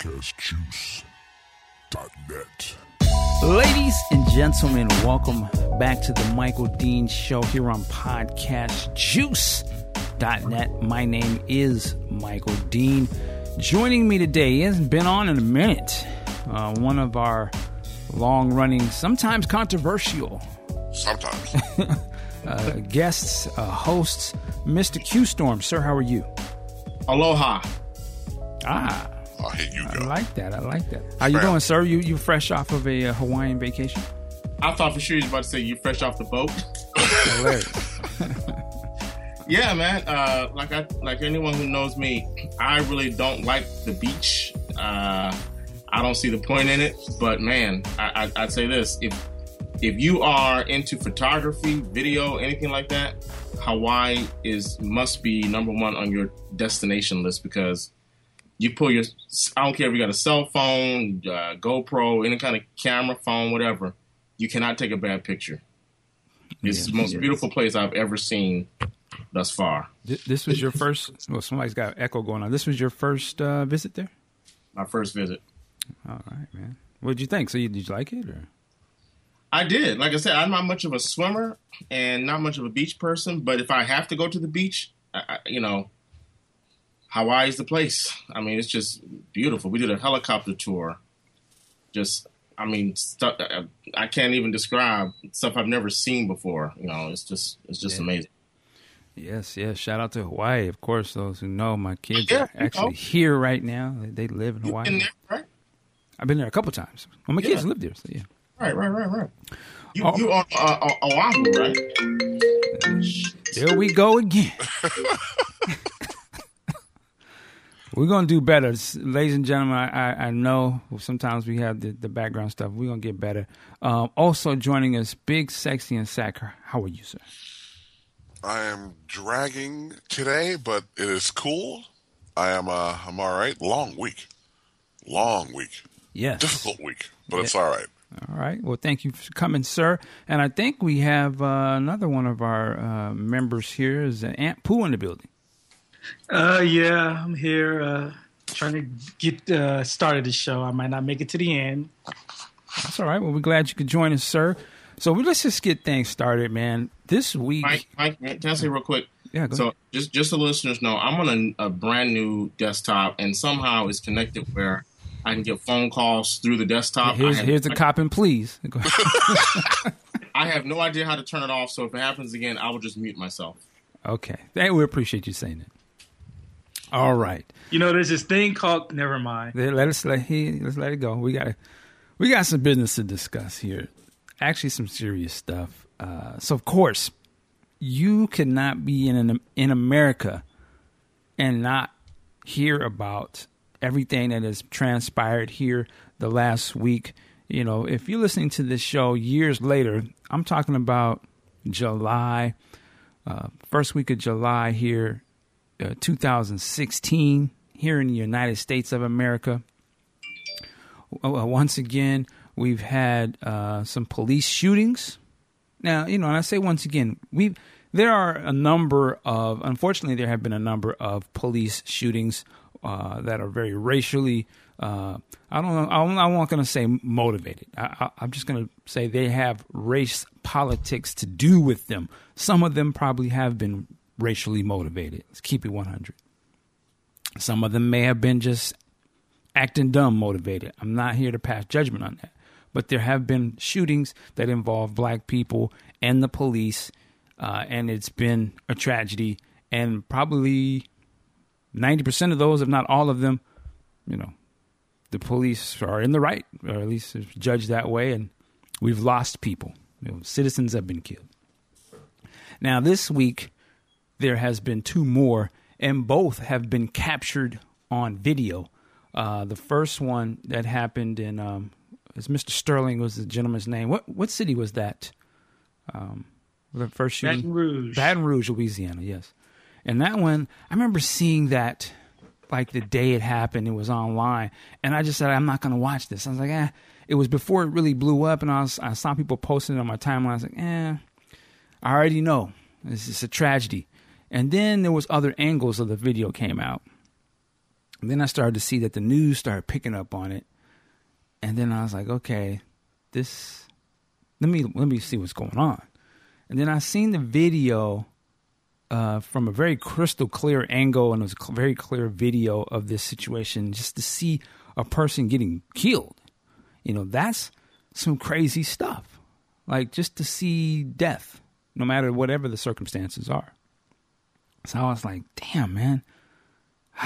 podcastjuice.net. Ladies and gentlemen, welcome back to the Michael Dean Show here on podcastjuice.net. My name is Michael Dean. Joining me today, he hasn't been on in a minute, uh, one of our long running, sometimes controversial Sometimes. uh, guests, uh, hosts, Mr. Q Storm. Sir, how are you? Aloha. Ah, oh, here you I go. like that. I like that. How you Fam. doing, sir? You you fresh off of a uh, Hawaiian vacation? I thought for sure you was about to say you fresh off the boat. Yeah, man. Uh, like I like anyone who knows me, I really don't like the beach. Uh, I don't see the point in it. But man, I, I, I'd say this: if if you are into photography, video, anything like that, Hawaii is must be number one on your destination list because you pull your I don't care if you got a cell phone, uh, GoPro, any kind of camera, phone, whatever. You cannot take a bad picture. It's Yes, the most yes. beautiful place I've ever seen thus far. Th- This was your first. Well, somebody's got echo going on. This was your first uh, visit there. My first visit. All right, man. What did you think? So, you, did you like it? Or I did. Like I said, I'm not much of a swimmer and not much of a beach person. But if I have to go to the beach, I, I, you know, Hawaii's the place. I mean, it's just beautiful. We did a helicopter tour. Just, I mean, stuff I- can't even describe stuff I've never seen before. You know, it's just, it's just Yeah. amazing. yes, yes. Shout out to Hawaii, of course. Those who know, my kids Yeah, are actually know. here right now. They, live in Hawaii. been there, right? I've been there a couple times. Well, my kids live there, so yeah. Right, right, right, right. You, Oh. you on uh, uh, Oahu, right? There we go again. We're gonna do better, ladies and gentlemen. I, I, I know sometimes we have the, the background stuff. We're gonna get better. Um, also joining us, Big Sexy and Sacker. How are you, sir? I am dragging today, but it is cool. I am uh I'm all right. Long week. Long week. Yes. Difficult week, but it's all right. All right. Well, thank you for coming, sir. And I think we have uh, another one of our uh, members here is Aunt Pooh in the building. Uh, yeah, I'm here uh, trying to get uh, started the show. I might not make it to the end. That's all right. Well, we're glad you could join us, sir. So we let's just get things started, man. This week, Mike, Mike, can I say real quick? yeah. Go So ahead. just just so listeners know, I'm on a, a brand new desktop, and somehow it's connected where I can get phone calls through the desktop. Here's have, here's the cop and please. Go ahead. I have no idea how to turn it off, so if it happens again, I will just mute myself. Okay. Hey, we appreciate you saying that. All right. You know, there's this thing called. Never mind. Let us let he let's let it go. We got we got some business to discuss here. Actually, some serious stuff. Uh, so, of course, you cannot be in an, in America and not hear about everything that has transpired here the last week. You know, if you're listening to this show years later, I'm talking about July, uh, first week of July here, uh, 2016, here in the United States of America. Uh, once again, we've had uh, some police shootings. Now, you know, and I say once again, we there are a number of. Unfortunately, there have been a number of police shootings uh, that are very racially. I don't know. I'm I'm not going to say motivated. I, I, I'm just going to say they have race politics to do with them. Some of them probably have been racially motivated. Let's keep it 100. Some of them may have been just acting dumb motivated. I'm not here to pass judgment on that. But there have been shootings that involve black people and the police, uh, and it's been a tragedy. And probably 90% of those, if not all of them, you know, the police are in the right, or at least judged that way, and we've lost people. You know, citizens have been killed. Now, this week, there has been two more, and both have been captured on video. Uh, the first one that happened in um, is Mr. Sterling was the gentleman's name. What what city was that? Um, the first shooting, Baton Rouge. Baton Rouge, Louisiana. Yes, and that one I remember seeing that like the day it happened. It was online, and I just said I'm not going to watch this. I was like, eh. It was before it really blew up, and I was I saw people posting it on my timeline. I was like, eh, I already know this is a tragedy. And then there was other angles of the video came out. And then I started to see that the news started picking up on it. And then I was like, okay, this let me let me see what's going on. And then I seen the video uh, from a very crystal clear angle, and it was a very clear video of this situation, just to see a person getting killed. You know, that's some crazy stuff. Like just to see death, no matter whatever the circumstances are. So I was like, damn, man,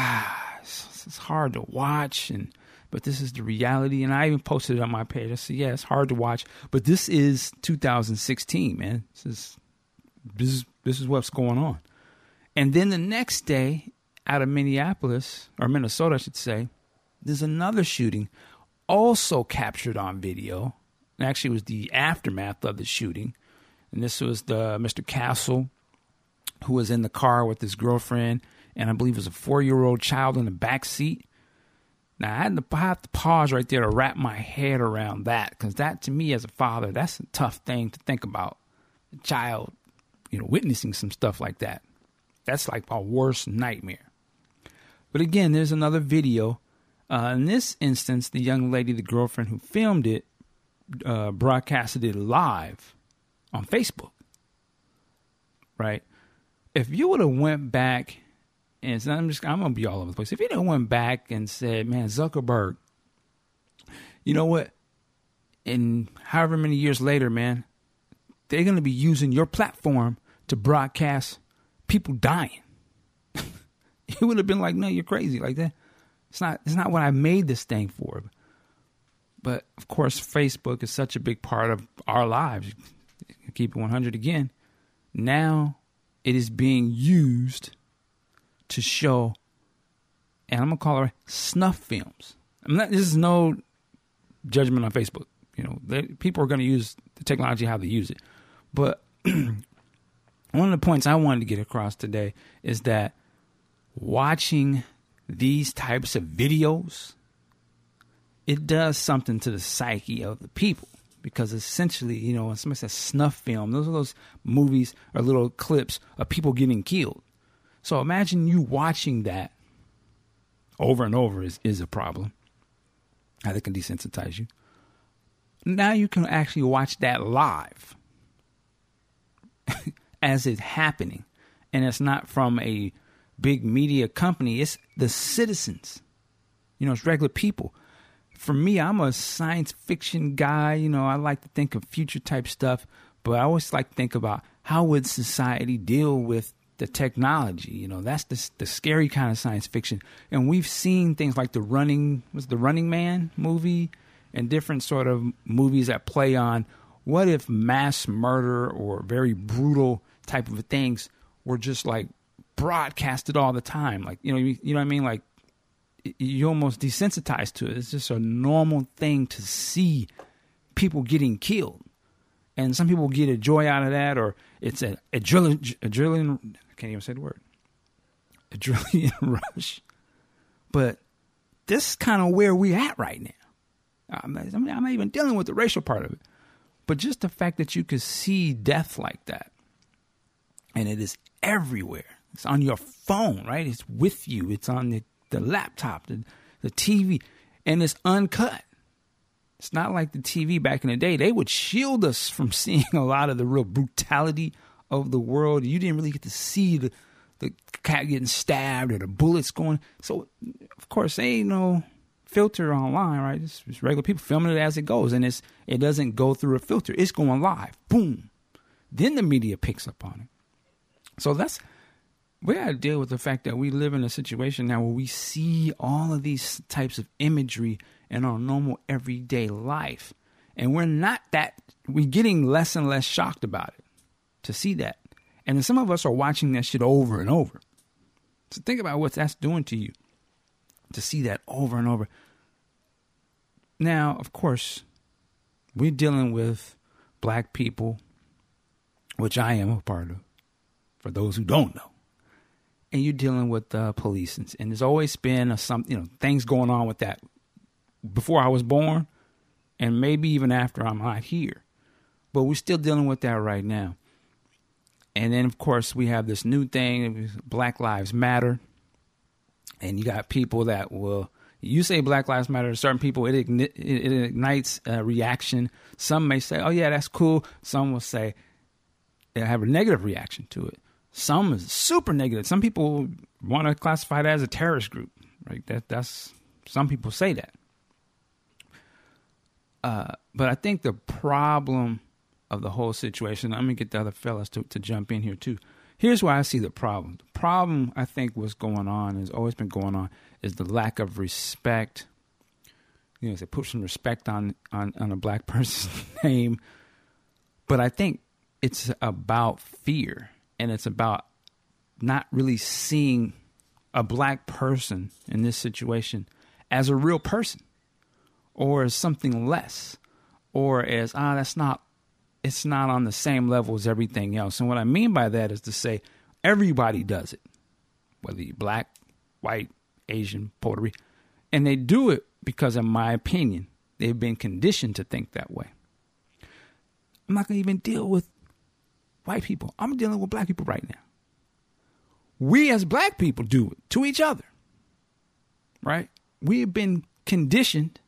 it's, it's hard to watch, and but this is the reality. And I even posted it on my page. I said, yeah, it's hard to watch, but this is 2016, man. This is this is this is what's going on. And then the next day, out of Minneapolis or Minnesota, I should say, there's another shooting, also captured on video. Actually, it was the aftermath of the shooting, and this was the Mr. Castle, who was in the car with his girlfriend, and I believe it was a four-year-old child in the back seat. Now I had to, I have to pause right there to wrap my head around that, because that to me as a father, that's a tough thing to think about. A child you know, witnessing some stuff like that. That's like my worst nightmare. But again, there's another video. Uh, in this instance, the young lady, the girlfriend who filmed it, uh, broadcasted it live on Facebook. Right? If you would have went back and so I'm just I'm gonna be all over the place. If you would went back and said, "Man, Zuckerberg, you know what? And however many years later, man, they're gonna be using your platform to broadcast people dying. it would have been like, no, you're crazy like that. It's not. It's not what I made this thing for. But of course, Facebook is such a big part of our lives. Keep it 100 again. Now it is being used to show, and I'm gonna call it snuff films. I'm not. This is no judgment on Facebook. You know, they, people are to use the technology how they use it, but one of the points I wanted to get across today is that watching these types of videos, it does something to the psyche of the people. Because essentially, you know, when somebody says snuff film, those are those movies or little clips of people getting killed. So imagine you watching that over and over is, is a problem. How they can desensitize you. Now you can actually watch that live. as it's happening. And it's not from a big media company, it's the citizens. You know, it's regular people. For me, I'm a science fiction guy. You know, I like to think of future type stuff, but I always like to think about how would society deal with the technology. You know, that's the the scary kind of science fiction. And we've seen things like the Running was the Running Man movie and different sort of movies that play on what if mass murder or very brutal type of things were just like broadcasted all the time. Like, you know, you, you know what I mean? Like, you almost desensitized to it. It's just a normal thing to see people getting killed. And some people get a joy out of that, or it's an adrenaline, adrenaline, I can't even say the word, adrenaline rush. But this is kind of where we're at right now. I'm, mean, I'm not even dealing with the racial part of it. But just the fact that you could see death like that and it is everywhere. It's on your phone, right? It's with you. It's on the, the laptop, the, the TV, and it's uncut. It's not like the TV back in the day. They would shield us from seeing a lot of the real brutality of the world. You didn't really get to see the, the cat getting stabbed or the bullets going. So, of course, they ain't no filter online, right? It's, it's regular people filming it as it goes, and it's it doesn't go through a filter. It's going live. Boom. Then the media picks up on it. So that's we got to deal with the fact that we live in a situation now where we see all of these types of imagery in our normal everyday life, and we're not that we're getting less and less shocked about it to see that, and then some of us are watching that shit over and over. So think about what that's doing to you to see that over and over. Now, of course, we're dealing with black people, which I am a part of for those who don't know. And you're dealing with uh, the police, and, and there's always been a, some you know things going on with that before I was born, and maybe even after I'm not here. But we're still dealing with that right now. And then, of course, we have this new thing: Black Lives Matter. and you got people that will you say Black Lives Matter, to certain people it, igni- it ignites a reaction. Some may say, "Oh yeah, that's cool." Some will say they have a negative reaction to it. Some is super negative. Some people want to classify it as a terrorist group. Right? That that's some people say that. Uh, but I think the problem of the whole situation. Let me get the other fellas to, to jump in here too. Here's where I see the problem. The problem I think was going on has always been going on is the lack of respect. You know, they put some respect on, on, on a black person's name. But I think it's about fear and it's about not really seeing a black person in this situation as a real person or as something less or as ah that's not it's not on the same level as everything else. And what I mean by that is to say everybody does it, whether you're black, white, Asian, Puerto Rican. And they do it because, in my opinion, they've been conditioned to think that way. I'm not going to even deal with white people. I'm dealing with black people right now. We as black people do it to each other, right? We have been conditioned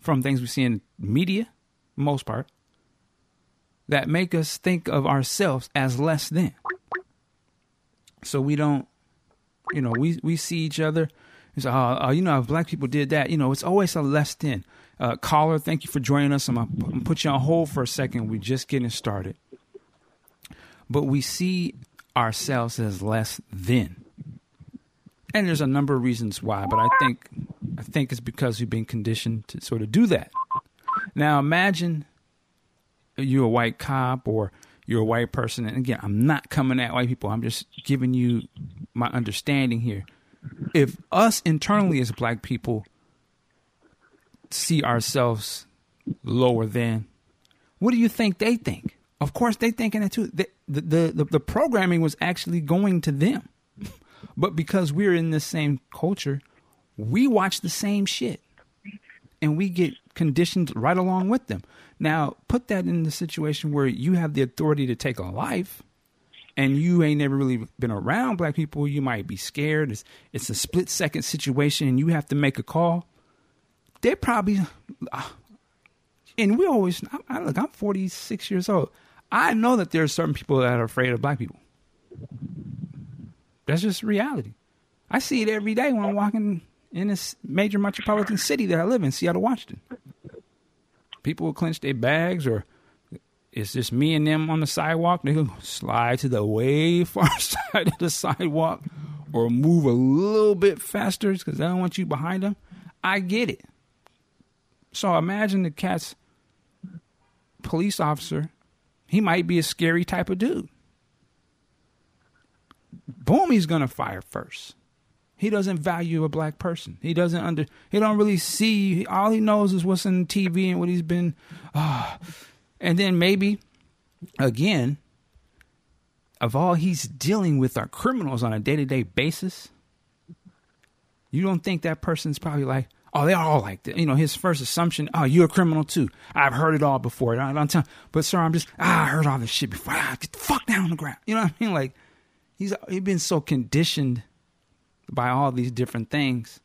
from things we see in media, most part, that make us think of ourselves as less than. So we don't, you know, we, we see each other. It's, uh, uh, you know, if black people did that, you know, it's always a less than. Uh, caller, thank you for joining us. I'm going to put you on hold for a second. We're just getting started. But we see ourselves as less than. And there's a number of reasons why, but I think I think it's because we've been conditioned to sort of do that. Now imagine you're a white cop or you're a white person. And again, I'm not coming at white people. I'm just giving you my understanding here. If us internally as black people see ourselves lower than, what do you think they think? Of course, they thinking that too. The, the, the, the programming was actually going to them. But because we're in the same culture, we watch the same shit. And we get conditioned right along with them. Now, put that in the situation where you have the authority to take a life and you ain't never really been around black people, you might be scared. It's, it's a split second situation and you have to make a call. They're probably, uh, and we always, I, I, look, I'm 46 years old. I know that there are certain people that are afraid of black people. That's just reality. I see it every day when I'm walking in this major metropolitan city that I live in, Seattle, Washington people will clench their bags or it's just me and them on the sidewalk. They can slide to the way far side of the sidewalk or move a little bit faster because I don't want you behind them. I get it. So imagine the cat's police officer. He might be a scary type of dude. Boom, he's to fire first. He doesn't value a black person. He doesn't under. He don't really see. All he knows is what's in TV and what he's been. Uh, and then maybe, again, of all he's dealing with are criminals on a day to day basis. You don't think that person's probably like, oh, they're all like that. You know, his first assumption, oh, you're a criminal too. I've heard it all before. I don't tell, but sir, I'm just, ah, I heard all this shit before. Ah, get the fuck down on the ground. You know what I mean? Like, he's he's been so conditioned by all these different things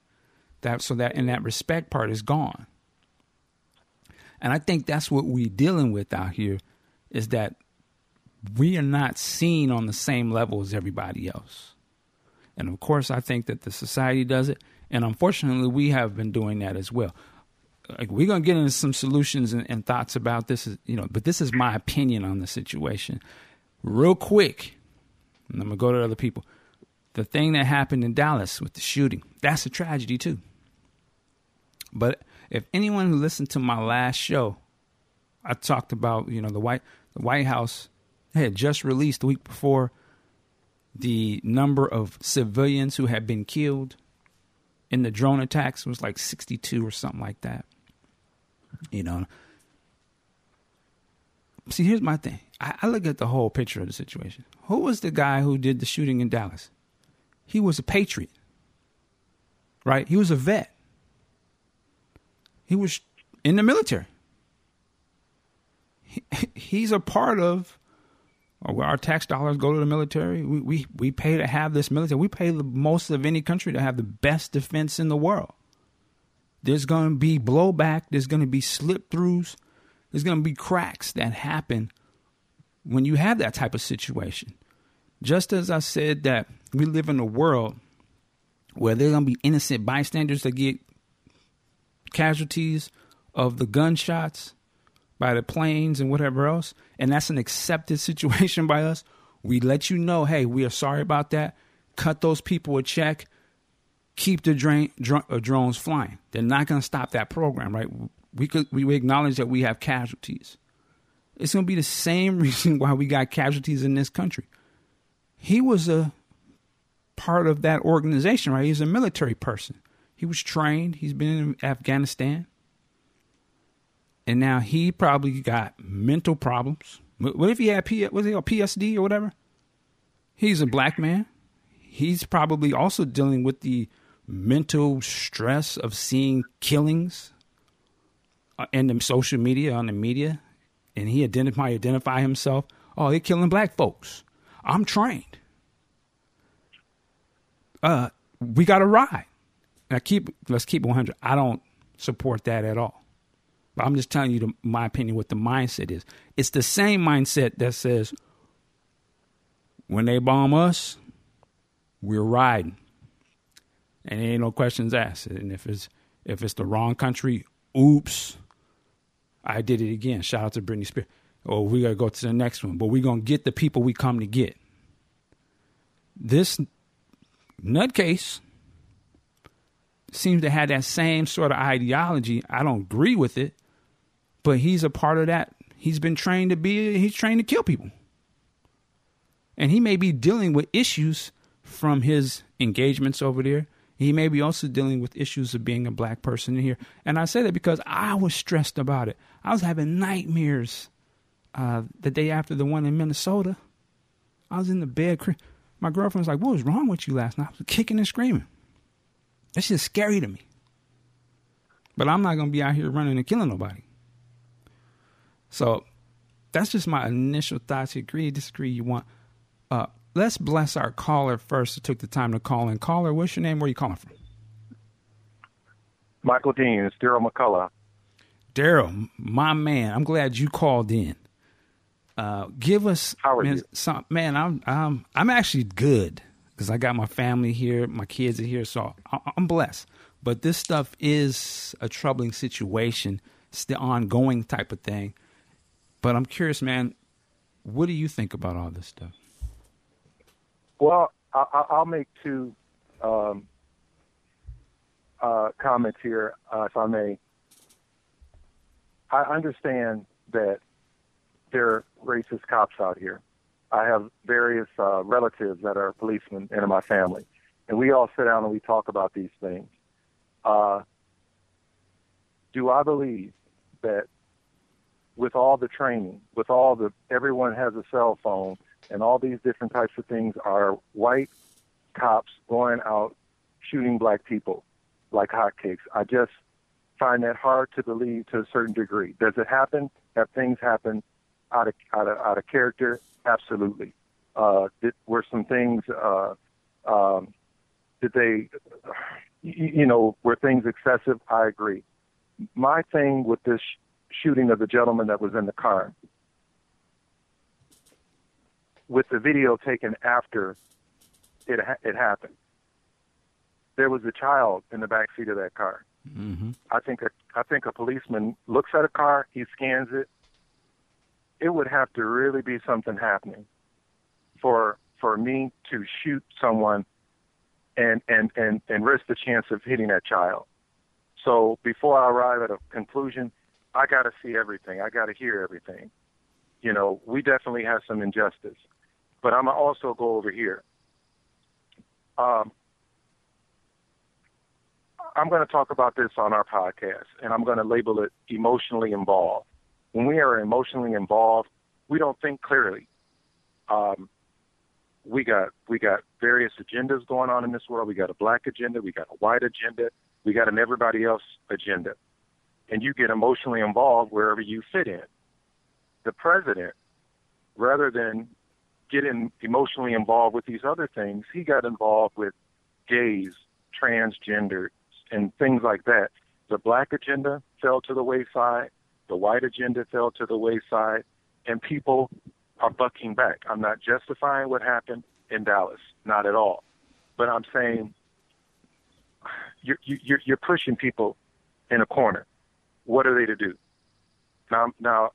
that so that in that respect part is gone and i think that's what we're dealing with out here is that we are not seen on the same level as everybody else and of course i think that the society does it and unfortunately we have been doing that as well. Like we're to get into some solutions and, and thoughts about this you know but this is my opinion on the situation. Real quick and i'm to go to other people. The thing that happened in Dallas with the shooting, that's a tragedy too. But if anyone who listened to my last show, I talked about, you know, the White the White House had just released the week before the number of civilians who had been killed in the drone attacks was like 62 or something like that. You know. See, here's my thing. I, I look at the whole picture of the situation. Who was the guy who did the shooting in Dallas? he was a patriot, right? He was a vet. He was in the military. He, he's a part of our tax dollars go to the military. We, we, we pay to have this military. We pay the most of any country to have the best defense in the world. There's going to be blowback. There's going to be slip throughs. There's going to be cracks that happen when you have that type of situation. Just as I said that we live in a world where there's going to be innocent bystanders that get casualties of the gunshots by the planes and whatever else, and that's an accepted situation by us, we let you know, hey, we are sorry about that. Cut those people a check. Keep the drain, dr- uh, drones flying. They're not going to stop that program, right? We could we acknowledge that we have casualties. It's going to be the same reason why we got casualties in this country. He was a part of that organization, right? He's a military person. He was trained. He's been in Afghanistan and now he probably got mental problems. What if he had P, was he a PSD or whatever? He's a black man. He's probably also dealing with the mental stress of seeing killings in uh, the social media on the media, and he identify identify himself. Oh, they're killing black folks. I'm trained. Uh, we got to ride. Now keep let's keep 100. I don't support that at all. But I'm just telling you the, my opinion what the mindset is. It's the same mindset that says when they bomb us, we're riding, and ain't no questions asked. And if it's if it's the wrong country, oops, I did it again. Shout out to Britney Spears. Oh, we gotta go to the next one, but we're gonna get the people we come to get. This nutcase seems to have that same sort of ideology. I don't agree with it, but he's a part of that. He's been trained to be, he's trained to kill people. And he may be dealing with issues from his engagements over there. He may be also dealing with issues of being a black person in here. And I say that because I was stressed about it. I was having nightmares uh, the day after the one in Minnesota. I was in the bed. My girlfriend was like, What was wrong with you last night? I was kicking and screaming. That's just scary to me. But I'm not going to be out here running and killing nobody. So that's just my initial thoughts. You agree, disagree, you want. Uh, let's bless our caller first who took the time to call in. Caller, what's your name? Where are you calling from? Michael Dean, it's Daryl McCullough. Daryl, my man, I'm glad you called in. Uh, give us, How are man, you? some, man, I'm, I'm, I'm actually good because I got my family here, my kids are here, so I, I'm blessed. But this stuff is a troubling situation. It's the ongoing type of thing. But I'm curious, man, what do you think about all this stuff? Well, I, I'll make two um, uh, comments here, uh, if I may. I understand that there are racist cops out here. I have various uh, relatives that are policemen in my family, and we all sit down and we talk about these things. Uh, do I believe that with all the training, with all the everyone has a cell phone and all these different types of things are white cops going out shooting black people like hotcakes. I just find that hard to believe to a certain degree. Does it happen? Have things happen out of out of out of character? Absolutely. Uh, did, were some things? Uh, um, did they? You know, were things excessive? I agree. My thing with this shooting of the gentleman that was in the car. With the video taken after it ha- it happened, there was a child in the back seat of that car. Mm-hmm. I think a, I think a policeman looks at a car, he scans it. It would have to really be something happening for for me to shoot someone and and and and risk the chance of hitting that child. So before I arrive at a conclusion, I got to see everything. I got to hear everything. You know, we definitely have some injustice, but I'm gonna also go over here. Um, I'm going to talk about this on our podcast, and I'm going to label it emotionally involved. When we are emotionally involved, we don't think clearly. Um, we got we got various agendas going on in this world. We got a black agenda, we got a white agenda, we got an everybody else agenda and you get emotionally involved wherever you fit in. The president, rather than getting emotionally involved with these other things. He got involved with gays, transgender, and things like that. The black agenda fell to the wayside. The white agenda fell to the wayside, and people are bucking back. I'm not justifying what happened in Dallas, not at all, but I'm saying you're you're, you're pushing people in a corner. What are they to do? Now, now,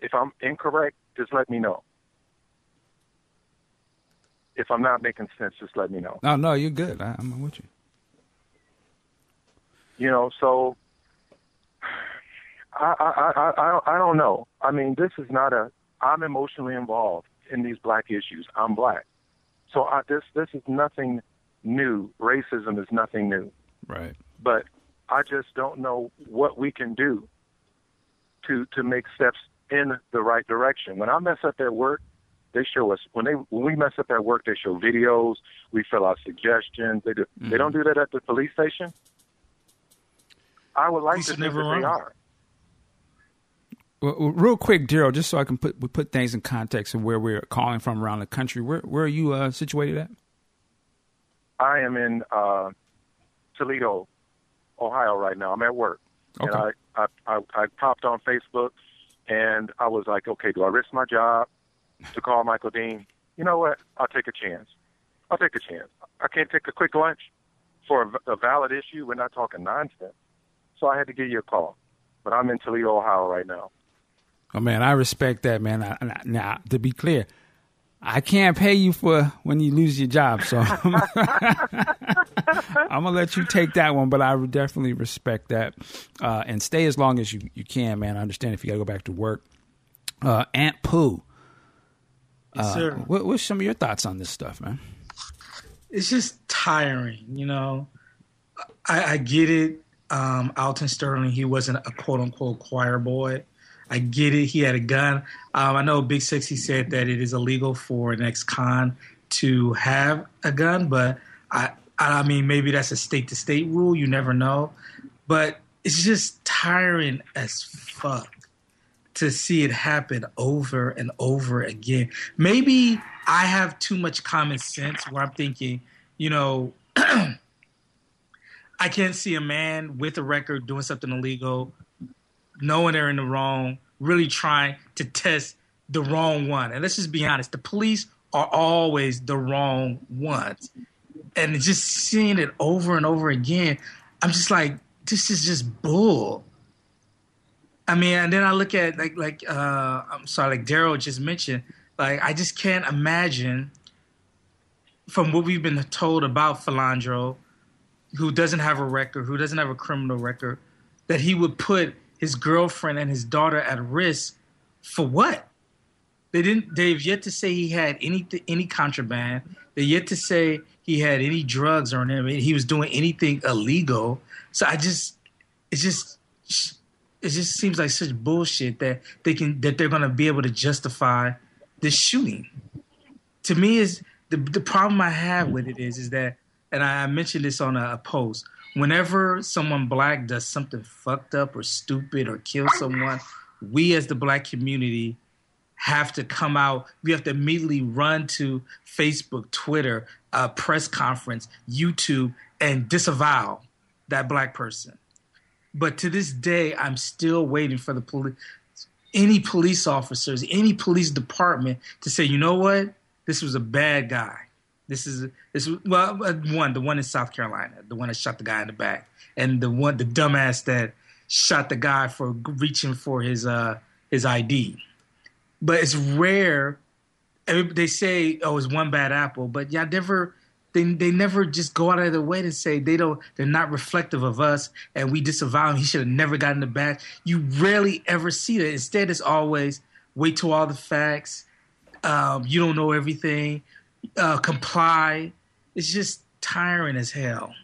if I'm incorrect, just let me know. If I'm not making sense, just let me know. No, no, you're good. I, I'm with you. You know, so I, I, I, I, I don't know. I mean, this is not a. I'm emotionally involved in these black issues. I'm black, so I, this this is nothing new. Racism is nothing new. Right. But I just don't know what we can do to to make steps in the right direction. When I mess up at work, they show us when they when we mess up at work, they show videos. We fill out suggestions. They do. Mm-hmm. They don't do that at the police station. I would like Police to think never that they are. Well, real quick, Daryl, just so I can put we put things in context of where we're calling from around the country. Where where are you uh, situated at? I am in uh, Toledo, Ohio right now. I'm at work, and I, I I I popped on Facebook, and I was like, okay, do I risk my job to call Michael Dean? You know what? I'll take a chance. I'll take a chance. I can't take a quick lunch for a valid issue. We're not talking nonsense. So I had to give you a call, but I'm in Toledo, Ohio right now. Oh man, I respect that, man. I, I- now, to be clear, I can't pay you for when you lose your job, so I'm gonna let you take that one. But I would definitely respect that, uh, and stay as long as you, you can, man. I understand if you gotta go back to work. Uh, Aunt Pooh, Yes, sir. what, what's some of your thoughts on this stuff, man? it's just tiring, you know. I, I get it. Um, Alton Sterling, he wasn't a quote unquote choir boy. I get it. He had a gun. Um, I know Big Sexy said that it is illegal for an ex-con to have a gun, but I, I mean, maybe that's a state to state rule. You never know. But it's just tiring as fuck to see it happen over and over again. Maybe I have too much common sense where I'm thinking, you know, I can't see a man with a record doing something illegal, knowing they're in the wrong, really trying to test the wrong one. And let's just be honest, the police are always the wrong ones. And just seeing it over and over again, I'm just like, this is just bull. I mean, and then I look at like like uh I'm sorry, like Daryl just mentioned, like I just can't imagine from what we've been told about Philando, who doesn't have a record, who doesn't have a criminal record, that he would put his girlfriend and his daughter at risk for what? They didn't. They've yet to say he had any any contraband. They yet to say he had any drugs or anything. He was doing anything illegal. So I just, it just, it just seems like such bullshit that they can that they're gonna be able to justify this shooting. To me, is the the problem I have with it is is that, and I mentioned this on a, a post. Whenever someone black does something fucked up or stupid or kill someone, we as the black community have to come out. We have to immediately run to Facebook, Twitter, uh, press conference, YouTube, and disavow that black person. But to this day, I'm still waiting for the police, any police officers, any police department to say, you know what, this was a bad guy. This is this well uh, one the one in South Carolina, the one that shot the guy in the back, and the one the dumbass that shot the guy for reaching for his uh his ID but it's rare. They say, "Oh, it's one bad apple," but y'all never. They they never just go out of their way to say they don't. They're not reflective of us, and we disavow him. He should have never gotten the back. You rarely ever see that. Instead, it's always wait till all the facts. Um, you don't know everything. Uh, comply. It's just tiring as hell.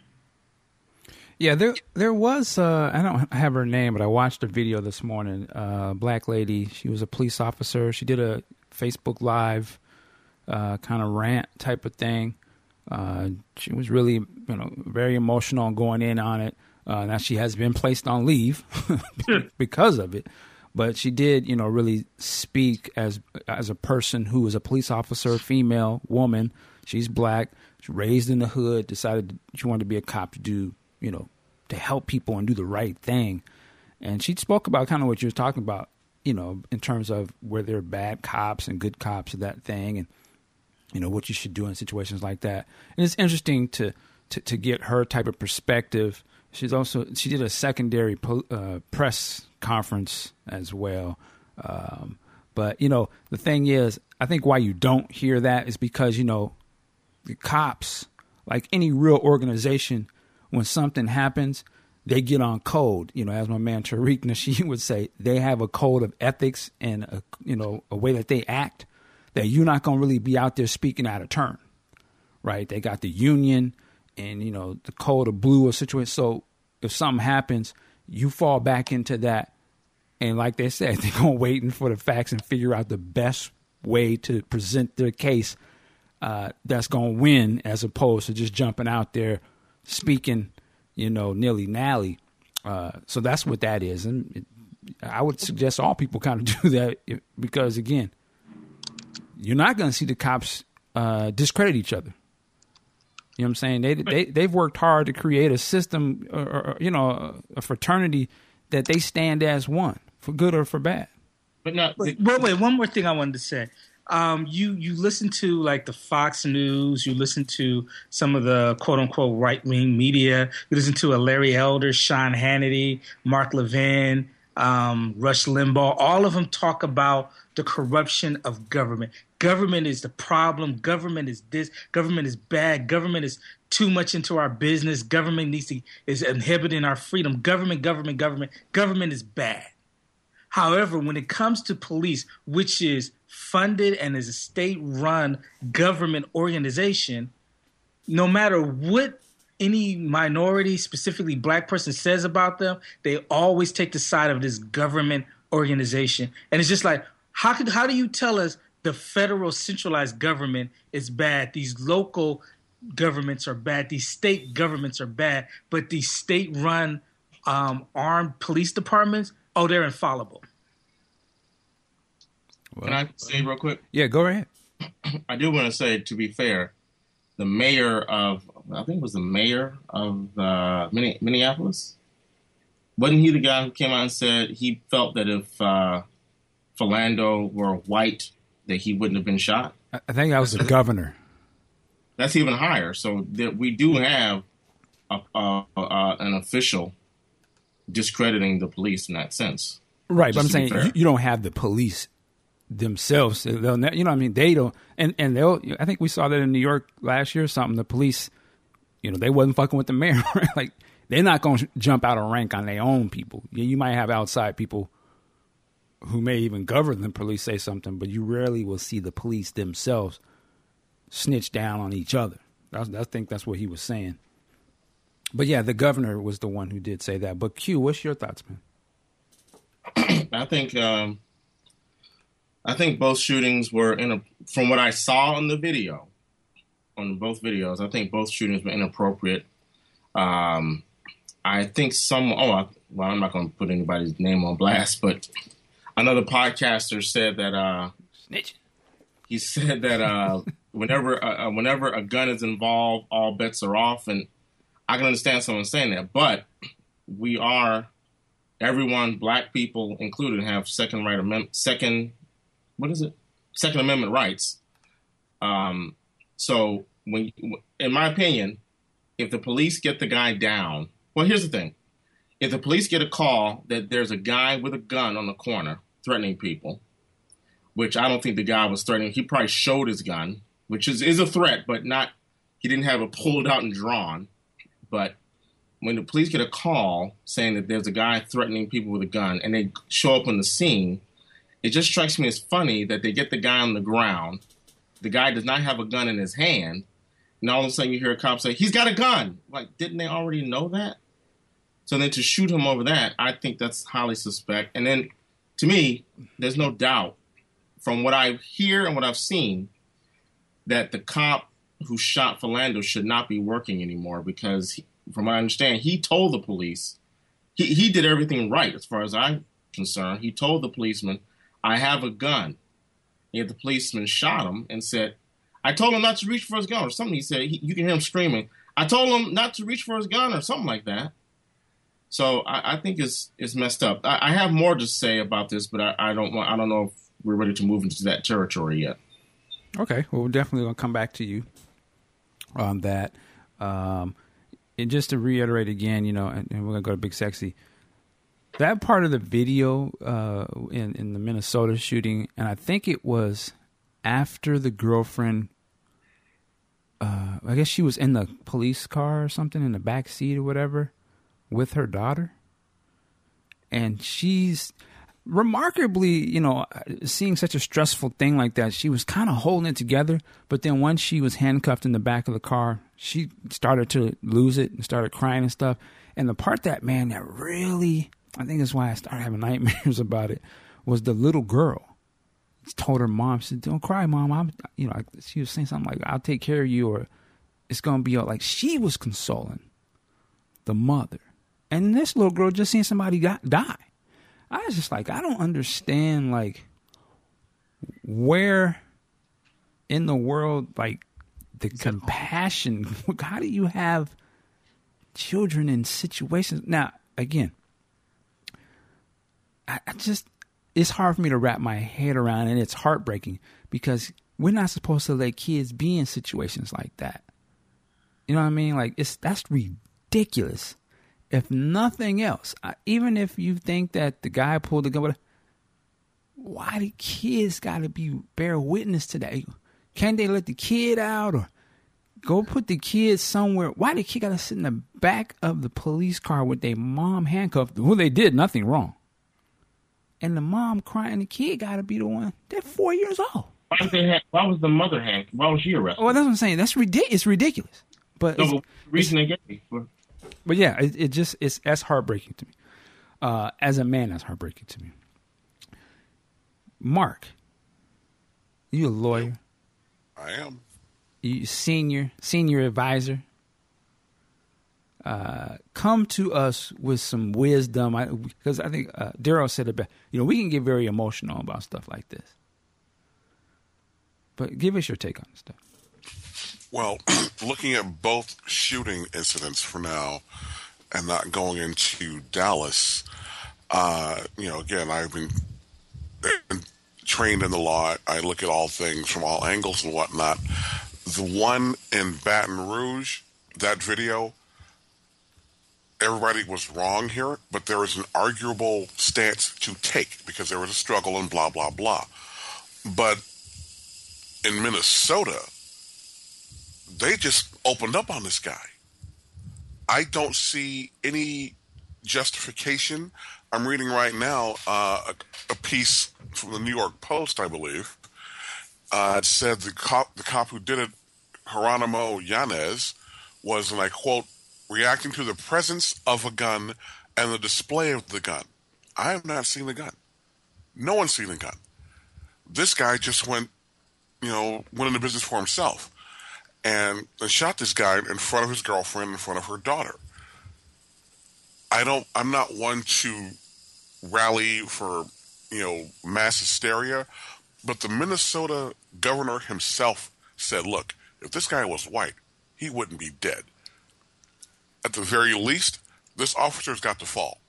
Yeah, there there was uh, I don't have her name, but I watched a video this morning. Uh, black lady, she was a police officer. She did a Facebook live uh, kind of rant type of thing. Uh, she was really you know very emotional going in on it. Uh, now she has been placed on leave because of it, but she did, you know, really speak as as a person who was a police officer, female woman. She's black, raised in the hood, decided she wanted to be a cop to do, you know, to help people and do the right thing. And she spoke about kind of what you were talking about, you know, in terms of where there are bad cops and good cops and that thing, and you know what you should do in situations like that. And it's interesting to to, to get her type of perspective. She's also she did a secondary uh, press conference as well. Um, but you know the thing is, I think why you don't hear that is because you know the cops, like any real organization, when something happens, they get on code. You know, as my man Tariq Nasheed would say, they have a code of ethics and a, you know a way that they act that you're not going to really be out there speaking out of turn, right? They got the union and you know the code of blue or situation. So if something happens, you fall back into that, and like they said, they're going waiting for the facts and figure out the best way to present their case uh, that's going to win, as opposed to just jumping out there speaking, you know, nilly nally. Uh, so that's what that is, and it, I would suggest all people kind of do that because again, you're not going to see the cops uh, discredit each other. You know what I'm saying? They they they've worked hard to create a system, or, or, you know, a fraternity that they stand as one for good or for bad. But not. Wait, wait, wait one more thing I wanted to say. Um, you you listen to like the Fox News, you listen to some of the quote unquote right wing media, you listen to a Larry Elder, Sean Hannity, Mark Levin, um, Rush Limbaugh. All of them talk about the corruption of government. Government is the problem. Government is this. Government is bad. Government is too much into our business. Government needs to is inhibiting our freedom. Government, government, government. Government is bad. However, when it comes to police, which is funded and is a state-run government organization, no matter what any minority, specifically black person says about them, they always take the side of this government organization. And it's just like, how could how do you tell us the federal centralized government is bad? These local governments are bad. These state governments are bad. But these state-run um, armed police departments, oh, they're infallible. Well, Can I say real quick? Yeah, go ahead. I do want to say, to be fair, the mayor of I think it was the mayor of uh, Minneapolis. Wasn't he the guy who came out and said he felt that if uh, Philando were white, that he wouldn't have been shot. I think that was the governor. That's even higher. So that we do have a, a, a, an official discrediting the police in that sense. Right, but I'm saying you, you, don't have the police themselves. They'll, you know, what I mean, they don't, and and they'll. I think we saw that in New York last year or something. The police, you know, they wasn't fucking with the mayor. Like they're not going to jump out of rank on their own people. Yeah, you might have outside people who may even govern the police say something, but you rarely will see the police themselves snitch down on each other. I, I think that's what he was saying. But yeah, the governor was the one who did say that. But Q, what's your thoughts, man? I think um, I think both shootings were in a, from what I saw on the video, on both videos. I think both shootings were inappropriate. Um, I think some. Oh, well, I'm not going to put anybody's name on blast, but another podcaster said that uh, Snitch. he said that uh, whenever uh, uh, whenever a gun is involved, all bets are off, and I can understand someone saying that, but we are everyone, black people included, have second right amendment, second what is it, Second Amendment rights. Um, so when, in my opinion, if the police get the guy down, well, here's the thing: if the police get a call that there's a guy with a gun on the corner threatening people, which I don't think the guy was threatening. He probably showed his gun, which is, is a threat, but not, he didn't have it pulled out and drawn. But when the police get a call saying that there's a guy threatening people with a gun and they show up on the scene, it just strikes me as funny that they get the guy on the ground. The guy does not have a gun in his hand. And all of a sudden you hear a cop say, he's got a gun. Like, didn't they already know that? So then to shoot him over that, I think that's highly suspect. And then to me, there's no doubt from what I hear and what I've seen that the cop who shot Philando should not be working anymore because, he, from what I understand, he told the police he, he did everything right as far as I'm concerned, he told the policeman, I have a gun. Yet the policeman shot him and said, I told him not to reach for his gun or something. He said, he, you can hear him screaming, I told him not to reach for his gun or something like that. So I, I think it's it's messed up. I, I, have more to say about this, but I, I, don't want I don't know if we're ready to move into that territory yet. Okay, well, we're definitely gonna come back to you on that. Um, and just to reiterate again, you know, and, and, we're gonna go to Big Sexy. That part of the video uh, in in the Minnesota shooting, and I think it was after the girlfriend. Uh, I guess she was in the police car or something in the back seat or whatever with her daughter. And she's remarkably, you know, seeing such a stressful thing like that, she was kind of holding it together. But then once she was handcuffed in the back of the car, she started to lose it and started crying and stuff. And the part that, man, that really, I think that's why I started having nightmares about it, was the little girl. Told her mom, she said, Don't cry, mom. I'm, you know, she was saying something like, I'll take care of you, or it's to be all like she was consoling the mother and this little girl just seeing somebody got, die. I was just like, I don't understand, like, where in the world, like, the compassion. How do you have children in situations? Now, again, I, I just, it's hard for me to wrap my head around, and it's heartbreaking because we're not supposed to let kids be in situations like that. You know what I mean? Like, it's that's ridiculous if nothing else, even if you think that the guy pulled the gun, why the kids got to be bear witness to that? Can't they let the kid out or go put the kid somewhere? Why the kid got to sit in the back of the police car with their mom handcuffed? Well, they did nothing wrong. And the mom crying, the kid got to be the one. They're four years old. Why, why was the mother hand? Why was she arrested? Well, that's what I'm saying. That's ridiculous. It's ridiculous. But no, it's, reason they gave but yeah, it, it just it's that's heartbreaking to me. Uh, as a man, that's heartbreaking to me. Mark, you a lawyer? I am. You senior senior advisor. Uh, come to us with some wisdom, because I, I, think uh, Daryl said it best. You know, we can get very emotional about stuff like this, but give us your take on stuff. Well, looking at both shooting incidents for now and not going into Dallas, uh, you know, again, I've been, been trained in the law. I look at all things from all angles and whatnot. The one in Baton Rouge, that video, everybody was wrong here, but there is an arguable stance to take because there was a struggle and blah, blah, blah. But in Minnesota, they just opened up on this guy. I don't see any justification. I'm reading right now uh, a, piece from the New York Post, I believe. Uh, it said the cop, the cop who did it, Jeronimo Yanez, was, and I quote, reacting to the presence of a gun and the display of the gun. I have not seen the gun. No one's seen the gun. This guy just went, you know, went into business for himself and, shot this guy in front of his girlfriend, in front of her daughter. I don't. I'm not one to rally for you know mass hysteria, but the Minnesota governor himself said, "Look, if this guy was white, he wouldn't be dead. At the very least, this officer's got to fall.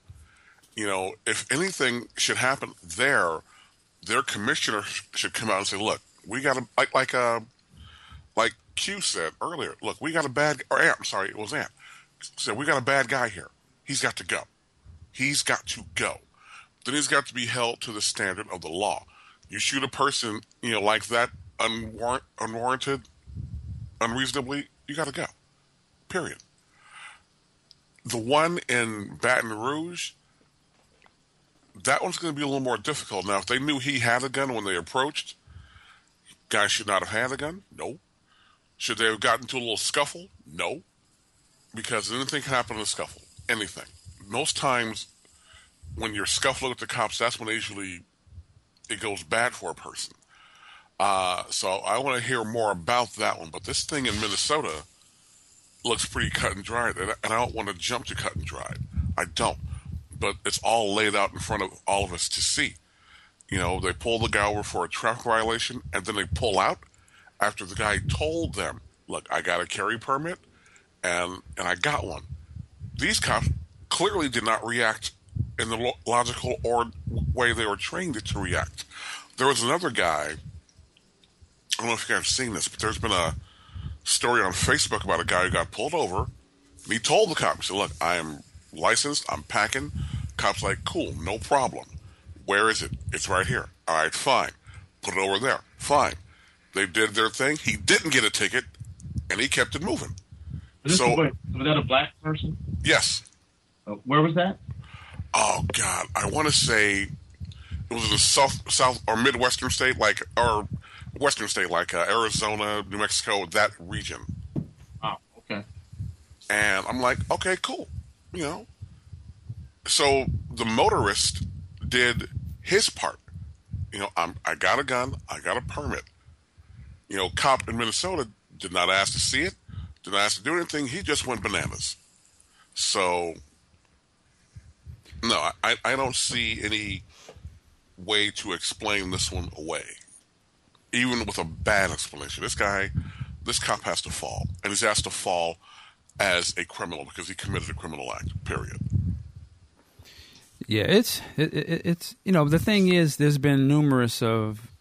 You know, if anything should happen there, their commissioner should come out and say, "Look, we got to like like uh like Q said earlier, look, we got a bad, or I'm sorry, it was Ant, said, we got a bad guy here. He's got to go. He's got to go. Then he's got to be held to the standard of the law. You shoot a person, you know, like that, unwarrant, unwarranted, unreasonably, you got to go. Period. The one in Baton Rouge, that one's going to be a little more difficult. Now, if they knew he had a gun when they approached, guy should not have had a gun. No. Should they have gotten into a little scuffle? No, because anything can happen in a scuffle. Anything. Most times, when you're scuffling with the cops, that's when usually it goes bad for a person. Uh, so I want to hear more about that one. But this thing in Minnesota looks pretty cut and dried, and I don't want to jump to cut and dried. I don't. but it's all laid out in front of all of us to see. You know, they pull the guy over for a traffic violation, and then they pull out after the guy told them, "Look, I got a carry permit, and and I got one." These cops clearly did not react in the lo- logical or way they were trained to react. There was another guy. I don't know if you guys have seen this, but there's been a story on Facebook about a guy who got pulled over. And he told the cops, "Look, I am licensed. I'm packing." Cops like, "Cool, no problem. Where is it? It's right here. All right, fine. Put it over there. Fine." They did their thing. He didn't get a ticket, and he kept it moving. Was, So- was that a black person? Yes. Uh, where was that? Oh God, I want to say it was in a south, south or midwestern state, like or western state, like uh, Arizona, New Mexico, that region. Oh, okay. And I'm like, okay, cool, you know. So the motorist did his part. You know, I'm, I got a gun, I got a permit. You know, cop in Minnesota did not ask to see it, did not ask to do anything. He just went bananas. So, no, I, I don't see any way to explain this one away, even with a bad explanation. This guy, this cop has to fall, and he's asked to fall as a criminal because he committed a criminal act. Period. Yeah, it's it, it, it's you know the thing is there's been numerous of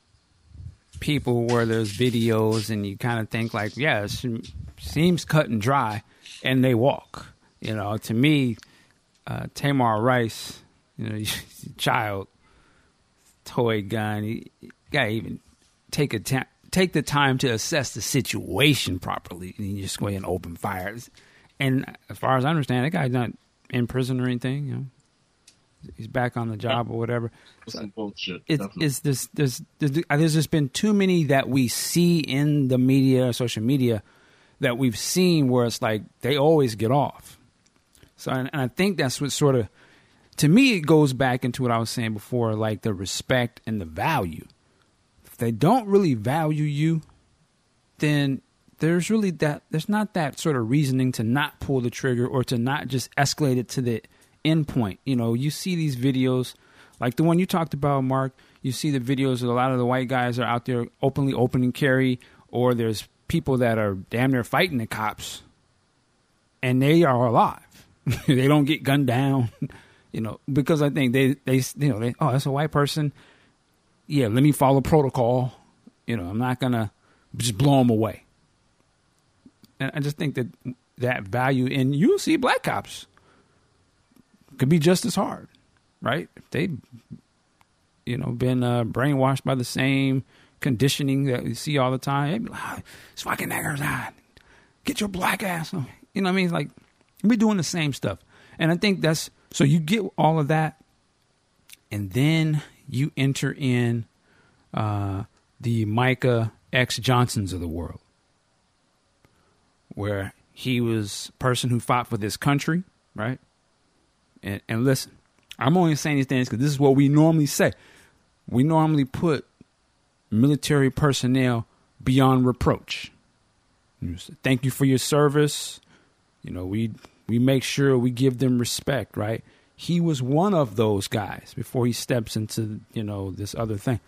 people where there's videos and you kind of think like yeah it seems cut and dry and they walk. You know to me uh, Tamir Rice you know child toy gun you, gotta even take a ta- take the time to assess the situation properly and you just go ahead and open fire and as far as I understand that guy's not in prison or anything you know he's back on the job or whatever. That's some bullshit. It's, definitely. it's this, there's, there's, uh, there's just been too many that we see in the media, social media, that we've seen where it's like they always get off. So, and, and I think that's what sort of, to me, it goes back into what I was saying before, like the respect and the value. If they don't really value you, then there's really that there's not that sort of reasoning to not pull the trigger or to not just escalate it to the end point. You know, you see these videos like the one you talked about, Mark. You see the videos of a lot of the white guys are out there openly opening carry, or there's people that are damn near fighting the cops, and they are alive. they don't get gunned down, you know, because I think they they you know they oh that's a white person. Yeah, let me follow protocol. You know, I'm not gonna just blow them away. And I just think that that value, and you see black cops could be just as hard, right? If they, you know, been uh, brainwashed by the same conditioning that we see all the time. Like, "Ah, it's fucking niggers on. Get your black ass on. You know what I mean? Like, we're doing the same stuff. And I think that's, so you get all of that, and then you enter in uh, the Micah X Johnsons of the world, where he was a person who fought for this country, right? And, and listen, I'm only saying these things because this is what we normally say. We normally put military personnel beyond reproach. Thank you for your service. You know, we we make sure we give them respect, right? He was one of those guys before he steps into, you know, this other thing.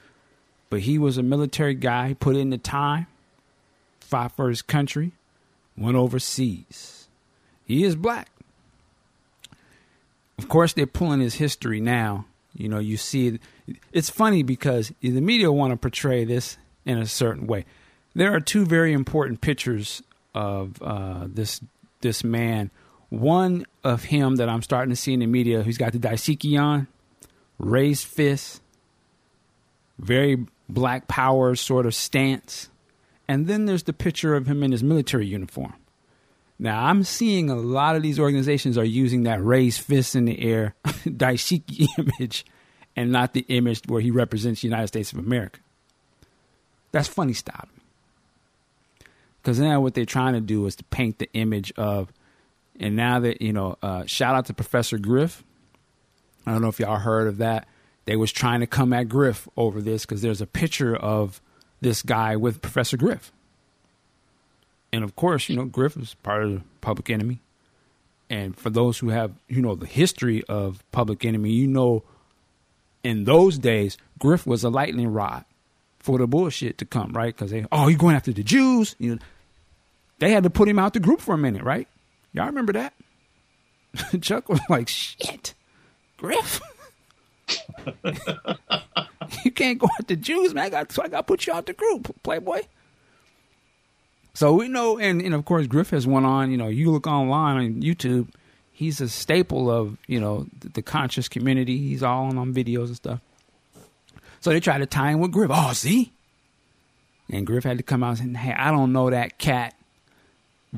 But he was a military guy, he put in the time, fought for his country, went overseas. He is black. Of course, they're pulling his history now. You know, you see. It's funny because the media want to portray this in a certain way. There are two very important pictures of uh, this this man. One of him that I'm starting to see in the media, who's got the dashiki on, raised fist, very black power sort of stance, and then there's the picture of him in his military uniform. Now I'm seeing a lot of these organizations are using that raised fist in the air dashiki image and not the image where he represents the United States of America. That's funny style. Because now what they're trying to do is to paint the image of, and now that you know, uh, shout out to Professor Griff. I don't know if y'all heard of that. They was trying to come at Griff over this because there's a picture of this guy with Professor Griff. And of course, you know, Griff is part of the public enemy. And for those who have, you know, the history of Public Enemy, you know, in those days, Griff was a lightning rod for the bullshit to come, right? Because they, oh, you're going after the Jews? You know, they had to put him out the group for a minute, right? Y'all remember that? Chuck was like, shit, Griff. you can't go after Jews, man. I got, so I got to put you out the group, Playboy. So we know, and, and of course, Griff has went on. You know, you look online on YouTube, he's a staple of you know the, the conscious community. He's all on, on videos and stuff. So they try to tie him with Griff. Oh, see, and Griff had to come out and say, "Hey, I don't know that cat.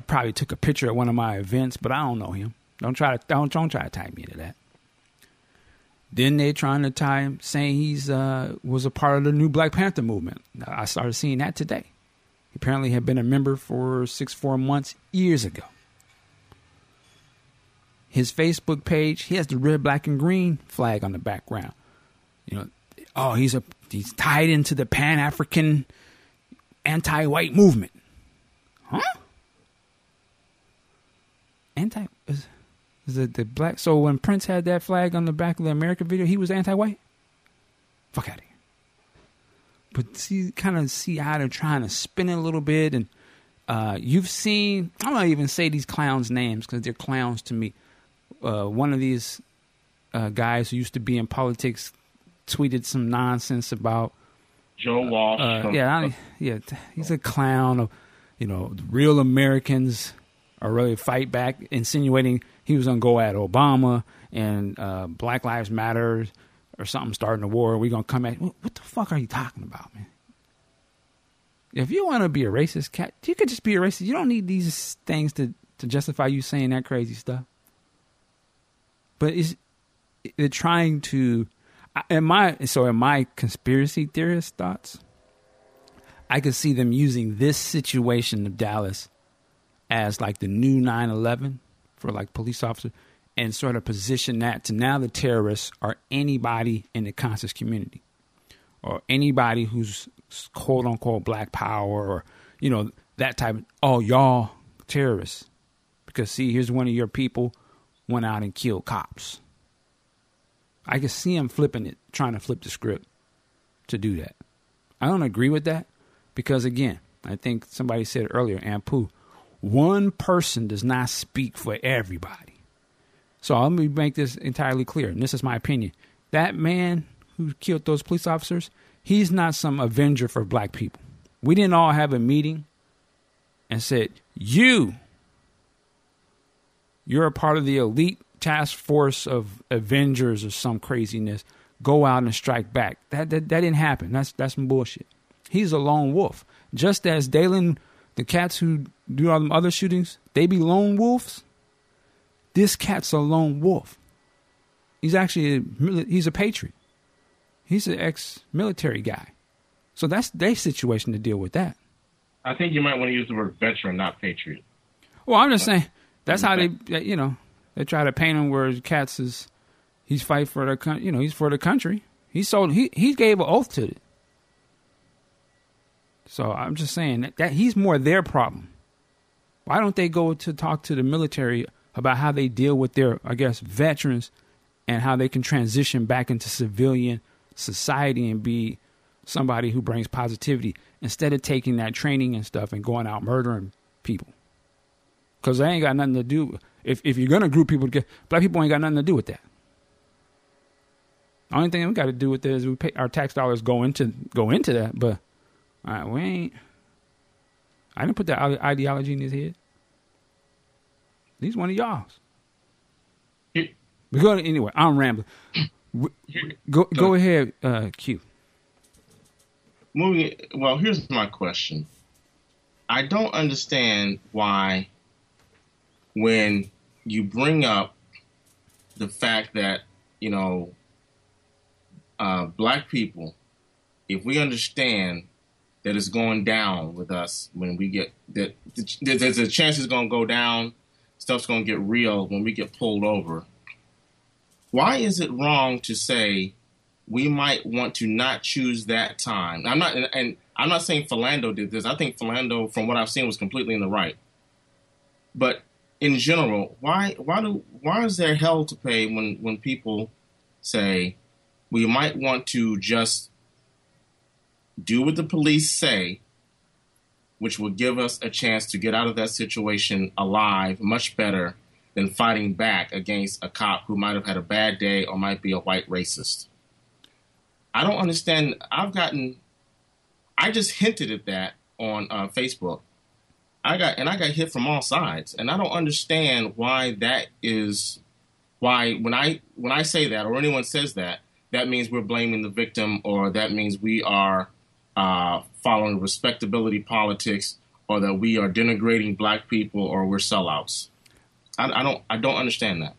Probably took a picture at one of my events, but I don't know him. Don't try to don't don't try to tie me into that." Then they trying to tie him, saying he's uh, was a part of the new Black Panther movement. I started seeing that today apparently had been a member for six, four months years ago. His Facebook page, he has the red, black, and green flag on the background. You know, oh, he's a he's tied into the Pan African anti-white movement. Huh? Anti is, is it the black? So when Prince had that flag on the back of the American video, he was anti-white. Fuck out of here but see, kind of see how they're trying to spin it a little bit. And uh, you've seen, I'm not even say these clowns' names because they're clowns to me. Uh, one of these uh, guys who used to be in politics tweeted some nonsense about Joe Walsh. Uh, yeah, I, yeah, he's a clown of, you know, real Americans are really fight back, insinuating he was going to go at Obama and uh, Black Lives Matter or something starting a war. We're gonna come at what, what the fuck are you talking about, man? If you want to be a racist cat, you could just be a racist. You don't need these things to to justify you saying that crazy stuff. But is they're trying to in my so in my conspiracy theorist thoughts, I could see them using this situation of Dallas as like the new 9/11 for like police officers and sort of position that to now the terrorists are anybody in the conscious community or anybody who's quote unquote black power or you know that type of oh y'all terrorists. Because see here's one of your people went out and killed cops. I can see him flipping it trying to flip the script to do that. I don't agree with that because again i think somebody said earlier ampu one person does not speak for everybody so let me make this entirely clear, and this is my opinion. That man who killed those police officers, he's not some avenger for black people. We didn't all have a meeting and said, You, you're a part of the elite task force of Avengers or some craziness. Go out and strike back. That that, that didn't happen. That's that's some bullshit. He's a lone wolf. Just as Dalen, the cats who do all them other shootings, they be lone wolves. This cat's a lone wolf. He's actually a, he's a patriot. He's an ex-military guy. So that's their situation to deal with that. I think you might want to use the word veteran, not patriot. Well, I'm just uh, saying that's how they, you know, they try to paint him where cats is he's fight for the, country. you know, he's for the country. He sold he he gave an oath to it. So I'm just saying that, that he's more their problem. Why don't they go to talk to the military about how they deal with their, I guess, veterans and how they can transition back into civilian society and be somebody who brings positivity instead of taking that training and stuff and going out murdering people. Because they ain't got nothing to do. If if you're gonna group people together, black people ain't got nothing to do with that. The only thing we got to do with it is we pay our tax dollars go into go into that, but all right, we ain't. I didn't put that ideology in his head. He's one of y'all's. But go anyway. I'm rambling. Go go ahead, uh, Q. Moving. Well, here's my question. I don't understand why, when you bring up the fact that you know uh, black people, if we understand that it's going down with us when we get that there's a chance it's going to go down stuff's going to get real when we get pulled over. Why is it wrong to say we might want to not choose that time? I'm not, and, I'm not saying Philando did this. I think Philando, from what I've seen, was completely in the right. But in general, why why do why is there hell to pay when when people say we might want to just do what the police say, which will give us a chance to get out of that situation alive much better than fighting back against a cop who might have had a bad day or might be a white racist. I don't understand. I've gotten, I just hinted at that on uh, Facebook. I got and I got hit from all sides, and I don't understand why that is. Why when I when I say that or anyone says that, that means we're blaming the victim, or that means we are uh, following respectability politics, or that we are denigrating black people, or we're sellouts. I, I don't I don't understand that.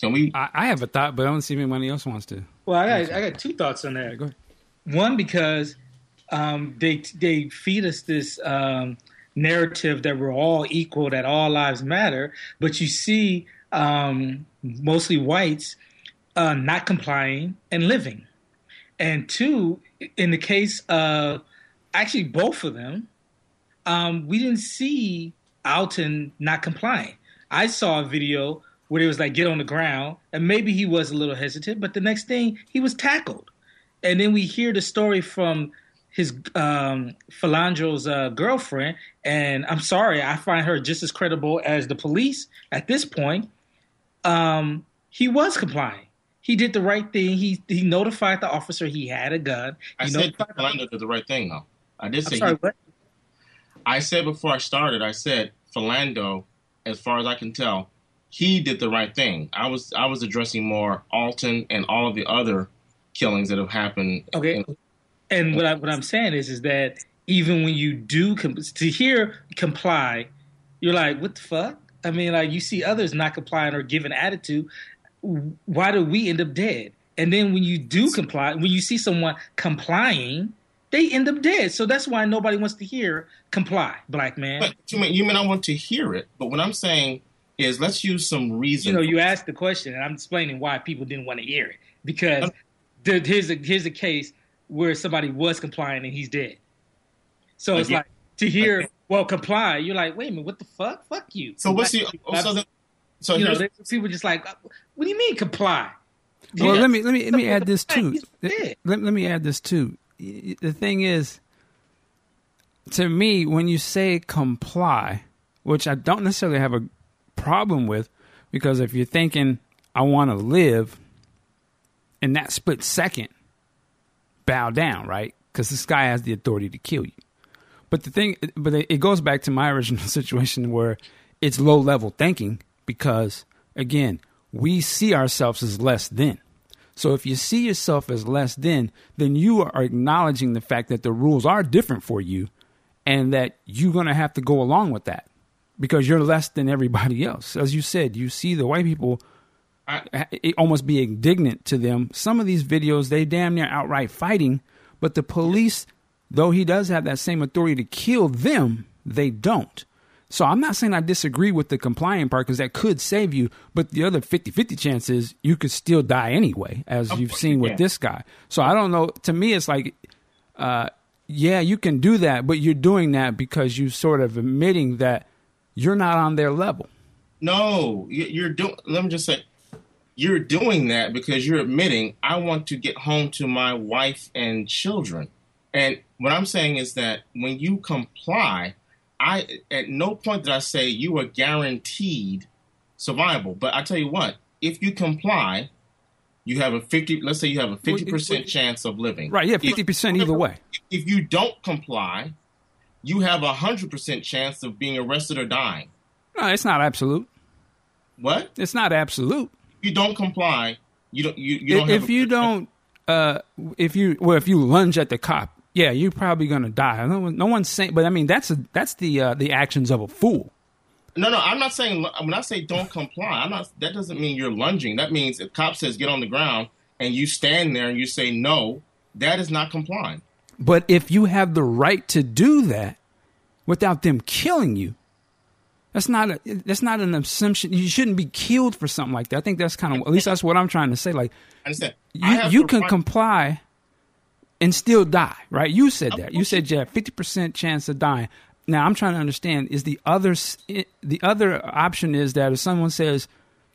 Can we? I, I, have a thought, but I don't see if anybody else wants to. Well, I got I got two thoughts on that. Go ahead. One because um, they they feed us this um, narrative that we're all equal, that all lives matter, but you see um, mostly whites uh, not complying and living. And two, in the case of actually both of them, um, we didn't see Alton not complying. I saw a video where it was like get on the ground, and maybe he was a little hesitant, but the next thing he was tackled. And then we hear the story from his um, uh, girlfriend, and I'm sorry, I find her just as credible as the police at this point. Um, he was complying. He did the right thing. He he notified the officer he had a gun. I said Philando did the right thing, though. I did say. I'm sorry, he, what? I said before I started. I said Philando, as far as I can tell, he did the right thing. I was I was addressing more Alton and all of the other killings that have happened. Okay. in- And what I what I'm saying is is that even when you do com- to hear comply, you're like, what the fuck? I mean, like you see others not complying or giving attitude. Why do we end up dead? And then when you do comply, when you see someone complying, they end up dead. So that's why nobody wants to hear comply, black man. But you may, you may not want to hear it, but what I'm saying is let's use some reason. you know, you asked the question, and I'm explaining why people didn't want to hear it because the, here's a here's a case where somebody was complying and he's dead. So it's like to hear, well, comply. You're like, wait a minute, what the fuck? Fuck you. so what's the so, the, so you know, here's, there's people just like, what do you mean comply? Well, Yeah. let me let me let me add this too. He's. Let, let me add this too. The thing is, to me, when you say comply, which I don't necessarily have a problem with, because if you're thinking I want to live, in that split second, bow down, right? Because this guy has the authority to kill you. But the thing, but it it goes back to my original situation where it's low level thinking because again, we see ourselves as less than. So if you see yourself as less than, then you are acknowledging the fact that the rules are different for you and that you're going to have to go along with that because you're less than everybody else. As you said, you see the white people uh, it almost be indignant to them. Some of these videos, they damn near outright fighting, but the police, though he does have that same authority to kill them, they don't. So I'm not saying I disagree with the complying part because that could save you, but the other 50 50 chances you could still die anyway, as Of you've seen with this guy. So I don't know. To me, it's like, uh, yeah, you can do that, but you're doing that because you're sort of admitting that you're not on their level. no, you're doing. Let me just say, you're doing that because you're admitting I want to get home to my wife and children. And what I'm saying is that when you comply, I at no point did I say you are guaranteed survival. But I tell you what, if you comply, you have a fifty. Let's say you have a fifty percent chance of living. Right. Yeah, 50% either way. If you don't comply, you have a hundred percent chance of being arrested or dying. No, it's not absolute. What? It's not absolute. If you don't comply, you don't. You, you don't. if have a- you don't, uh, if you well, if you lunge at the cop, yeah, you're probably gonna die. No, one- no one's saying, but I mean, that's a, that's the uh, the actions of a fool. No, no, I'm not saying. When I say don't comply, I'm not. That doesn't mean you're lunging. That means if cop says get on the ground and you stand there and you say no, that is not complying. But if you have the right to do that without them killing you, that's not a, that's not an assumption. You shouldn't be killed for something like that. I think that's kind of at least that's what I'm trying to say. Like I understand. You have you can comply and still die, right? You said that. You said you have fifty percent chance of dying. now I'm trying to understand is the other the other option is that if someone says,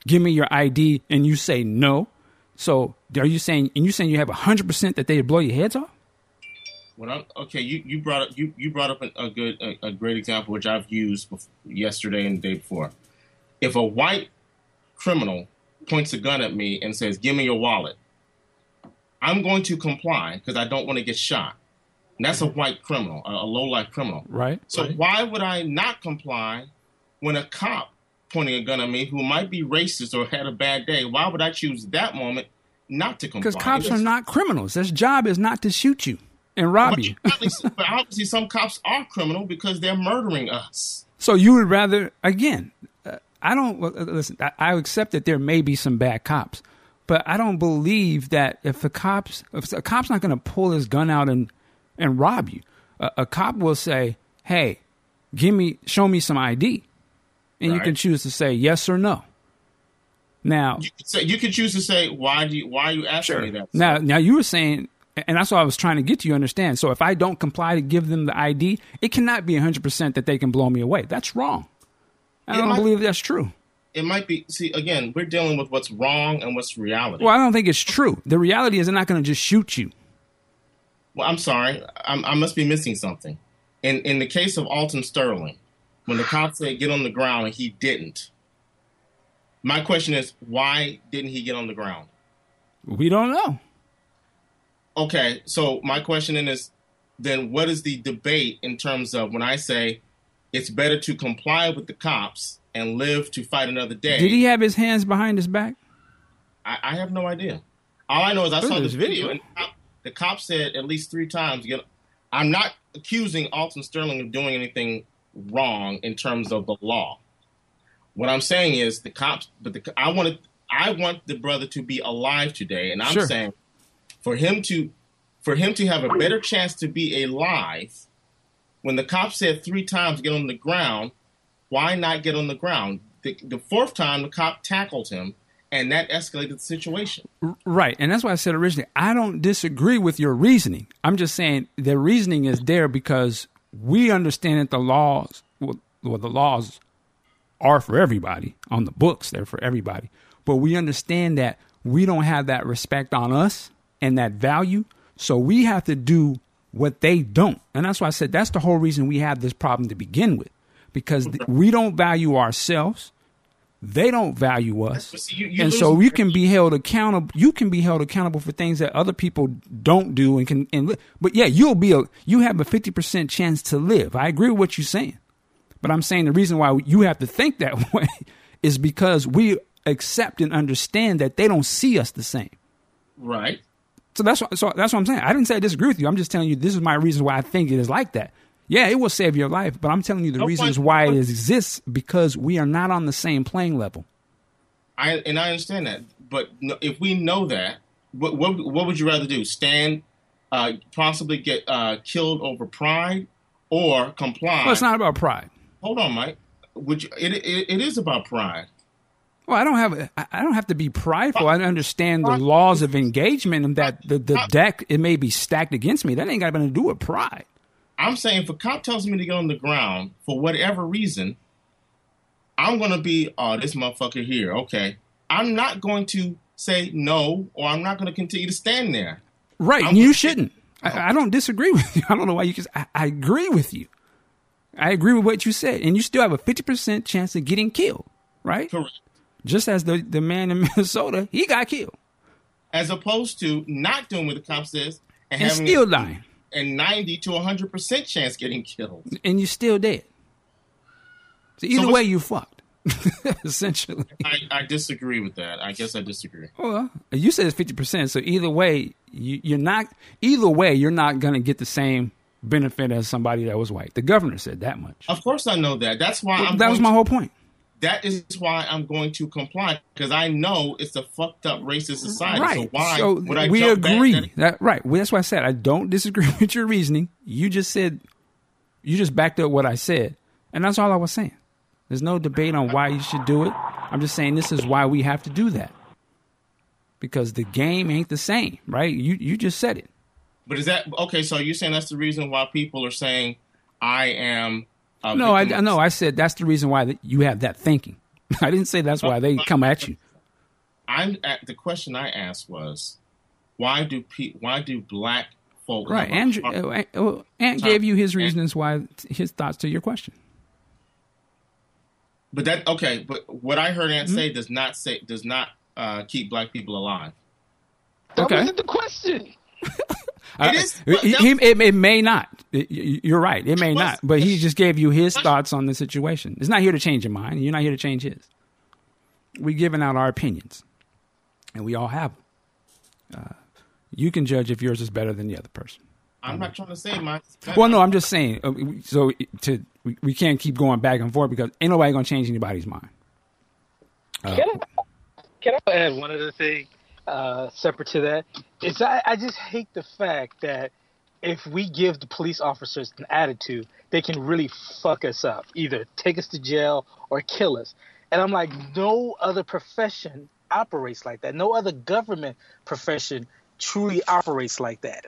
"Give me your ID," and you say no, so are you saying and you saying you have hundred percent that they blow your heads off? What I'm, okay, you, you brought up you, you brought up a, a good a, a great example which I've used bef- yesterday and the day before. If a white criminal points a gun at me and says, "Give me your wallet," I'm going to comply because I don't want to get shot. And that's a white criminal, a, a low life criminal. Right. So why would I not comply when a cop pointing a gun at me who might be racist or had a bad day? Why would I choose that moment not to comply? Because cops are not criminals. Their job is not to shoot you and rob but you. obviously, but obviously some cops are criminal because they're murdering us. So you would rather again? Uh, I don't well, uh, listen. I, I accept that there may be some bad cops, but I don't believe that if the cops, if a cop's not going to pull his gun out and and rob you, a, a cop will say, "Hey, give me, show me some ID," and you can choose to say yes or no. Now, You could say you could choose to say why do you why are you asking me that? Now, now you were saying, and that's what I was trying to get to you understand. So if I don't comply to give them the ID, it cannot be 100% that they can blow me away. That's wrong. I It don't might- believe that's true. It might be. See, again, we're dealing with what's wrong and what's reality. Well, I don't think it's true. The reality is they're not going to just shoot you. Well, I'm sorry, I'm, I must be missing something. In in the case of Alton Sterling, when the cops said get on the ground and he didn't, my question is why didn't he get on the ground? We don't know. Okay, so my question then is, then what is the debate in terms of when I say it's better to comply with the cops and live to fight another day? Did he have his hands behind his back? I, I have no idea. All I know is I Look saw this this video, video. and the cop, the cop said at least three times. You know, I'm not accusing Alton Sterling of doing anything wrong in terms of the law. What I'm saying is the cops, but the, I wanted, I want the brother to be alive today, and I'm Sure. saying for him to, for him to have a better chance to be alive, when the cop said three times get on the ground, why not get on the ground? The, the fourth time, the cop tackled him, and that escalated the situation. Right. And that's why I said originally, I don't disagree with your reasoning. I'm just saying the reasoning is there because we understand that the laws, well, well the laws are for everybody on the books, they're for everybody. But we understand that we don't have that respect on us and that value. So we have to do what they don't. And that's why I said that's the whole reason we have this problem to begin with because we don't value ourselves. They don't value us. You- you and so you can be held accountable. You can be held accountable for things that other people don't do and can. And but yeah, you'll be a. You have a fifty percent chance to live. I agree with what you're saying, but I'm saying the reason why you have to think that way is because we accept and understand that they don't see us the same. Right. So that's what, so that's what I'm saying. I didn't say I disagree with you. I'm just telling you this is my reason why I think it is like that. Yeah, it will save your life, but I'm telling you the No, reasons but- why it exists because we are not on the same playing level. I and I understand that, but no- if we know that, what what, what would you rather do? Stand, uh, possibly get uh, killed over pride, or comply? Well, it's not about pride. Hold on, Mike. Would you, it, it it is about pride. Well, I don't have I don't have to be prideful. I understand the laws of engagement and that the, the deck it may be stacked against me. That ain't got nothing to do with pride. I'm saying if a cop tells me to get on the ground for whatever reason, I'm gonna be, oh, this motherfucker here. Okay, I'm not going to say no, or I'm not going to continue to stand there. Right, I'm you with shouldn't. I, oh. I don't disagree with you. I don't know why you just. I, I agree with you. I agree with what you said, and you still have a fifty percent chance of getting killed. Right, Correct. just as the the man in Minnesota, he got killed As opposed to not doing what the cop says and, and still dying, a 90 to 100 percent chance getting killed. and you're still dead. So either what's- way, you fucked. Essentially. I, I disagree with that. I guess I disagree. Well, you said it's fifty percent, so either way, you, you're not. Either way, you're not going to get the same benefit as somebody that was white. The governor said that much. Of course, I know that. That's why I'm. that was my to- whole point. That is why I'm going to comply because I know it's a fucked up racist society. Right. So why so would I we agree. that- That, right. Well, that's why I said I don't disagree with your reasoning. You just said you just backed up what I said, and that's all I was saying. There's no debate on why you should do it. I'm just saying this is why we have to do that because the game ain't the same, right? You you just said it. But is that okay? So you're saying that's the reason why people are saying I am No, I no. I said that's the reason why you have that thinking. I didn't say that's why they come at you. I'm at the question I asked was, why do pe- why do black folk Right. Andrew, hard- uh, uh, Ant gave you his Ant- reasons why his thoughts to your question. But that okay, but what I heard Ant Hmm? say does not say does not uh, keep black people alive. That Okay. wasn't the question. I- is- Uh, he- he- it, it may not. It- you're right. It may was- not. But he just gave you his thoughts on the situation. It's not here to change your mind. You're not here to change his. We're giving out our opinions, and we all have them. Uh, you can judge if yours is better than the other person. I'm not trying to say mine. Well, no, I'm just saying. uh, So to we, we can't keep going back and forth because ain't nobody gonna change anybody's mind. Can I, can I add one other thing uh, separate to that? Is I, I just hate the fact that if we give the police officers an attitude, they can really fuck us up, either take us to jail or kill us. And I'm like, no other profession operates like that. No other government profession truly operates like that.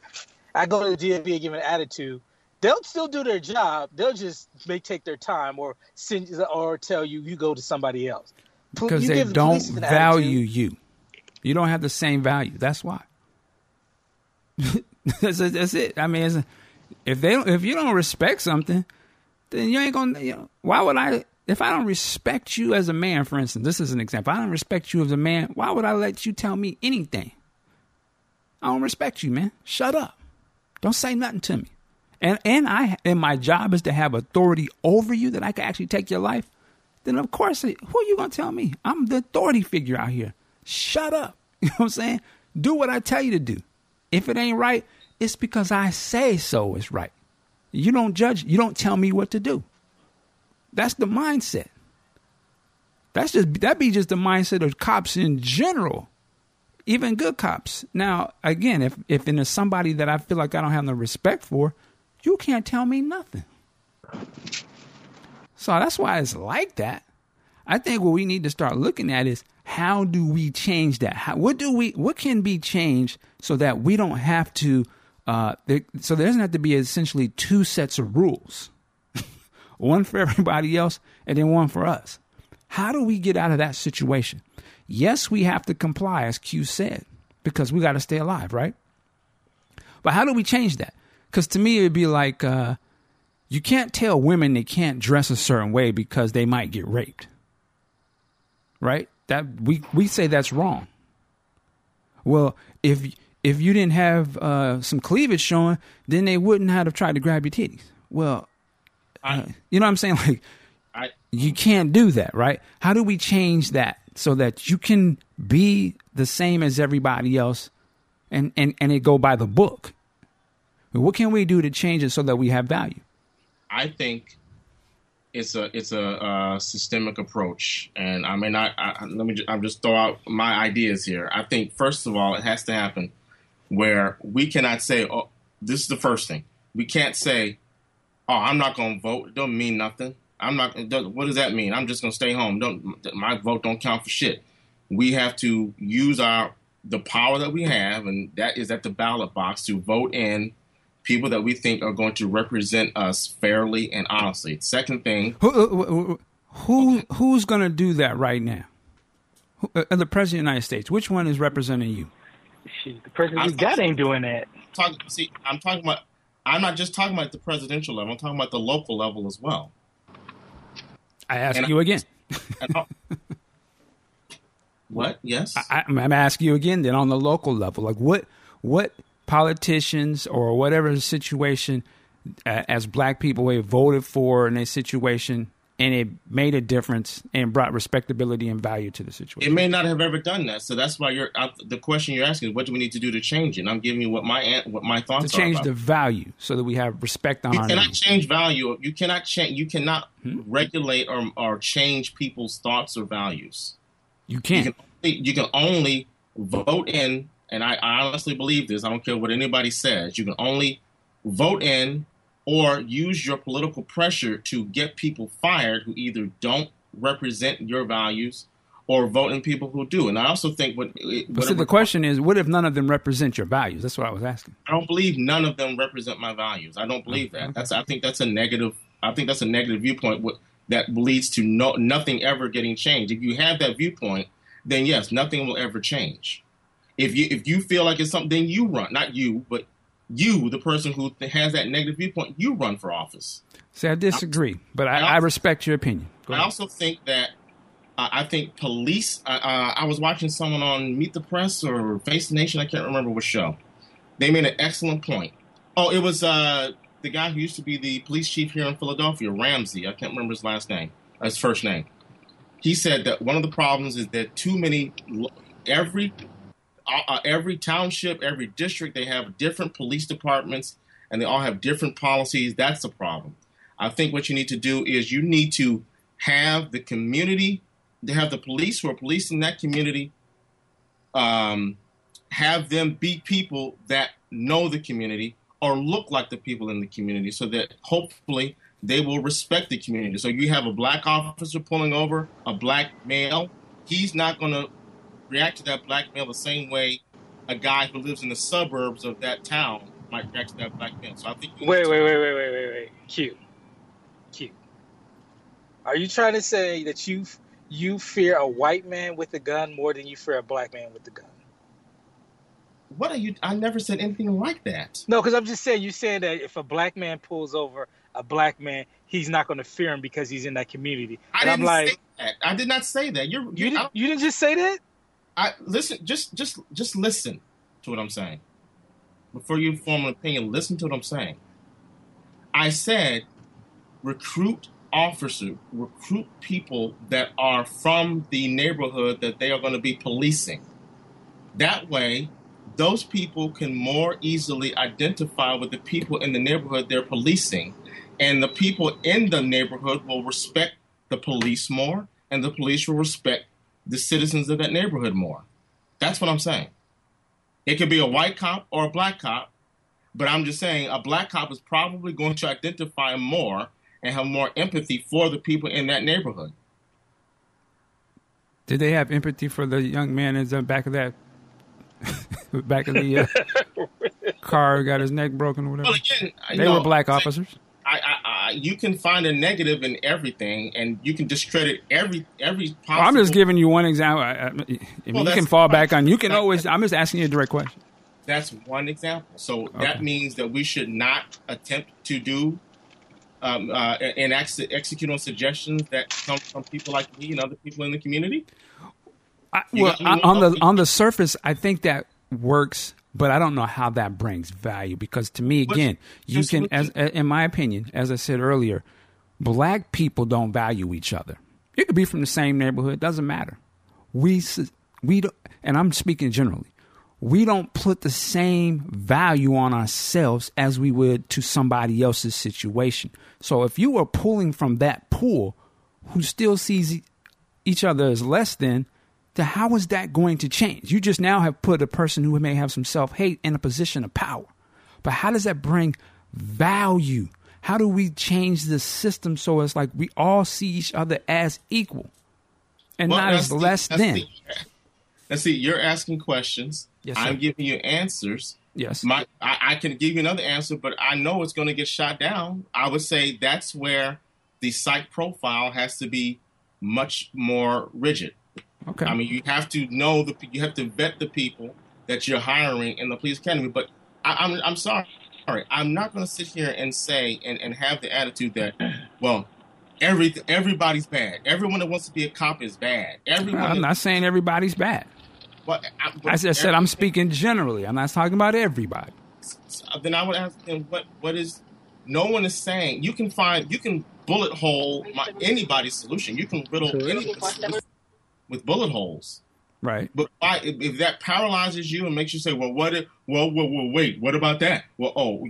I go to the DMV and give an attitude. They'll still do their job. They'll just may take their time or send or tell you you go to somebody else. Because you they the don't an value attitude, you. You don't have the same value. That's why. that's, that's it. I mean, if they if you don't respect something, then you ain't gonna. You know, why would I? If I don't respect you as a man, for instance, this is an example. I don't respect you as a man. Why would I let you tell me anything? I don't respect you, man. Shut up. Don't say nothing to me. And and I and my job is to have authority over you that I can actually take your life then of course, who are you gonna tell me? I'm the authority figure out here. Shut up. You know what I'm saying? Do what I tell you to do. If it ain't right, it's because I say so. It's right. You don't judge. You don't tell me what to do. That's the mindset. That's just that be just the mindset of cops in general, even good cops. Now, again, if if there's somebody that I feel like I don't have no respect for, you can't tell me nothing. So that's why it's like that. I think what we need to start looking at is how do we change that? How, what do we? What can be changed so that we don't have to? Uh, there, so there doesn't have to be essentially two sets of rules, one for everybody else and then one for us. How do we get out of that situation? Yes, we have to comply, as Q said, because we got to stay alive, right? But how do we change that? Because to me, it'd be like uh, you can't tell women they can't dress a certain way because they might get raped. Right? That we we say that's wrong. Well, if if you didn't have uh, some cleavage showing, then they wouldn't have tried to grab your titties. Well, uh, you know what I'm saying? Like I, you can't do that, right? How do we change that so that you can be the same as everybody else and, and, and it go by the book? What can we do to change it so that we have value? I think it's a it's a uh, systemic approach, and I may not. I, I- let me. Just, I'm just throw out my ideas here. I think first of all, it has to happen where we cannot say, "Oh, this is the first thing." We can't say, "Oh, I'm not going to vote." It doesn't mean nothing. I'm not. What does that mean? I'm just going to stay home. Don't my vote don't count for shit. We have to use our the power that we have, and that is at the ballot box to vote in people that we think are going to represent us fairly and honestly. Second thing, Who, who, who who's going to do that right now? Who, uh, the president of the United States. Which one is representing you? Shit, the person we got ain't doing that. talk, see, I'm talking about. I'm not just talking about the presidential level. I'm talking about the local level as well. I ask And- you again. I'll- what? Yes. I, I'm I'm asking you again. Then on the local level, like what what politicians or whatever situation, uh, as black people, have voted for in a situation, and it made a difference and brought respectability and value to the situation. it may not have ever done that, so that's why you're. Uh, the question you're asking is, what do we need to do to change it? And I'm giving you what my what my to thoughts change are. the value so that we have respect on You our cannot change value. You cannot change. You cannot Hmm? regulate or or change people's thoughts or values. You You can't. can only, you can only vote in, and I, I honestly believe this. I don't care what anybody says. You can only vote in or use your political pressure to get people fired who either don't represent your values or vote in people who do. And I also think what, But see, the question is, what if none of them represent your values? That's what I was asking. I don't believe none of them represent my values. I don't believe that. That's I think that's a negative I think that's a negative viewpoint that leads to no, nothing ever getting changed. If you have that viewpoint, then yes, nothing will ever change. If you if you feel like it's something, you run. Not you, but you, the person who has that negative viewpoint, you run for office. See, I disagree, but I, I, respect your opinion. I also think that uh, I think police. Uh, uh, I was watching someone on Meet the Press or Face the Nation. I can't remember what show. They made an excellent point. Oh, it was uh, the guy who used to be the police chief here in Philadelphia, Ramsey. I can't remember his last name, his first name. He said that one of the problems is that too many, every uh, every township, every district, they have different police departments, and they all have different policies. That's the problem. I think what you need to do is you need to have the community, to have the police who are policing that community, um, have them be people that know the community or look like the people in the community so that hopefully they will respect the community. So you have a black officer pulling over a black male, he's not going to react to that black male the same way a guy who lives in the suburbs of that town might react to that black male. So I think wait, wait, wait, wait, wait, wait, wait. Q, Q. Are you trying to say that you you fear a white man with a gun more than you fear a black man with a gun? What are you? I never said anything like that. No, because I'm just saying you saying that if a black man pulls over a black man, he's not going to fear him because he's in that community. I didn't I'm like, say that. I did not say that. You're, you, you didn't, you didn't just say that. I listen. Just, just, just listen to what I'm saying before you form an opinion. Listen to what I'm saying. I said, recruit officer, recruit people that are from the neighborhood that they are going to be policing. That way, those people can more easily identify with the people in the neighborhood they're policing, and the people in the neighborhood will respect the police more, and the police will respect the citizens of that neighborhood more. That's what I'm saying. It could be a white cop or a black cop, but I'm just saying a black cop is probably going to identify more and have more empathy for the people in that neighborhood. Did they have empathy for the young man in the back of that back of the uh, car got his neck broken or whatever? Well, again, they know, were black officers. I, I, I, you can find a negative in everything, and you can discredit every every. Possible... Well, I'm just giving you one example. I, I mean, well, you can fall back on. You can always. I'm just asking you a direct question. That's one example. So okay. that means that we should not attempt to do um, uh, and ex- execute on suggestions that come from people like me and other people in the community. I, well, on the on the surface, I think that works, but I don't know how that brings value because to me, again, you can, as in my opinion, as I said earlier, black people don't value each other. You could be from the same neighborhood; doesn't matter. We we don't, and I'm speaking generally. We don't put the same value on ourselves as we would to somebody else's situation. So if you are pulling from that pool, who still sees each other as less than, then how is that going to change? You just now have put a person who may have some self hate in a position of power. But how does that bring value? How do we change the system so it's like we all see each other as equal and well, not as the, less than? The, let's see, you're asking questions. Yes, I'm giving you answers. Yes. My, I, I can give you another answer, but I know it's going to get shot down. I would say that's where the psych profile has to be much more rigid. Okay. I mean, you have to know the you have to vet the people that you're hiring in the police academy. But I, am I'm, I'm sorry, I'm not going to sit here and say and, and have the attitude that, well, every everybody's bad. Everyone that wants to be a cop is bad. Everyone. I'm not saying everybody's bad. But, I, but As I said, I'm speaking generally. I'm not talking about everybody. Then I would ask them, what what is? No one is saying you can find you can bullet hole my, anybody's solution. You can riddle any with bullet holes. Right. But why, if, if, that paralyzes you and makes you say, well, what if, well, well, well, wait, what about that? Well, oh,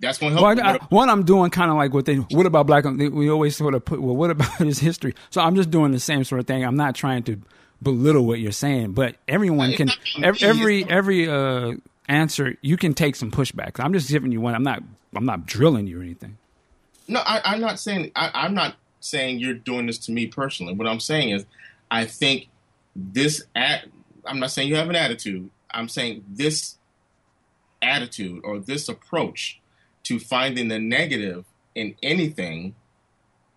that's going to help. Well, I, what I'm doing kind of like what they, what about black, we always sort of put, well, what about his history? So I'm just doing the same sort of thing. I'm not trying to belittle what you're saying, but everyone can, every, every, every, uh, answer, you can take some pushback. I'm just giving you one. I'm not, I'm not drilling you or anything. No, I, am not saying, I, I'm not saying you're doing this to me personally. What I'm saying is, I think this at I'm not saying you have an attitude. I'm saying this attitude or this approach to finding the negative in anything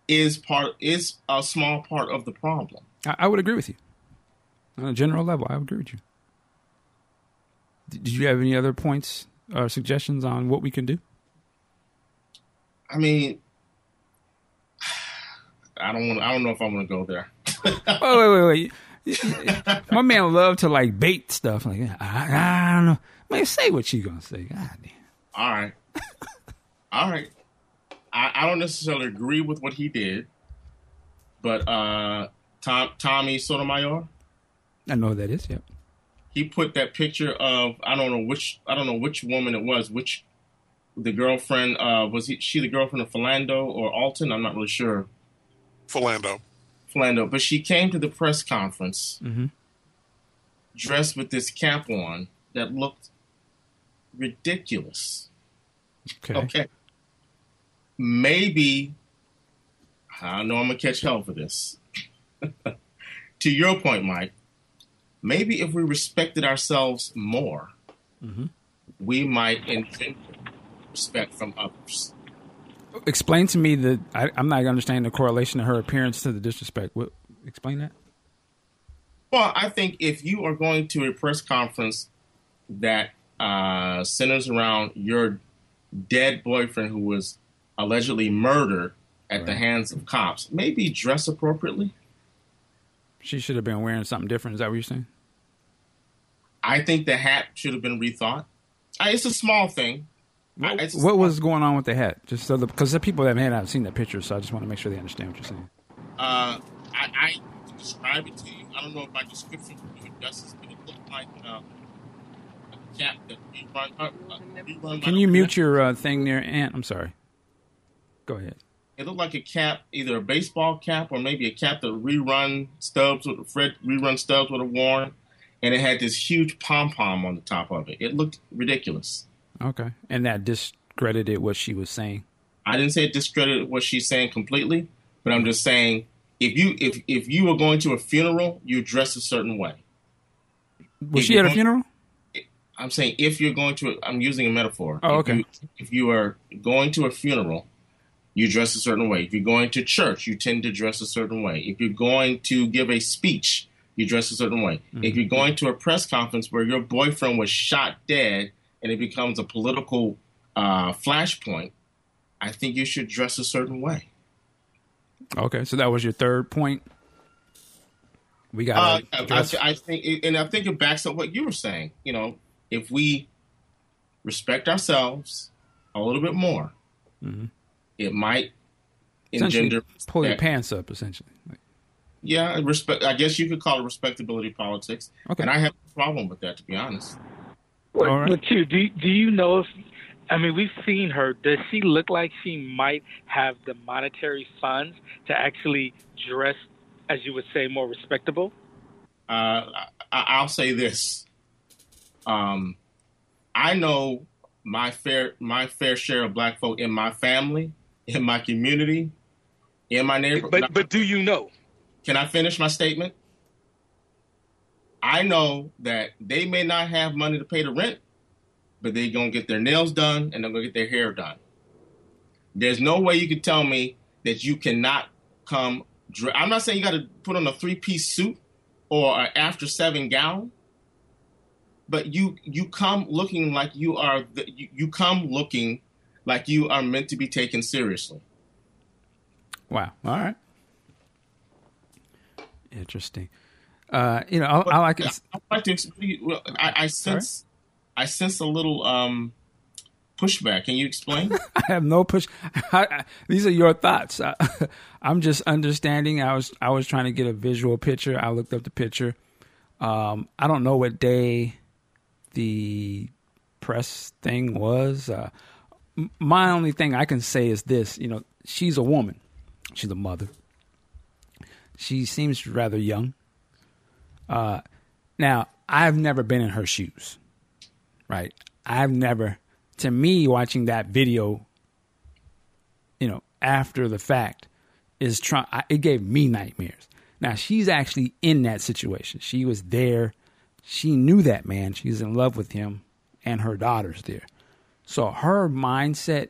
is part is a small part of the problem. I, I would agree with you on a general level. I would agree with you. Did you have any other points or suggestions on what we can do? I mean, I don't want. I don't know if I want to go there. wait, wait, wait, wait. My man love to like bait stuff. Like I, I don't know. Man, say what you gonna say. God damn. All right. All right. I, I don't necessarily agree with what he did, but uh, Tom, Tommy Sotomayor. I know who that is. Yep. He put that picture of I don't know which I don't know which woman it was. Which the girlfriend uh, was he, she the girlfriend of Philando or Alton? I'm not really sure. Philando. Philando, but she came to the press conference Mm-hmm. dressed with this cap on that looked ridiculous. Okay. Okay. Maybe I know I'm gonna catch hell for this. to your point, Mike, maybe if we respected ourselves more, Mhm. we might engender respect from others. Explain to me the. I, I'm not understanding the correlation of her appearance to the disrespect. What? Explain that. Well, I think if you are going to a press conference that uh, centers around your dead boyfriend who was allegedly murdered at the hands of cops, maybe dress appropriately. She should have been wearing something different. Is that what you're saying? I think the hat should have been rethought. It's a small thing. It's What was going on with the hat? Just so the because the people that may not have seen that picture, so I just want to make sure they understand what you're saying. Uh, I, I can describe it to you. I don't know if my description will do justice, but it looked like uh, a cap that rerun. Uh, uh, rerun Can you mute your uh, thing there, Ant? I'm sorry. Go ahead. It looked like a cap, either a baseball cap or maybe a cap that rerun Stubbs would Fred rerun Stubbs would have worn, and it had this huge pom pom on the top of it. It looked ridiculous. Okay, and that discredited what she was saying. I didn't say it discredited what she's saying completely, but I'm just saying if you if if you were going to a funeral, you dress a certain way. Was If she at a funeral? I'm saying if you're going to, I'm using a metaphor. Oh, If okay. you- If you are going to a funeral, you dress a certain way. If you're going to church, you tend to dress a certain way. If you're going to give a speech, you dress a certain way. Mm-hmm. If you're going to a press conference where your boyfriend was shot dead and it becomes a political uh, flashpoint, I think you should dress a certain way. Okay, so that was your third point. We Uh, got. I, I think, and I think it backs up what you were saying. You know, if we respect ourselves a little bit more, Mhm. it might engender. pull your pants up, essentially. Like, Yeah, respect. I guess you could call it respectability politics, Okay. and I have a problem with that, to be honest. But, All right. but too, do do you know if? I mean, we've seen her. Does she look like she might have the monetary funds to actually dress, as you would say, more respectable? Uh, I, I'll say this: um, I know my fair my fair share of black folk in my family, in my community, in my neighborhood. But but do you know? Can I finish my statement? I know that they may not have money to pay the rent, but they're going to get their nails done and they're going to get their hair done. There's no way you can tell me that you cannot come. I'm not saying you got to put on a three piece suit or an after seven gown, but you you come looking like you are. The, you come looking like you are meant to be taken seriously. wow. All right. Interesting. Uh, you know, I, I like. I'd like to explain. Well, I, I sense, I sense a little um, pushback. Can you explain? I have no push. I, these are your thoughts. I, I'm just understanding. I was I was trying to get a visual picture. I looked up the picture. Um, I don't know what day the press thing was. Uh, my only thing I can say is this: you know, she's a woman. She's a mother. She seems rather young. Uh, now, I've never been in her shoes, right? I've never, to me, watching that video, you know, after the fact, is trying. It gave me nightmares. Now she's actually in that situation. She was there. She knew that man. She's in love with him, and her daughter's there. So her mindset,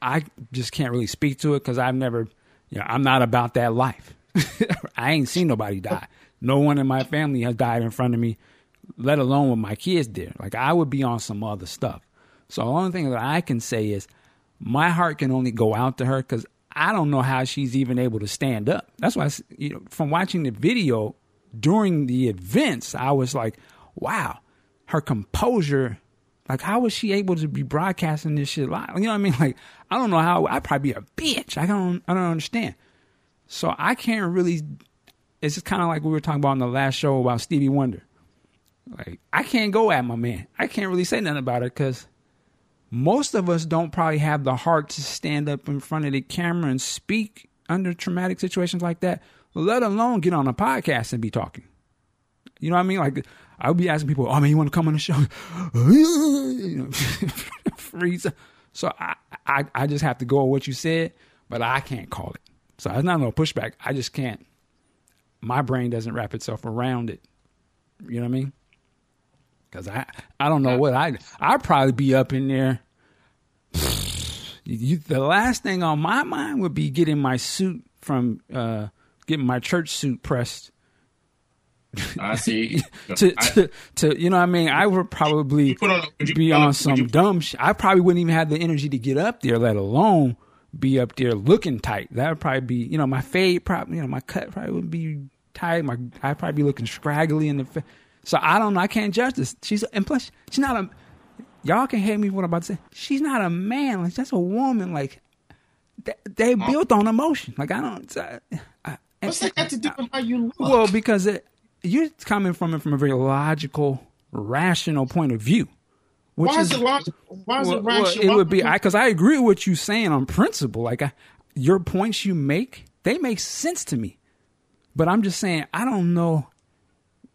I just can't really speak to it because I've never You know, I'm not about that life. I ain't seen nobody die. No one in my family has died in front of me, let alone what my kids did. Like I would be on some other stuff. So the only thing that I can say is my heart can only go out to her because I don't know how she's even able to stand up. That's why, you know, from watching the video during the events, I was like, wow, her composure. Like, how was she able to be broadcasting this shit live? You know what I mean? Like, I don't know how. I'd probably be a bitch. I don't. I don't understand. So I can't really. It's just kind of like we were talking about in the last show about Stevie Wonder. Like, I can't go at my man. I can't really say nothing about it because most of us don't probably have the heart to stand up in front of the camera and speak under traumatic situations like that, let alone get on a podcast and be talking. You know what I mean? Like I would be asking people, "Oh man, you want to come on the show?" you know, freeze. So I, I I just have to go with what you said, but I can't call it. So it's not no pushback. I just can't. My brain doesn't wrap itself around it. You know what I mean? Because I I don't know what I I'd probably be up in there. You, the last thing on my mind would be getting my suit from uh, getting my church suit pressed. I see. to, to, to you know what I mean I would probably on, would be on, on some you, dumb shit. I probably wouldn't even have the energy to get up there, let alone be up there looking tight. That would probably be you know my fade probably you know my cut probably would be tight. My I'd probably be looking scraggly in the face. So I don't know. I can't judge this. She's and plus she's not a. Y'all can hate me for what I'm about to say. She's not a man. Like that's a woman. Like they, they built on emotion. Like I don't. I, I, What's that got to do with how you look? Well, because it, you're coming from it from a very logical, rational point of view. Which why is, is it logical? Why is well, it rational? Well, it would be because I, I, agree with what you're saying on principle. Like I, your points you make, they make sense to me. But I'm just saying I don't know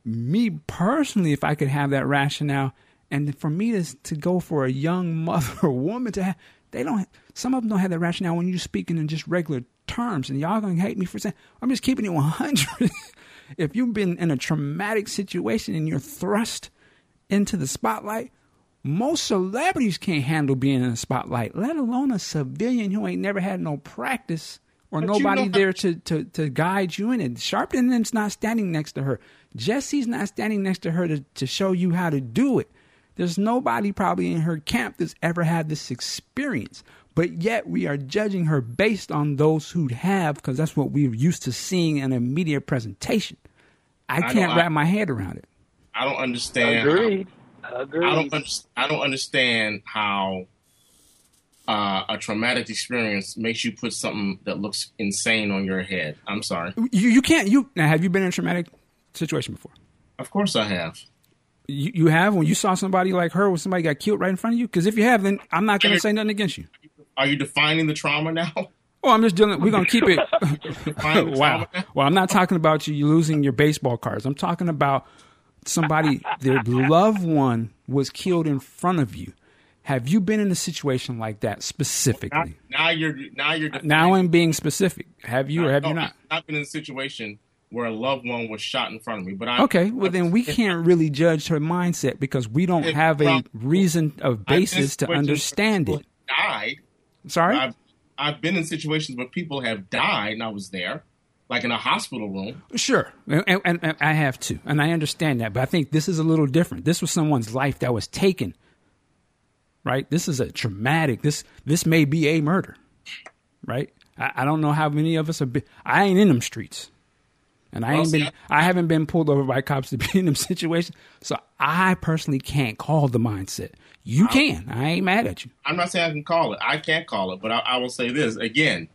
me personally, if I could have that rationale, and for me to to go for a young mother or woman to have, they don't. Some of them don't have that rationale when you're speaking in just regular terms, and y'all gonna hate me for saying I'm just keeping it 100. if you've been in a traumatic situation and you're thrust into the spotlight, most celebrities can't handle being in the spotlight, let alone a civilian who ain't never had no practice or but nobody you know there to, to, to guide you in it. Sharpton's not standing next to her. Jesse's not standing next to her to, to show you how to do it. There's nobody probably in her camp that's ever had this experience. But yet we are judging her based on those who have, because that's what we're used to seeing in a media presentation. I, I can't wrap I, my head around it. I don't understand. Agreed. How, Agreed. I don't. I don't understand how uh, a traumatic experience makes you put something that looks insane on your head. I'm sorry. You, you can't. You now have you been in a traumatic situation before? Of course I have. You, you have when you saw somebody like her when somebody got killed right in front of you? Because if you have, then I'm not going to say nothing against you. Are you defining the trauma now? Oh, I'm just dealing. We're gonna keep it. wow. Well, I'm not talking about you losing your baseball cards. I'm talking about somebody, their loved one was killed in front of you. Have you been in a situation like that specifically? Now, now you're now you're now I'm being specific. Have you or have no, you not? I've been in a situation where a loved one was shot in front of me. But I okay, well then we can't really judge her mindset because we don't have a reason of basis to understand it. Died. Sorry, I've, I've been in situations where people have died, and I was there, like in a hospital room. Sure, and, and, and I have too, and I understand that. But I think this is a little different. This was someone's life that was taken. Right. This is a traumatic. This this may be a murder. Right. I, I don't know how many of us have been. I ain't in them streets. And I ain't been, I haven't been pulled over by cops to be in them situations. So I personally can't call the mindset. You can. I ain't mad at you. I'm not saying I can call it. I can't call it, but I, I will say this again.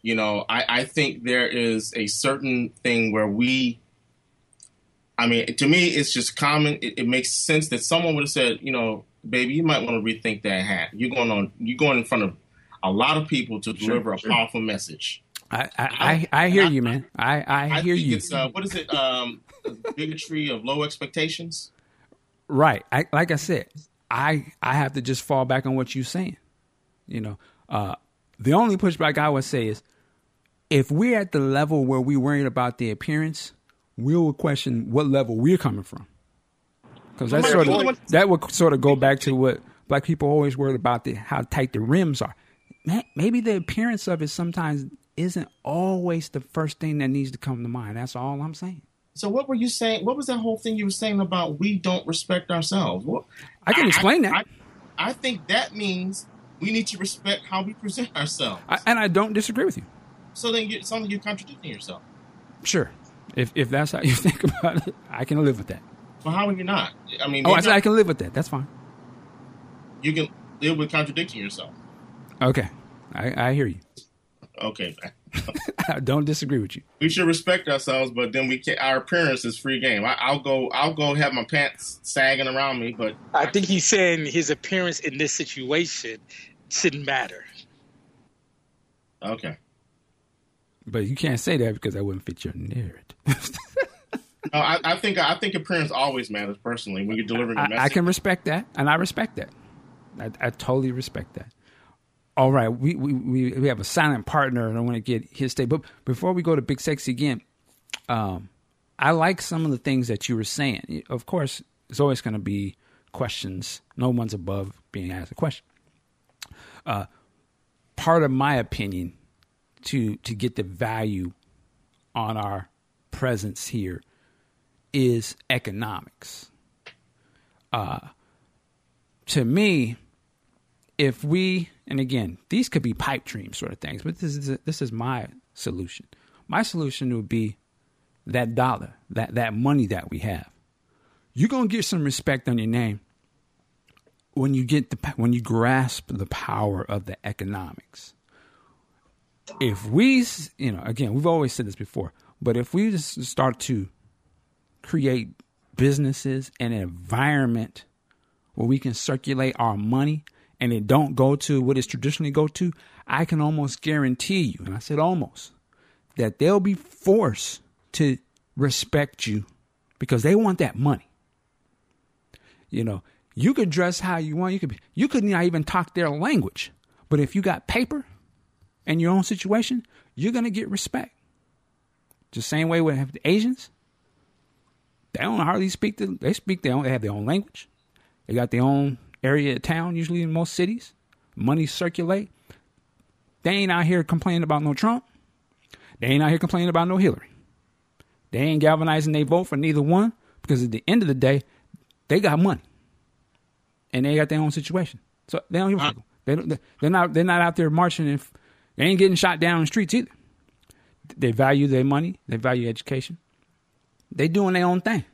You know, I, I think there is a certain thing where we. I mean, to me, it's just common. It, it makes sense that someone would have said, you know, baby, you might want to rethink that hat. You're going on. You're going in front of a lot of people to deliver sure, a sure. powerful message I I, I, I hear you, man. I I, I hear you. It's uh, what is it? Um, bigotry of low expectations. Right. I like I said, I I have to just fall back on what you're saying. You know, uh, the only pushback I would say is if we're at the level where we're worried about the appearance, we will question what level we're coming from. Because that sort of that would sort of go back to what black people always worried about the how tight the rims are. maybe the appearance of it sometimes isn't always the first thing that needs to come to mind. That's all I'm saying. So what were you saying? What was that whole thing you were saying about we don't respect ourselves? Well, I can explain that. I, I, think that means we need to respect how we present ourselves. I, and I don't disagree with you. So then you, so you're contradicting yourself. Sure. If if that's how you think about it, I can live with that. Well, how are you not? I mean, oh, I, I can live with that. That's fine. You can live with contradicting yourself. Okay, I, I hear you. Okay, I don't disagree with you. We should respect ourselves, but then we can Our appearance is free game. I, will go. I'll go have my pants sagging around me, but I think he's saying his appearance in this situation shouldn't matter. Okay. But you can't say that because that wouldn't fit your narrative. no, I, I, think I think appearance always matters personally when you're delivering a message. I, I can respect that, and I respect that. I, I totally respect that. All right, we, we we have a silent partner, and I want to get his take. But before we go to Big Sexy again, um, I like some of the things that you were saying. Of course, there's always going to be questions. No one's above being asked a question. Uh, part of my opinion to to get the value on our presence here is economics. Uh, to me, if we and again, these could be pipe dream sort of things, but this is this is my solution. My solution would be that dollar, that that money that we have. You're gonna get some respect on your name when you get the when you grasp the power of the economics if we, you know, again, we've always said this before, but if we just start to create businesses and an environment where we can circulate our money and it don't go to what it's traditionally go to, I can almost guarantee you, and I said almost, that they'll be forced to respect you because they want that money. You know, you could dress how you want. You could be, you could not even talk their language, but if you got paper, in your own situation, you're gonna get respect. Just same way with the Asians. They don't hardly speak the they speak their own they have their own language. They got their own area of town, usually in most cities. Money circulate. They ain't out here complaining about no Trump. They ain't out here complaining about no Hillary. They ain't galvanizing their vote for neither one because at the end of the day, they got money. And they got their own situation. So they don't give a They don't, they're not they're not out there marching and they ain't getting shot down in the streets either. They value their money. They value education. They doing their own thing.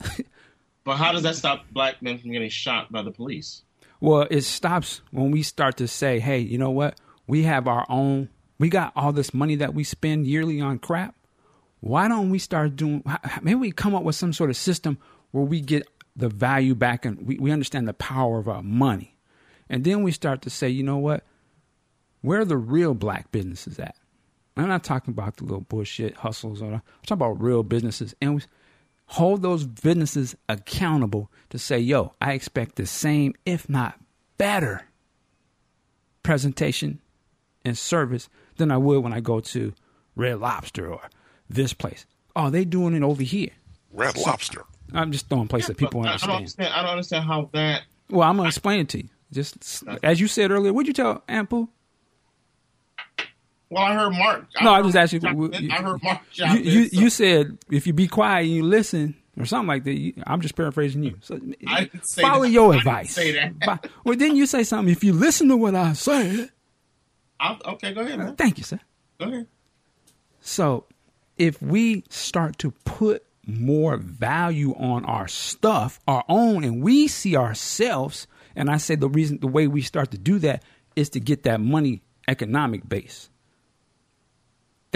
but how does that stop black men from getting shot by the police? Well, it stops when we start to say, "Hey, you know what? We have our own. We got all this money that we spend yearly on crap. Why don't we start doing? Maybe we come up with some sort of system where we get the value back and we, we understand the power of our money, and then we start to say, you know what? Where are the real black businesses at? I'm not talking about the little bullshit hustles. I'm talking about real businesses. And we hold those businesses accountable to say, yo, I expect the same, if not better, presentation and service than I would when I go to Red Lobster or this place. Oh, they doing it over here. Red so, Lobster. I'm just throwing places yeah, that people understand. I don't understand. I don't understand how that. Well, I'm gonna explain it to you. Just as you said earlier, what'd you tell Ample? Well, I heard Mark. I no, I was actually. I heard Mark. You, you, so. you, said if you be quiet and you listen or something like that. You, I'm just paraphrasing you. So follow that. your advice. say that. well, then you say something. If you listen to what I said. I'll, okay, go ahead. Uh, man. Thank you, sir. Go ahead. So, if we start to put more value on our stuff, our own, and we see ourselves, and I say the reason, the way we start to do that is to get that money economic base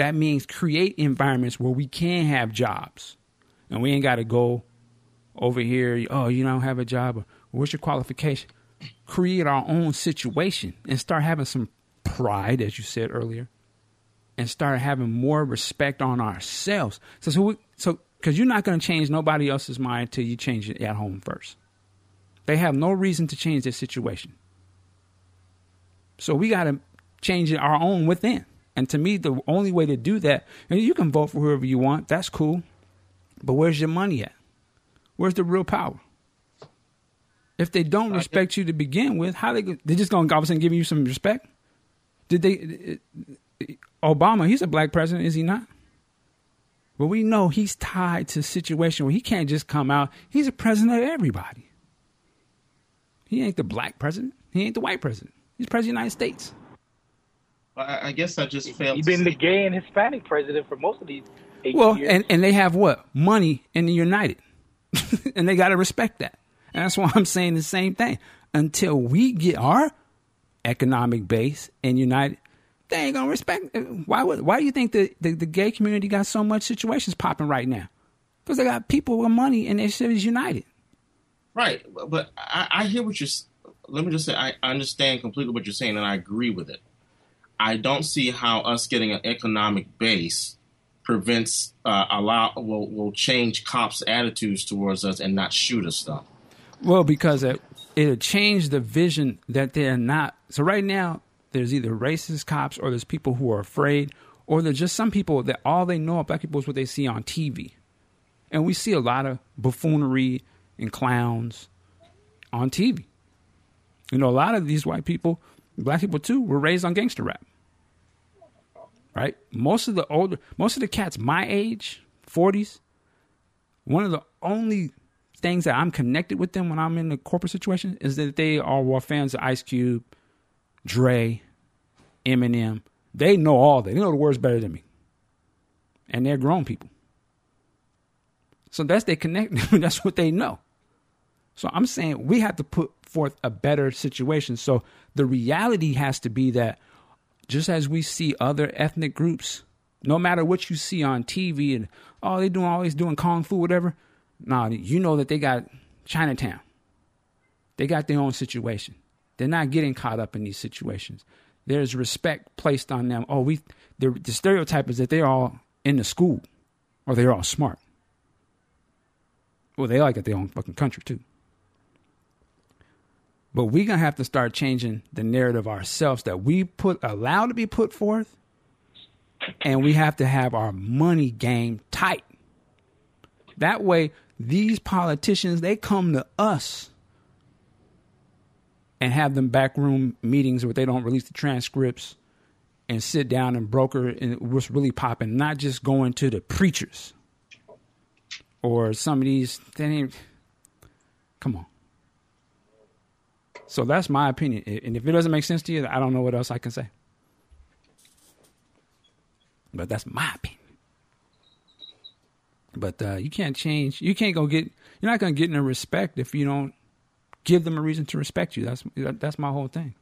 that means create environments where we can have jobs. And we ain't got to go over here oh you don't have a job what's your qualification? Create our own situation and start having some pride as you said earlier and start having more respect on ourselves. So so so because you're not going to change nobody else's mind until you change it at home first. They have no reason to change their situation. So we got to change it our own within and to me, the only way to do that, and you can vote for whoever you want, that's cool. But where's your money at? Where's the real power? If they don't respect you to begin with, how they they just gonna all of a sudden give you some respect? Did they? Uh, uh, Obama, he's a black president, is he not? But we know he's tied to a situation where he can't just come out. He's a president of everybody. He ain't the black president. He ain't the white president. He's president of the United States. I, I guess I just failed. He's to been the see- gay and Hispanic president for most of these eight Well, years. and, and they have what? Money in the United. and they got to respect that. And that's why I'm saying the same thing. Until we get our economic base in United, they ain't going to respect. Uh, why would, why do you think the, the, the gay community got so much situations popping right now? Because they got people with money and their cities united. Right, but I, I hear what you're. s- Let me just say, I understand completely what you're saying, and I agree with it. I don't see how us getting an economic base prevents uh, allow will will change cops' attitudes towards us and not shoot us stuff. Well, because it, it'll change the vision that they're not. So right now, there's either racist cops or there's people who are afraid, or there's just some people that all they know about black people is what they see on TV. And we see a lot of buffoonery and clowns on TV. You know, a lot of these white people, black people too, were raised on gangster rap. Right? Most of the older, most of the cats my age, 40s, one of the only things that I'm connected with them when I'm in a corporate situation is that they are were fans of Ice Cube, Dre, Eminem. They know all that. They know the words better than me. And they're grown people. So that's they connect. that's what they know. So I'm saying we have to put forth a better situation. So the reality has to be that just as we see other ethnic groups, no matter what you see on TV and oh they doing always doing kung fu whatever, nah, you know that they got Chinatown. They got their own situation. They're not getting caught up in these situations. There's respect placed on them. Oh, we the, stereotype is that they're all in the school or they're all smart. Well, they like it their own fucking country too. But we're gonna have to start changing the narrative ourselves that we put allow to be put forth, and we have to have our money game tight. That way, these politicians they come to us and have them backroom meetings where they don't release the transcripts and sit down and broker and what's really popping, not just going to the preachers or some of these. They ain't, come on. So that's my opinion. And if it doesn't make sense to you, I don't know what else I can say. But that's my opinion. But uh, you can't change. You can't go get. You're not going to get no respect if you don't give them a reason to respect you. That's that's my whole thing.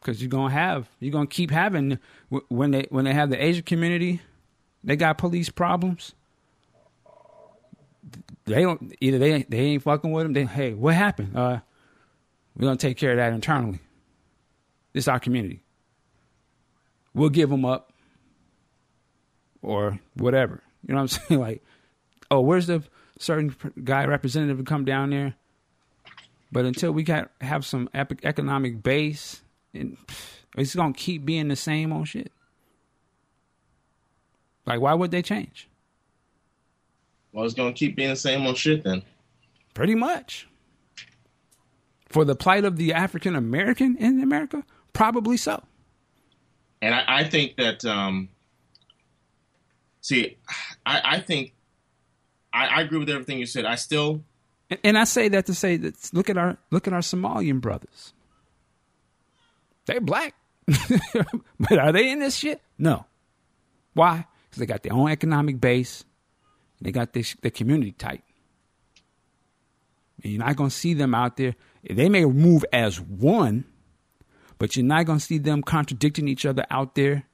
Because you're gonna have, you're gonna keep having when they when they have the Asian community, they got police problems. They don't either they they ain't fucking with them. They hey, what happened? Uh, we're gonna take care of that internally. This is our community. We'll give them up, or whatever. You know what I'm saying? Like, oh, where's the certain guy representative to come down there? But until we got have some epic economic base, and it's gonna keep being the same old shit. Like, why would they change? Well, it's gonna keep being the same old shit then. Pretty much. For the plight of the African American in America, probably so. And I, I think that, um, see, I, I think I, I agree with everything you said. I still, And, and I say that to say that look at our look at our Somalian brothers. They're black, but are they in this shit? No. Why? Because they got their own economic base. They got their, their community tight. And you're not going to see them out there. They may move as one, but you're not going to see them contradicting each other out there.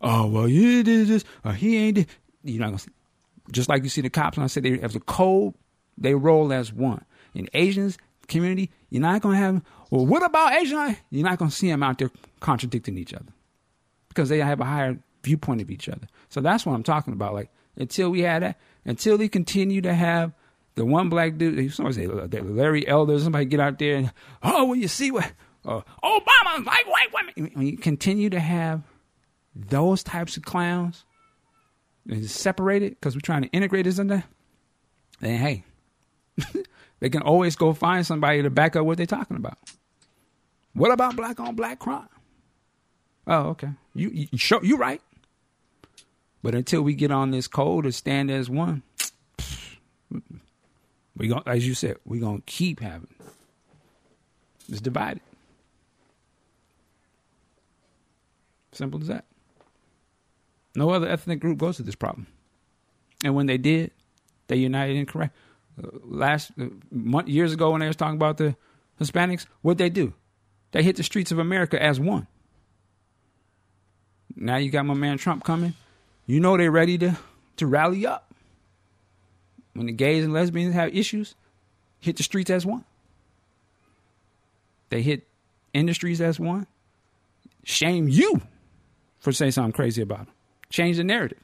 Oh, well, you did this, or he ain't did. You're not going to see. Just like you see the cops when I say they have a code, they roll as one. In Asians community, you're not going to have, well, what about Asian? You're not going to see them out there contradicting each other because they have a higher viewpoint of each other. So that's what I'm talking about. Like, until we had that, until they continue to have the one black dude, somebody say Larry Elder, somebody get out there and, oh, well, you see what, uh, Obama like white women. When you continue to have those types of clowns and separate it because we're trying to integrate this in there, then hey, they can always go find somebody to back up what they're talking about. What about black on black crime? Oh, okay. You you show you right. But until we get on this code to stand as one, we going as you said, we're gonna keep having it's divided. Simple as that. No other ethnic group goes to this problem, and when they did, they united in correct. Uh, last uh, month, years ago, when they was talking about the Hispanics, what they do? They hit the streets of America as one. Now you got my man Trump coming. You know they're ready to to rally up. When the gays and lesbians have issues, hit the streets as one. They hit industries as one. Shame you for saying something crazy about them. Change the narrative.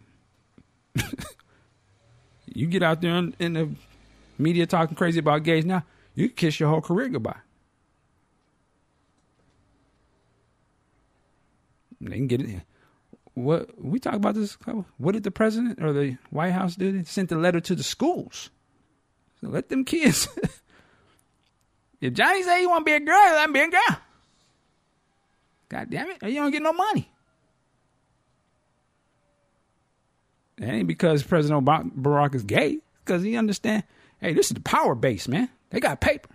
you get out there in, in, the media talking crazy about gays now, you kiss your whole career goodbye. They can get it what we talk about this. What did the president or the White House do? They sent a letter to the schools. So let them kids. if Johnny say you want to be a girl, let him be a girl. God damn it! You don't get no money. It ain't because President Barack is gay. Because he understand. Hey, this is the power base, man. They got paper.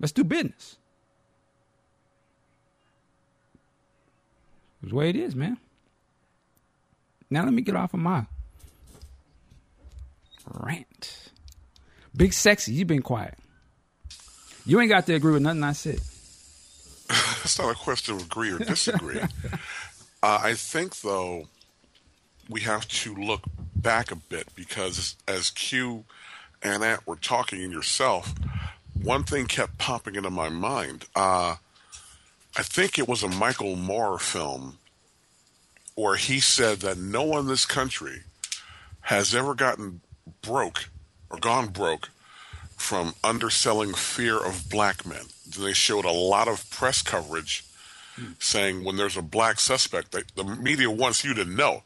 Let's do business. It's the way it is, man. Now let me get off of my rant. Big sexy, you've been quiet. You ain't got to agree with nothing I said. It's not a question of agree or disagree. uh, I think, though, we have to look back a bit because as Q and Ant were talking and yourself, one thing kept popping into my mind. Uh, I think it was a Michael Moore film where he said that no one in this country has ever gotten broke or gone broke from underselling fear of black men. They showed a lot of press coverage hmm. saying when there's a black suspect, they, the media wants you to know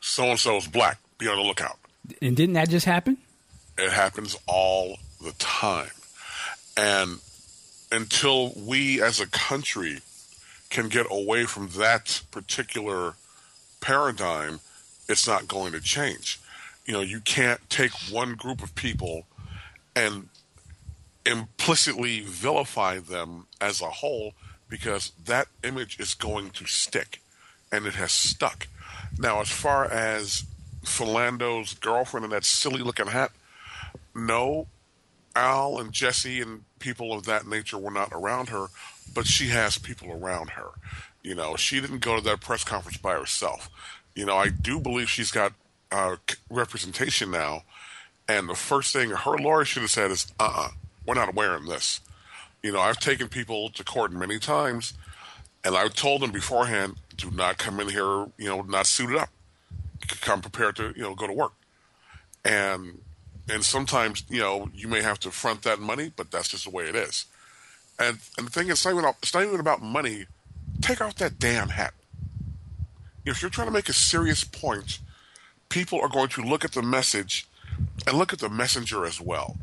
so and so is black. Be on the lookout. And didn't that just happen? It happens all the time. And until we as a country can get away from that particular paradigm, it's not going to change. You know, you can't take one group of people and implicitly vilify them as a whole because that image is going to stick and it has stuck. Now, as far as Philando's girlfriend in that silly looking hat, no, Al and Jesse and people of that nature were not around her, but she has people around her. You know, she didn't go to that press conference by herself. You know, I do believe she's got uh, representation now, and the first thing her lawyer should have said is, "Uh, uh-uh, we're not wearing this." You know, I've taken people to court many times, and I've told them beforehand, "Do not come in here, you know, not suited up. Come prepared to, you know, go to work." And and sometimes, you know, you may have to front that money, but that's just the way it is. And and the thing is, it's not even it's not even about money. Take off that damn hat. If you're trying to make a serious point, people are going to look at the message and look at the messenger as well.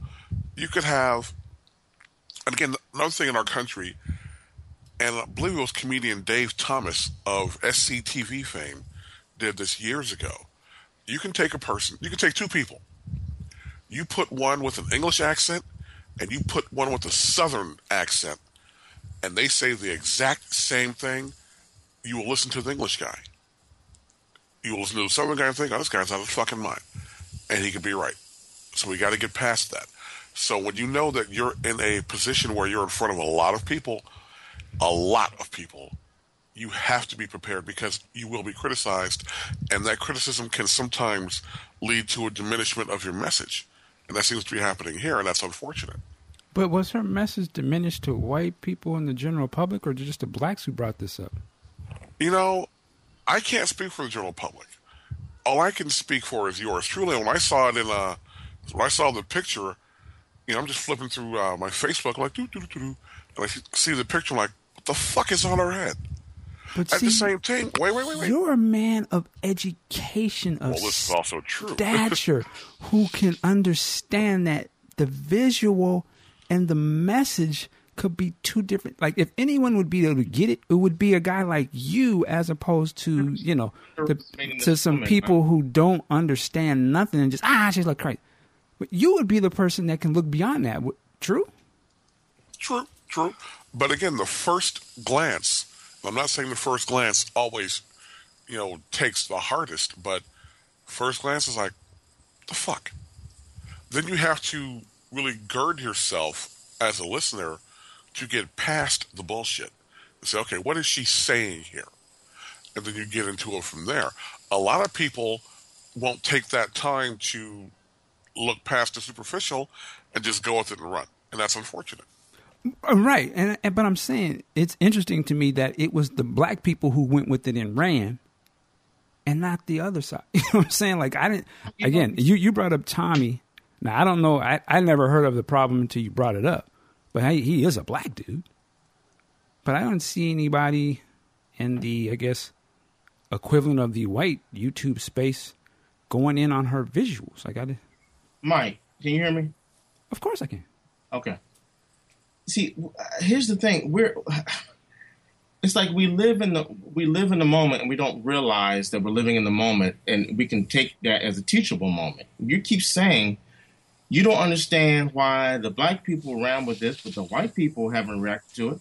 You could have, and again, another thing in our country, and I believe it was comedian Dave Thomas of SCTV fame did this years ago. You can take a person, you can take two people, you put one with an English accent and you put one with a Southern accent, and they say the exact same thing, you will listen to the English guy. You will listen to the Southern guy and think, oh, this guy's out of his fucking mind. And he could be right. So we got to get past that. So when you know that you're in a position where you're in front of a lot of people, a lot of people, you have to be prepared because you will be criticized, and that criticism can sometimes lead to a diminishment of your message. And that seems to be happening here, and that's unfortunate. But was her message diminished to white people in the general public, or just the blacks who brought this up? You know, I can't speak for the general public. All I can speak for is yours. Truly, when I saw it in uh, when I saw the picture, you know, I'm just flipping through uh, my Facebook, like, doo, doo, doo, doo, and I see the picture, I'm like, what the fuck is on her head? But At see, the same time, wait, wait, wait, wait. You're a man of education, of well, this is also true. stature, who can understand that the visual and the message could be two different. Like if anyone would be able to get it, it would be a guy like you, as opposed to you know the, to some people who don't understand nothing and just ah, she's like crazy. But you would be the person that can look beyond that. True. True. True. But again, the first glance. I'm not saying the first glance always, you know, takes the hardest, but first glance is like, the fuck. Then you have to really gird yourself as a listener to get past the bullshit. And say, okay, what is she saying here? And then you get into it from there. A lot of people won't take that time to look past the superficial and just go with it and run. And that's unfortunate. Uh, right. And, and but I'm saying it's interesting to me that it was the black people who went with it and ran and not the other side. You know what I'm saying? Like I didn't again, you you brought up Tommy. Now I don't know I, I never heard of the problem until you brought it up. But he, he is a black dude. But I don't see anybody in the, I guess, equivalent of the white YouTube space going in on her visuals. Like I did. Mike, can you hear me? Of course I can. Okay. See, here's the thing. We're it's like we live in the we live in the moment and we don't realize that we're living in the moment and we can take that as a teachable moment. You keep saying you don't understand why the black people ran with this, but the white people haven't reacted to it.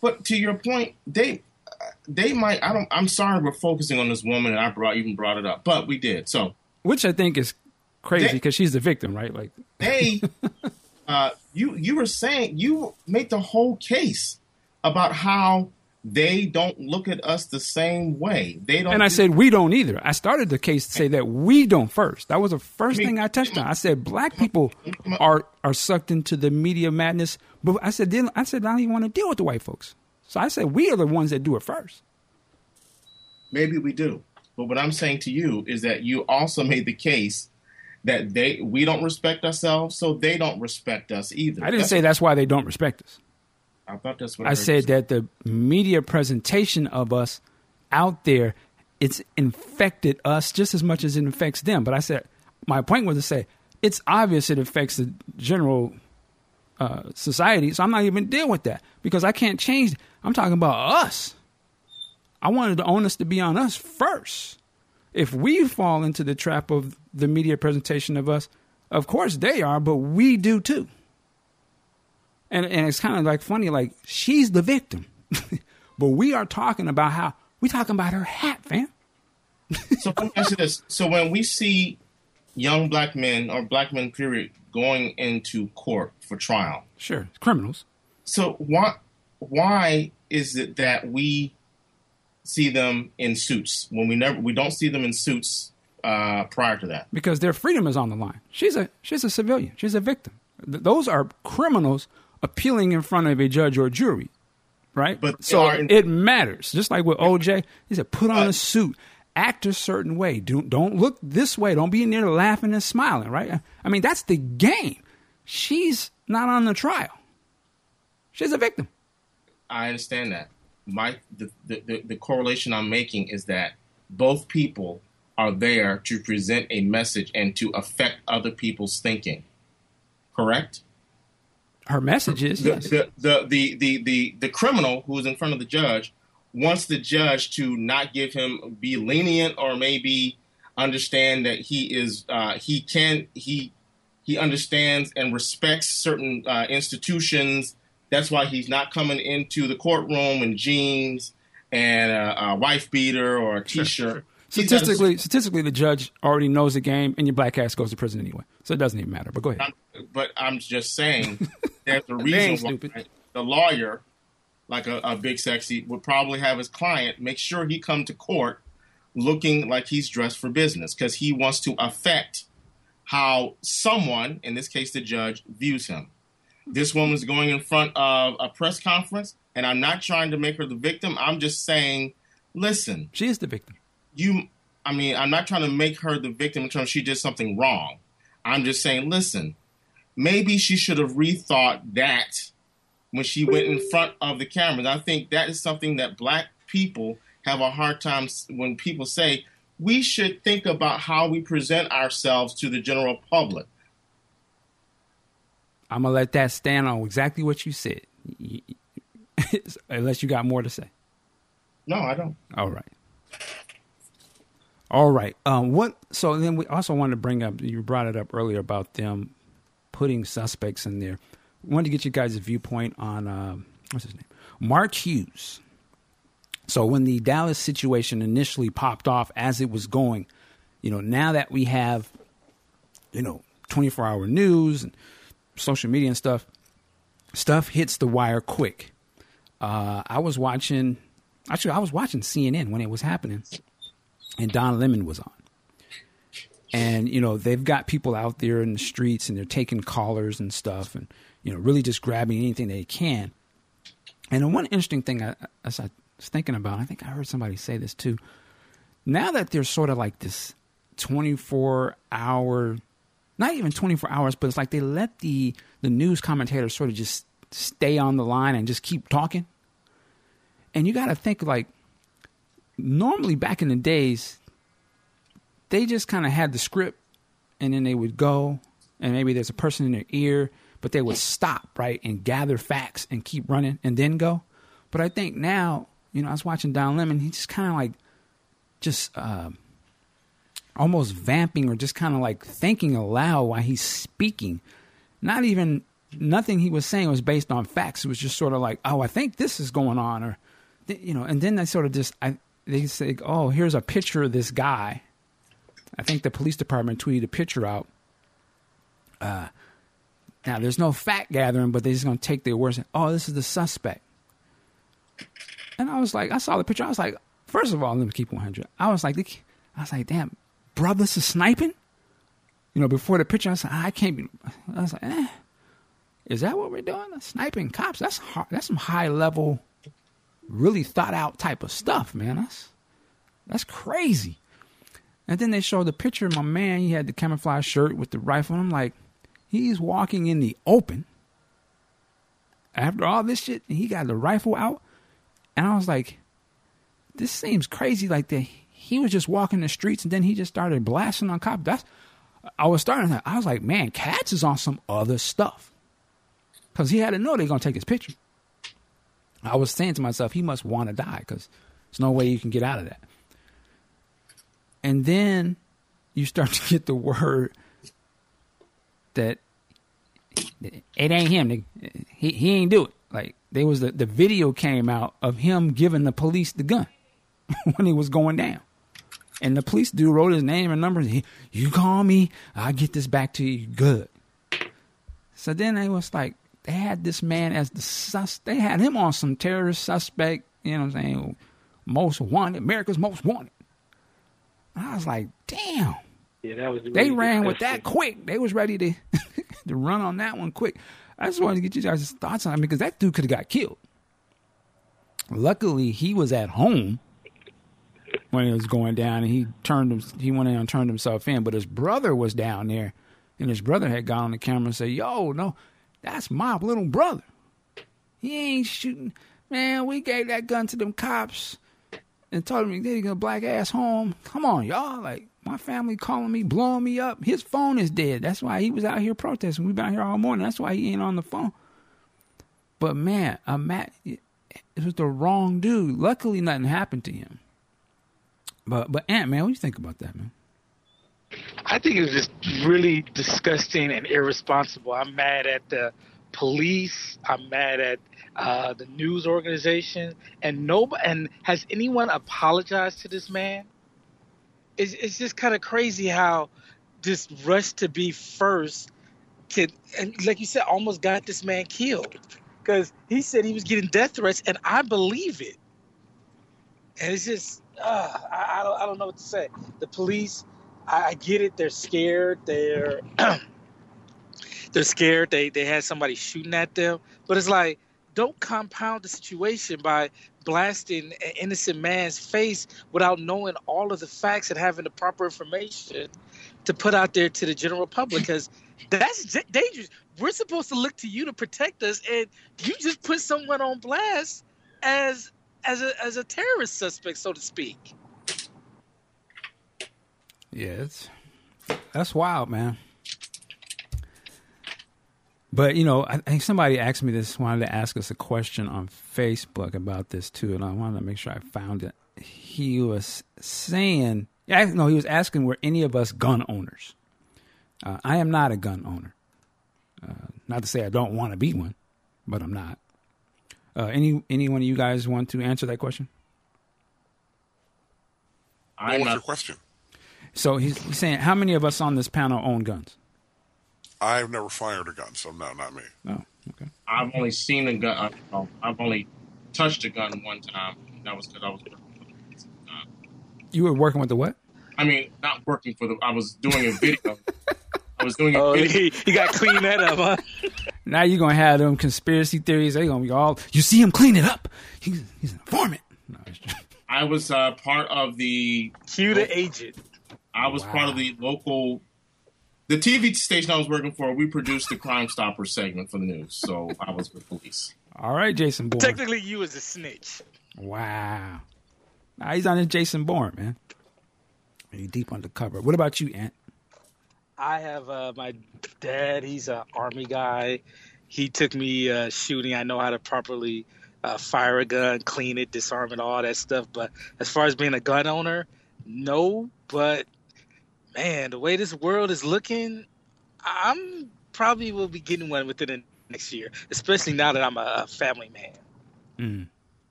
But to your point, they they might. I don't. I'm sorry, we're focusing on this woman, and I brought even brought it up, but we did. So, which I think is crazy because she's the victim, right? Like they, uh, you you were saying you made the whole case about how they don't look at us the same way. They don't. And I said we don't either. I started the case to say that we don't first. That was the first I mean, thing I touched on. I said black people are are sucked into the media madness. But I said then I said I don't even want to deal with the white folks. So I said we are the ones that do it first. Maybe we do. But what I'm saying to you is that you also made the case that they we don't respect ourselves, so they don't respect us either. I didn't that's say that's why they don't respect us. I thought that's what I, I said that the media presentation of us out there it's infected us just as much as it infects them. But I said my point was to say it's obvious it affects the general uh, society, so I'm not even dealing with that because I can't change. I'm talking about us. I wanted the onus to be on us first. If we fall into the trap of the media presentation of us, of course they are, but we do too. And and it's kind of like funny, like she's the victim, but we are talking about how we talking about her hat, fam. so let me ask you this: So when we see young black men or black men, period, going into court for trial, sure, criminals. So why why is it that we see them in suits when we never we don't see them in suits uh, prior to that? Because their freedom is on the line. She's a she's a civilian. She's a victim. Th- those are criminals appealing in front of a judge or jury, right? But so in- it matters. Just like with OJ, he said, put on a suit, act a certain way. Don't don't look this way. Don't be in there laughing and smiling, right? I mean, that's the game. She's not on the trial. She's a victim. I understand that. My the, the, the correlation I'm making is that both people are there to present a message and to affect other people's thinking. Correct? her messages. The, yes. the, the, the, the, the, the criminal who is in front of the judge wants the judge to not give him be lenient or maybe understand that he is uh, he can he he understands and respects certain uh, institutions. That's why he's not coming into the courtroom in jeans and a, a wife beater or a t-shirt. Statistically, a, statistically, the judge already knows the game, and your black ass goes to prison anyway, so it doesn't even matter. But go ahead. I'm, but I'm just saying there's a reason why the lawyer, like a, a, big sexy, would probably have his client make sure he come to court looking like he's dressed for business because he wants to affect how someone, in this case the judge, views him. This woman's going in front of a press conference, and I'm not trying to make her the victim. I'm just saying, listen. She is the victim. You, I mean, I'm not trying to make her the victim in terms she did something wrong. I'm just saying, listen, maybe she should have rethought that when she went in front of the cameras. I think that is something that black people have a hard time when people say we should think about how we present ourselves to the general public. I'm gonna let that stand on exactly what you said. Unless you got more to say. No, I don't. All right. All right. Um, what? So then we also wanted to bring up. You brought it up earlier about them putting suspects in there. wanted to get you guys' viewpoint on uh, what's his name, Mark Hughes. So when the Dallas situation initially popped off as it was going, you know, now that we have, you know, 24 hour news and social media and stuff, stuff hits the wire quick. Uh, I was watching, actually, I was watching CNN when it was happening, and Don Lemon was on. And, you know, they've got people out there in the streets and they're taking callers and stuff and, you know, really just grabbing anything they can. And the one interesting thing I, as I was thinking about, I think I heard somebody say this too. Now that there's sort of like this 24 hour, not even 24 hours, but it's like they let the, the news commentators sort of just stay on the line and just keep talking. And you got to think like normally back in the days, they just kind of had the script and then they would go and maybe there's a person in their ear, but they would stop, right, and gather facts and keep running and then go. But I think now, you know, I was watching Don Lemon, he just kind of like just uh, almost vamping or just kind of like thinking aloud while he's speaking. Not even nothing he was saying was based on facts. It was just sort of like, oh, I think this is going on, or you know. And then they sort of just I, they say, oh, here's a picture of this guy. I think the police department tweeted a picture out. Uh, now there's no fact gathering, but they're just gonna take their words. And, oh, this is the suspect. And I was like, I saw the picture. I was like, first of all, let me keep 100. I was like, I was like, damn, brothers are sniping. You know, before the picture, I said, I can't be. I was like, eh, is that what we're doing? Sniping cops? That's hard. That's some high level, really thought out type of stuff, man. That's that's crazy. And then they showed the picture of my man. He had the camouflage shirt with the rifle. And I'm like, he's walking in the open. After all this shit, he got the rifle out. And I was like, this seems crazy. Like that he was just walking the streets and then he just started blasting on cops. That's I was starting to, I was like, man, cats is on some other stuff. Cause he had to know they're gonna take his picture. I was saying to myself, he must want to die because there's no way you can get out of that. And then you start to get the word that it ain't him. He he ain't do it. Like there was the, the video came out of him giving the police the gun when he was going down. And the police dude wrote his name and number. He, you call me, I'll get this back to you good. So then they was like, they had this man as the sus. They had him on some terrorist suspect. You know what I'm saying? Most wanted, America's most wanted. I was like, damn. Yeah, that was. Really they ran with that quick. They was ready to to run on that one quick. I just wanted to get you guys' thoughts on it because that dude could have got killed. Luckily, he was at home when it was going down, and he turned him. He went in and turned himself in. But his brother was down there, and his brother had gone on the camera and said, "Yo, no, that's my little brother. He ain't shooting. Man, we gave that gun to them cops and told him they gonna black ass home. Come on, y'all. Like my family calling me, blowing me up. His phone is dead. That's why he was out here protesting. We've been out here all morning. That's why he ain't on the phone. But man, Matt, it was the wrong dude. Luckily, nothing happened to him. But but Ant man, what do you think about that, man? I think it was just really disgusting and irresponsible. I'm mad at the police. I'm mad at uh, the news organization, and no, and has anyone apologized to this man? It's, it's just kind of crazy how this rush to be first could, and like you said, almost got this man killed because he said he was getting death threats, and I believe it. And it's just, uh, I, I don't, I don't know what to say. The police I, I get it. They're scared. They're they're scared. They they had somebody shooting at them. But it's like don't compound the situation by blasting an innocent man's face without knowing all of the facts and having the proper information to put out there to the general public because that's dangerous. We're supposed to look to you to protect us, and you just put someone on blast as as a as a terrorist suspect, so to speak. Yeah, that's wild, man. But you know, I, think somebody asked me this, wanted to ask us a question on Facebook about this too, and I wanted to make sure I found it. He was saying, no, he was asking were any of us gun owners. Uh, I am not a gun owner. Uh, not to say I don't want to be one, but I'm not. Uh, any any one of you guys want to answer that question? What I'm was your question? So he's, he's saying, how many of us on this panel own guns? I've never fired a gun, so no, not me. Oh, okay. I've only seen a gun. uh, I've only touched a gun one time. That was because I was. working for the gun. You were working with the what? I mean, not working for the. I was doing a video. I was doing a Oh, video. he, he got clean that up, huh? Now you're gonna have them conspiracy theories. They're gonna be all. You see him clean it up. He's he's an informant. No, I was uh, part of the. Cue the agent. I was Wow. part of the local. The TV station I was working for, we produced the Crime Stopper segment for the news, so I was with police. all right, Jason Bourne. Technically, you was a snitch. Wow. Nah, he's on his Jason Bourne, man. He's deep undercover. What about you, Ant? I have uh, my dad. He's an army guy. He took me uh, shooting. I know how to properly uh, fire a gun, clean it, disarm it, all that stuff. But as far as being a gun owner, no. But man, the way this world is looking, I'm probably will be getting one within the next year. Especially now that I'm a, family man.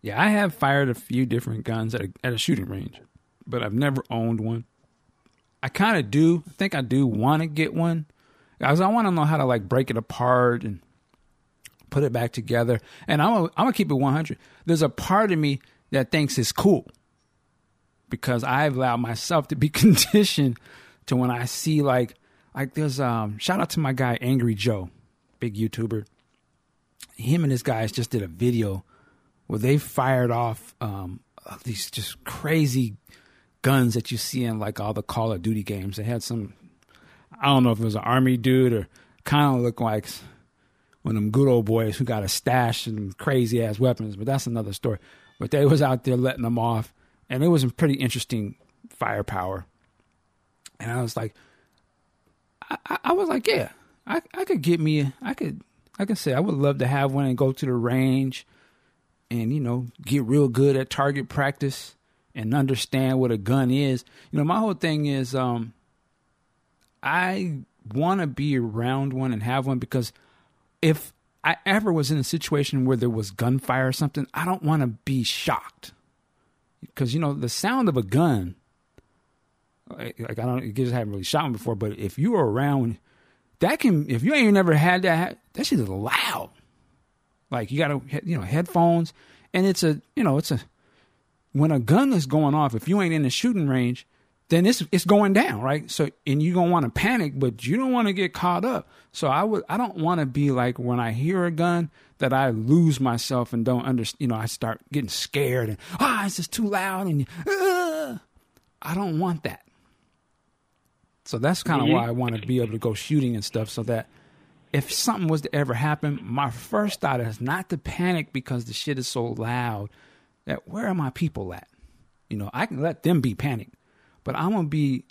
Yeah, I have fired a few different guns at a, at a shooting range, but I've never owned one. I kind of do. I think I do want to get one. Because I want to know how to like break it apart and put it back together. And I'm gonna, I'm gonna keep it 100. There's a part of me that thinks it's cool because I've allowed myself to be conditioned to when I see like like there's um shout out to my guy Angry Joe, big YouTuber. Him and his guys just did a video where they fired off um, these just crazy guns that you see in like all the Call of Duty games. They had some, I don't know if it was an army dude or kind of looked like one of them good old boys who got a stash and crazy ass weapons, but that's another story. But they was out there letting them off, and it was some pretty interesting firepower. And I was like, I, I, was like, yeah, I, I could get me, I could, I could say I would love to have one and go to the range and you know get real good at target practice and understand what a gun is. You know my whole thing is um i want to be around one and have one because if i ever was in a situation where there was gunfire or something i don't want to be shocked. Because you know the sound of a gun like, i don't it just haven't really shot one before but if you were around that can if you ain't never had that that shit is loud. Like you got to you know headphones, and it's a you know it's a when a gun is going off. If you ain't in the shooting range, then it's it's going down, right? So and you don't want to panic, but you don't want to get caught up. So I would I don't want to be like when I hear a gun that I lose myself and don't understand. You know, I start getting scared and ah, it's just too loud and uh, I don't want that. So that's kind of why I want to be able to go shooting and stuff, so that if something was to ever happen, my first thought is not to panic because the shit is so loud. That where are my people at? You know, I can let them be panicked, but I'm gonna be,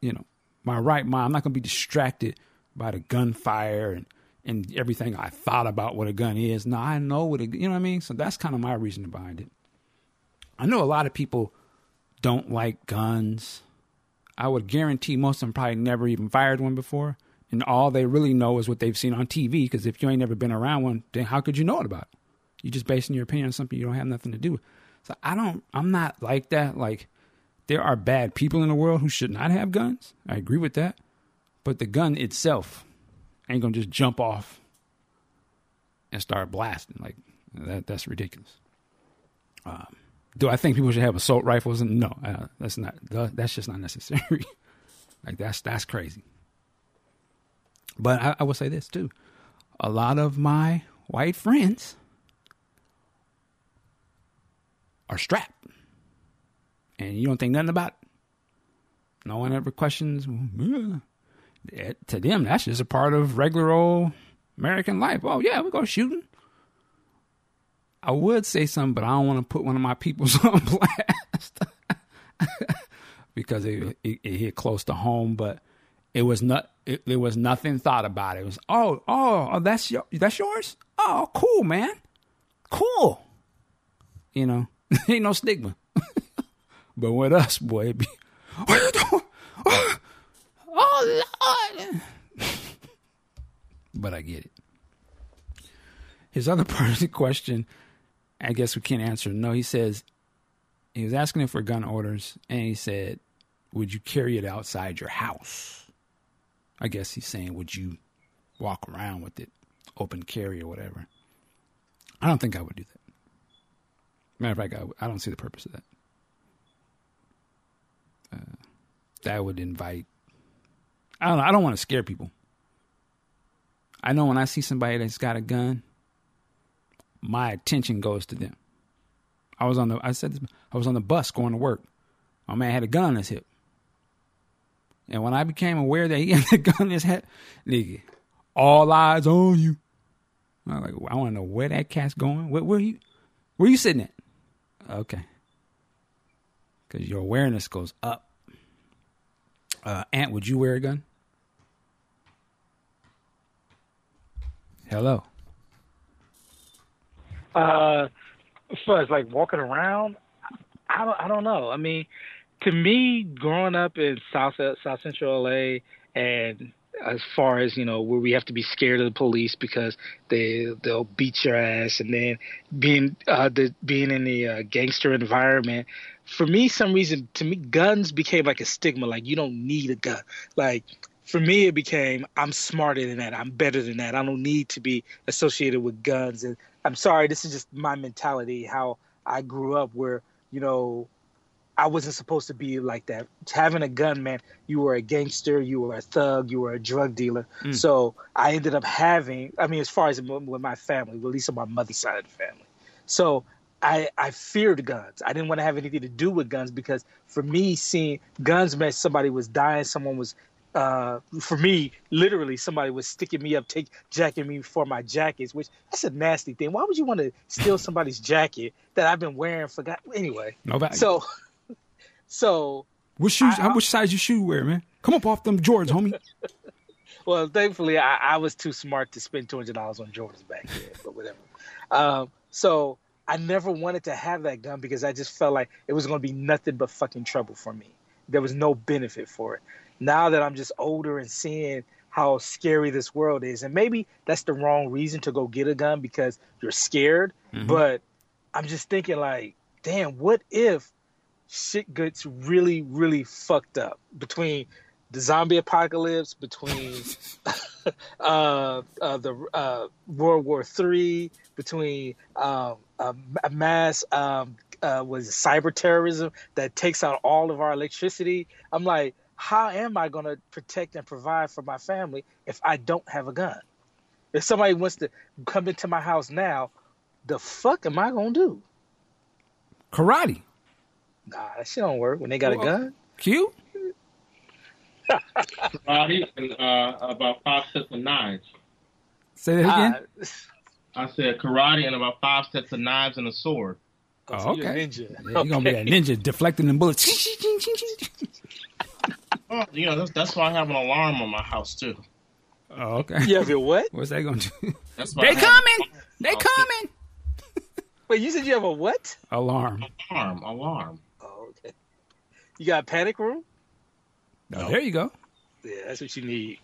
you know, my right mind. I'm not gonna be distracted by the gunfire and and everything I thought about what a gun is. Now I know what a, you know what I mean. So that's kind of my reasoning behind it. I know a lot of people don't like guns. I would guarantee most of them probably never even fired one before and all they really know is what they've seen on TV. Because if you ain't never been around one, then how could you know it about it? You just basing your opinion on something you don't have nothing to do with. So I don't. I'm not like that. Like there are bad people in the world who should not have guns. I agree with that. But the gun itself ain't gonna just jump off and start blasting. Like that. That's ridiculous. Um, do I think people should have assault rifles? No, uh, that's not. That's just not necessary. like that's that's crazy. But I, I will say this too. A lot of my white friends are strapped. And you don't think nothing about it. No one ever questions. It- to them, that's just a part of regular old American life. Oh, yeah, we go shooting. I would say something, but I don't want to put one of my peoples on blast because it, it, it hit close to home. But It was not. It, there was nothing thought about it. It was oh oh, oh that's your that's yours. Oh cool man, cool. You know, ain't no stigma. but with us, boy, be, what you doing? Oh, oh Lord. but I get it. His other part of the question, I guess we can't answer. No, he says he was asking him for gun orders, and he said, "Would you carry it outside your house?" I guess he's saying, "Would you walk around with it, open carry or whatever?" I don't think I would do that. Matter of fact, I, I don't see the purpose of that. Uh, that would invite. I don't. Know, I don't want to scare people. I know when I see somebody that's got a gun, my attention goes to them. I was on the I said this, I was on the bus going to work. My man had a gun in his hip. And when I became aware that he had a gun in his head, nigga, all eyes on you. I was like, I want to know where that cat's going. Where, where you where you sitting at? Okay. Cause your awareness goes up. Uh, Ant, would you wear a gun? Hello. Uh, as like walking around, I don't, I don't know. I mean, to me, growing up in South South Central LA, and as far as you know, where we have to be scared of the police because they they'll beat your ass, and then being uh, the being in the uh, gangster environment. For me, some reason to me, guns became like a stigma. Like you don't need a gun. Like for me, it became I'm smarter than that. I'm better than that. I don't need to be associated with guns. And I'm sorry, this is just my mentality, how I grew up, where you know I wasn't supposed to be like that. Having a gun man, you were a gangster, you were a thug, you were a drug dealer. Mm. So I ended up having, I mean, as far as with my family, at least on my mother's side of the family. So I, I feared guns. I didn't want to have anything to do with guns because for me, seeing guns meant somebody was dying, someone was uh, for me, literally, somebody was sticking me up, take jacking me for my jackets, which that's a nasty thing. Why would you want to steal somebody's jacket that I've been wearing for God? Anyway, no value. So, so what shoes? I, how much size your shoe wear, man? Come up off them Jordans, homie. well, thankfully, I, I, was too smart to spend two hundred dollars on Jordans back then, but whatever. Um, so I never wanted to have that gun because I just felt like it was going to be nothing but fucking trouble for me. There was no benefit for it now that I'm just older and seeing how scary this world is, and maybe that's the wrong reason to go get a gun because you're scared. Mm-hmm. But I'm just thinking like, damn, what if shit gets really, really fucked up between the zombie apocalypse, between uh, uh, the uh, World War Three, between um, a mass um, uh, was cyber terrorism that takes out all of our electricity. I'm like, how am I going to protect and provide for my family if I don't have a gun? If somebody wants to come into my house now, the fuck am I going to do? Karate. Nah, that shit don't work when they got a gun. Q? karate and uh, about five sets of knives. Say that again. Uh, I said karate and about five sets of knives and a sword. Oh, so okay. Ninja. Yeah, you're gonna be a ninja deflecting the bullets. Oh, you know, that's, that's why I have an alarm on my house too. Oh, okay. You have your what? What's that going to do? That's they coming! They coming! Wait, you said you have a what? Alarm. Alarm. Alarm. Okay. You got a panic room? Oh, there you go. Yeah, that's what you need.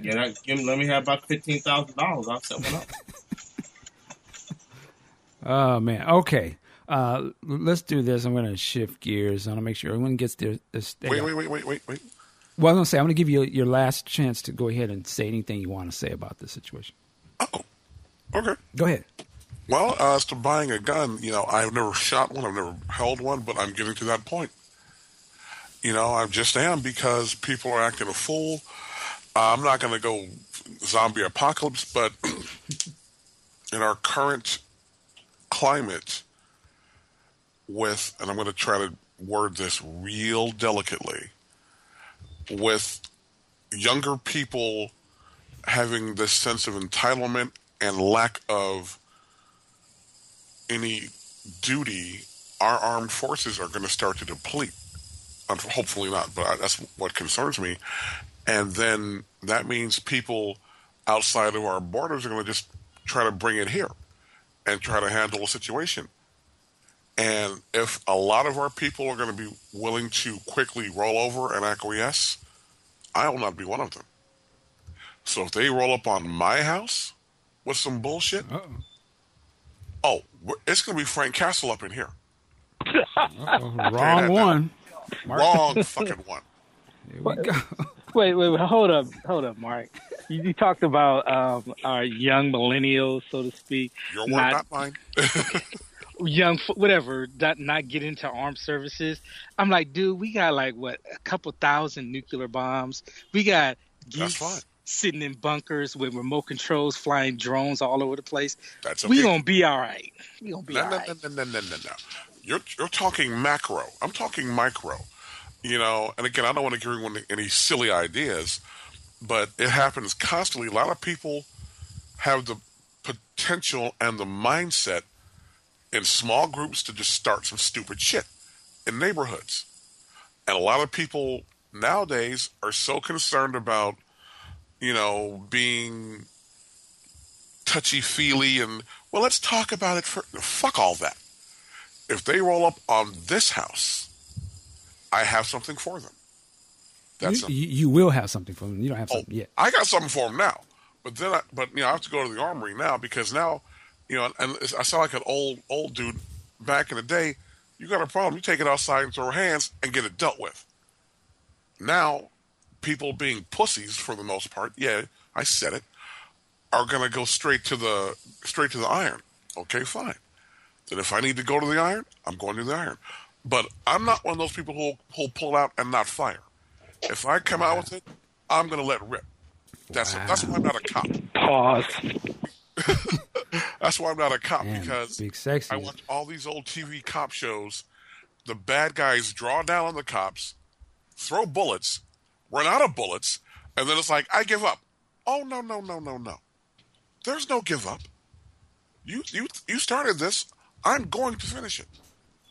Yeah, that, give me, let me have about fifteen thousand dollars. I'll set one up. oh man. Okay. Uh, let's do this. I'm going to shift gears. I want to make sure everyone gets their. This, wait, wait, wait, wait, wait, wait. Well, I'm going to say I'm going to give you your last chance to go ahead and say anything you want to say about this situation. Oh, okay. Go ahead. Well, uh, as to buying a gun, you know, I've never shot one, I've never held one, but I'm getting to that point. You know, I just am because people are acting a fool. Uh, I'm not going to go zombie apocalypse, but in our current climate, with, and I'm going to try to word this real delicately, with younger people having this sense of entitlement and lack of any duty, our armed forces are going to start to deplete. Hopefully not, but that's what concerns me. and then that means people outside of our borders are going to just try to bring it here and try to handle the situation. And if a lot of our people are going to be willing to quickly roll over and acquiesce, I will not be one of them. So if they roll up on my house with some bullshit, Uh-oh. oh, it's going to be Frank Castle up in here. Wrong one. Mark. Wrong fucking one. Here we go. Wait, wait, wait, hold up, hold up, Mark. You, you talked about um, our young millennials, so to speak, Your word, Not- not mine. young, whatever, not, not get into armed services. I'm like, dude, we got like what a couple thousand nuclear bombs. We got That's geeks sitting in bunkers with remote controls, flying drones all over the place. That's okay. We gonna be all right. We gonna be no, all no, right. no, no, no, no, no, no. You're you're talking macro. I'm talking micro. You know, and again, I don't want to give anyone any silly ideas, but it happens constantly. A lot of people have the potential and the mindset in small groups to just start some stupid shit in neighborhoods. And a lot of people nowadays are so concerned about, you know, being touchy feely and, well, let's talk about it for. Fuck all that. If they roll up on this house, I have something for them. That's You, a- you, will have something for them. You don't have Oh, something yet. I got something for them now. But then, I, but you know, I have to go to the armory now because now, you know, and I sound like an old old dude. Back in the day, you got a problem, you take it outside and throw hands and get it dealt with. Now, people being pussies for the most part, yeah, I said it, are gonna go straight to the straight to the iron. Okay, fine. Then if I need to go to the iron, I'm going to the iron. But I'm not one of those people who'll, who'll pull out and not fire. If I come out with it, I'm going to let rip. That's that's why I'm not a cop. Pause. That's why I'm not a cop Damn, because big sexy. I watch all these old TV cop shows. The bad guys draw down on the cops, throw bullets, run out of bullets, and then it's like I give up. Oh no no no no no! There's no give up. You you you started this. I'm going to finish it.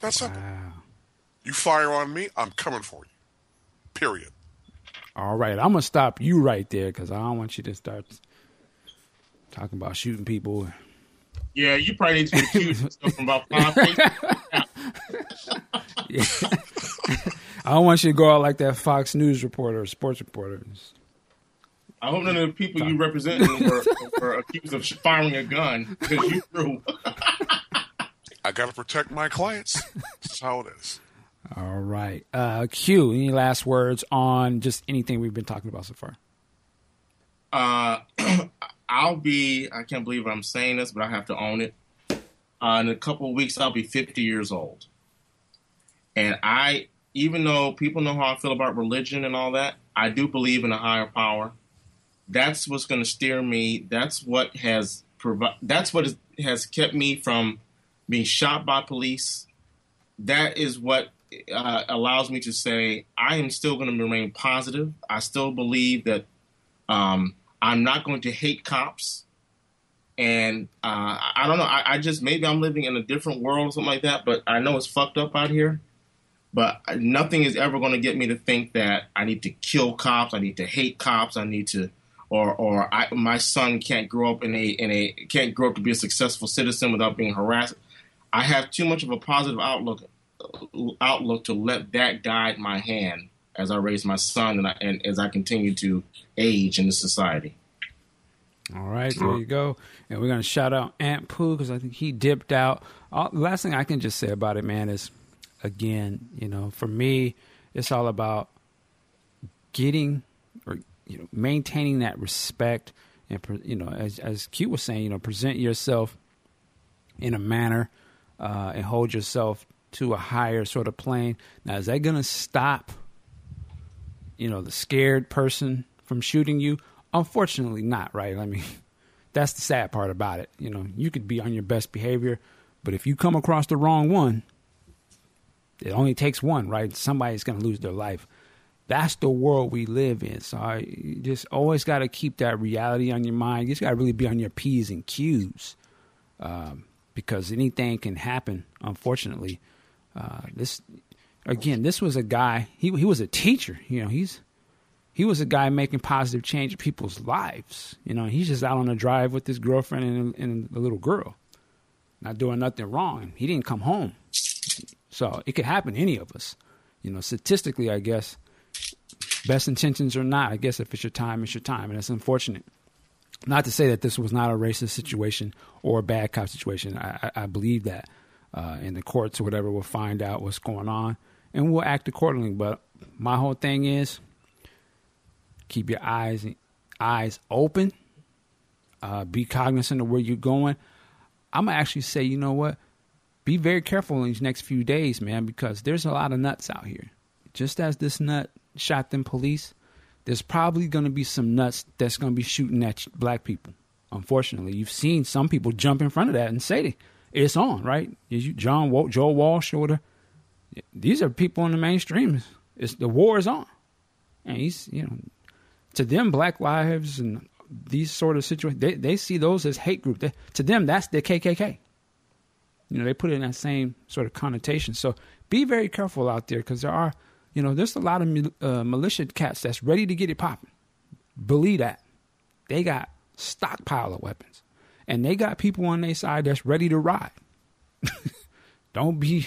That's simple. Wow. You fire on me, I'm coming for you. Period. All right, I'm gonna stop you right there because I don't want you to start talking about shooting people. Yeah, you probably need to accuse yourself from about five things. I don't want you to go out like that Fox News reporter or sports reporter. I hope none of the people you represent were, were accused of firing a gun because you threw. I got to protect my clients. That's how it is. All right, uh, Q. Any last words on just anything we've been talking about so far? Uh, I'll be. I can't believe I'm saying this, but I have to own it. Uh, in a couple of weeks, I'll be 50 years old, and I, even though people know how I feel about religion and all that, I do believe in a higher power. That's what's going to steer me. That's what has provi- That's what has kept me from being shot by police. That is what uh, allows me to say I am still going to remain positive. I still believe that um, I'm not going to hate cops. And uh, I don't know. I, I just maybe I'm living in a different world or something like that. But I know it's fucked up out here. But nothing is ever going to get me to think that I need to kill cops. I need to hate cops. I need to, or or I, my son can't grow up in a in a can't grow up to be a successful citizen without being harassed. I have too much of a positive outlook outlook to let that guide my hand as I raise my son and, I, and as I continue to age in the society. All right, there you go. And we're gonna shout out Aunt Pooh because I think he dipped out. All, the last thing I can just say about it, man, is again, you know, for me, it's all about getting or you know maintaining that respect and you know, as as Q was saying, you know, present yourself in a manner uh, and hold yourself to a higher sort of plane. Now, is that gonna stop? You know, the scared person from shooting you? Unfortunately, not. Right? I mean, that's the sad part about it. You know, you could be on your best behavior, but if you come across the wrong one, it only takes one, right? Somebody's going to lose their life. That's the world we live in. So I you just always got to keep that reality on your mind. You just got to really be on your P's and Q's um, because anything can happen, unfortunately. Uh, this, again, this was a guy, he, he was a teacher. You know, he's he was a guy making positive change in people's lives. You know, he's just out on a drive with his girlfriend and, and a little girl, not doing nothing wrong. He didn't come home, so it could happen to any of us. You know, statistically, I guess, best intentions or not, I guess if it's your time, it's your time, and it's unfortunate. Not to say that this was not a racist situation or a bad cop situation. I, I, believe that uh, in the courts or whatever, we'll find out what's going on and we'll act accordingly. But my whole thing is keep your eyes eyes open. Uh, be cognizant of where you're going. I'm gonna actually say, you know what? Be very careful in these next few days, man, because there's a lot of nuts out here. Just as this nut shot them police, there's probably gonna be some nuts that's gonna be shooting at black people. Unfortunately, you've seen some people jump in front of that and say it's on, right? John Joe Walsh or whatever these are people in the mainstream. It's the war is on, and he's you know, to them, Black Lives and these sort of situations, they they see those as hate group. They, to them, that's the KKK. You know, they put it in that same sort of connotation. So be very careful out there because there are, you know, there's a lot of uh, militia cats that's ready to get it popping. Believe that. They got stockpile of weapons, and they got people on their side that's ready to ride. Don't be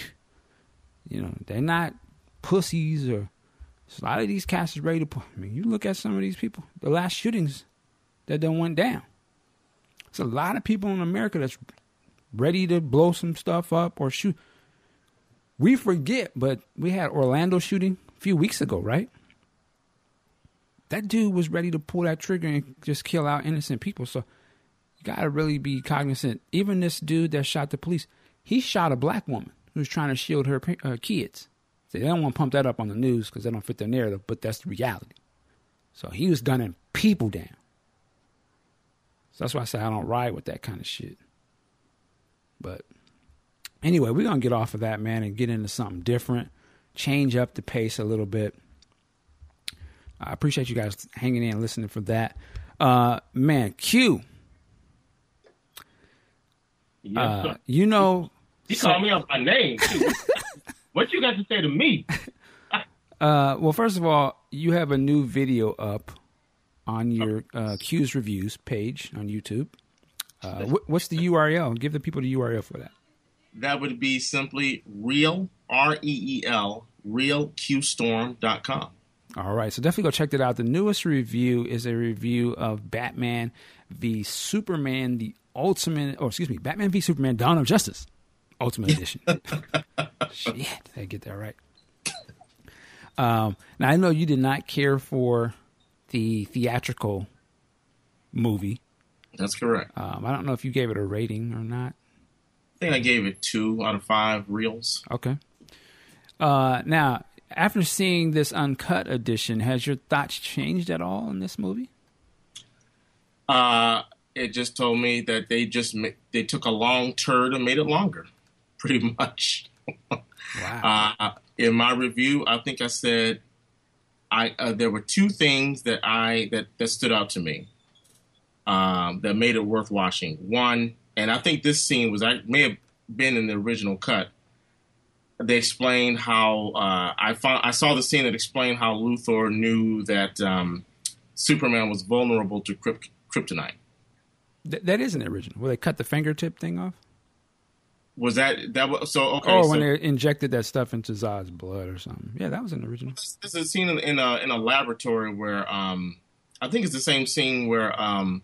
you know, they're not pussies or a lot of these cats is ready to. I mean, you look at some of these people, the last shootings that done went down. It's a lot of people in America that's ready to blow some stuff up or shoot. We forget, but we had Orlando shooting a few weeks ago, right? That dude was ready to pull that trigger and just kill out innocent people. So you gotta really be cognizant. Even this dude that shot the police, he shot a black woman who's trying to shield her uh, kids. They don't want to pump that up on the news because they don't fit their narrative, but that's the reality. So he was gunning people down. So that's why I say I don't ride with that kind of shit. But anyway, we're going to get off of that, man, and get into something different, change up the pace a little bit. I appreciate you guys hanging in and listening for that. Uh, man, Q. Yes, uh, you know, he so, called me up by name. what you got to say to me? uh, well, first of all, you have a new video up on your uh, Q's Reviews page on YouTube. Uh, what's the URL? Give the people the URL for that. That would be simply real, R E E L, reelqstorm.com. All right, so definitely go check that out. The newest review is a review of Batman v Superman, the ultimate, or excuse me, Batman v Superman: Dawn of Justice. Ultimate Edition. Shit, I get that right. Um, now I know you did not care for the theatrical movie. That's correct. Um, I don't know if you gave it a rating or not. I think I gave it two out of five reels. Okay. Uh, now, after seeing this uncut edition, has your thoughts changed at all in this movie? Uh, it just told me that they just they took a long turd and made it longer pretty much. wow. Uh, in my review, I think I said I uh, there were two things that I that that stood out to me um, that made it worth watching. One, and I think this scene was I may have been in the original cut. They explained how uh, I found I saw the scene that explained how Luthor knew that um, Superman was vulnerable to krypt- kryptonite. Th- that isn't original. Will they cut the fingertip thing off? Was that that was so okay? Oh, so, when they injected that stuff into Zod's blood or something. Yeah, that was an original. This, is a scene in, in, a in a laboratory where um, I think it's the same scene where um,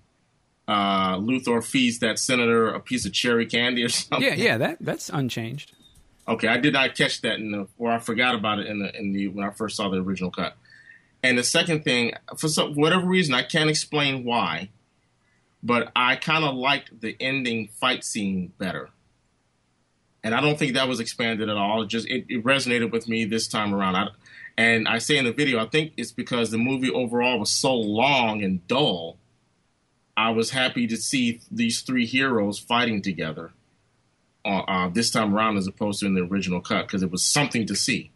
uh, Luthor feeds that senator a piece of cherry candy or something. Yeah, yeah, that that's unchanged. Okay, I did not catch that in the, or I forgot about it in the in the when I first saw the original cut. And the second thing, for some whatever reason, I can't explain why, but I kind of liked the ending fight scene better and I don't think that was expanded at all. It just it, it resonated with me this time around. I, and I say in the video, I think it's because the movie overall was so long and dull. I was happy to see these three heroes fighting together uh, uh, this time around as opposed to in the original cut because it was something to see.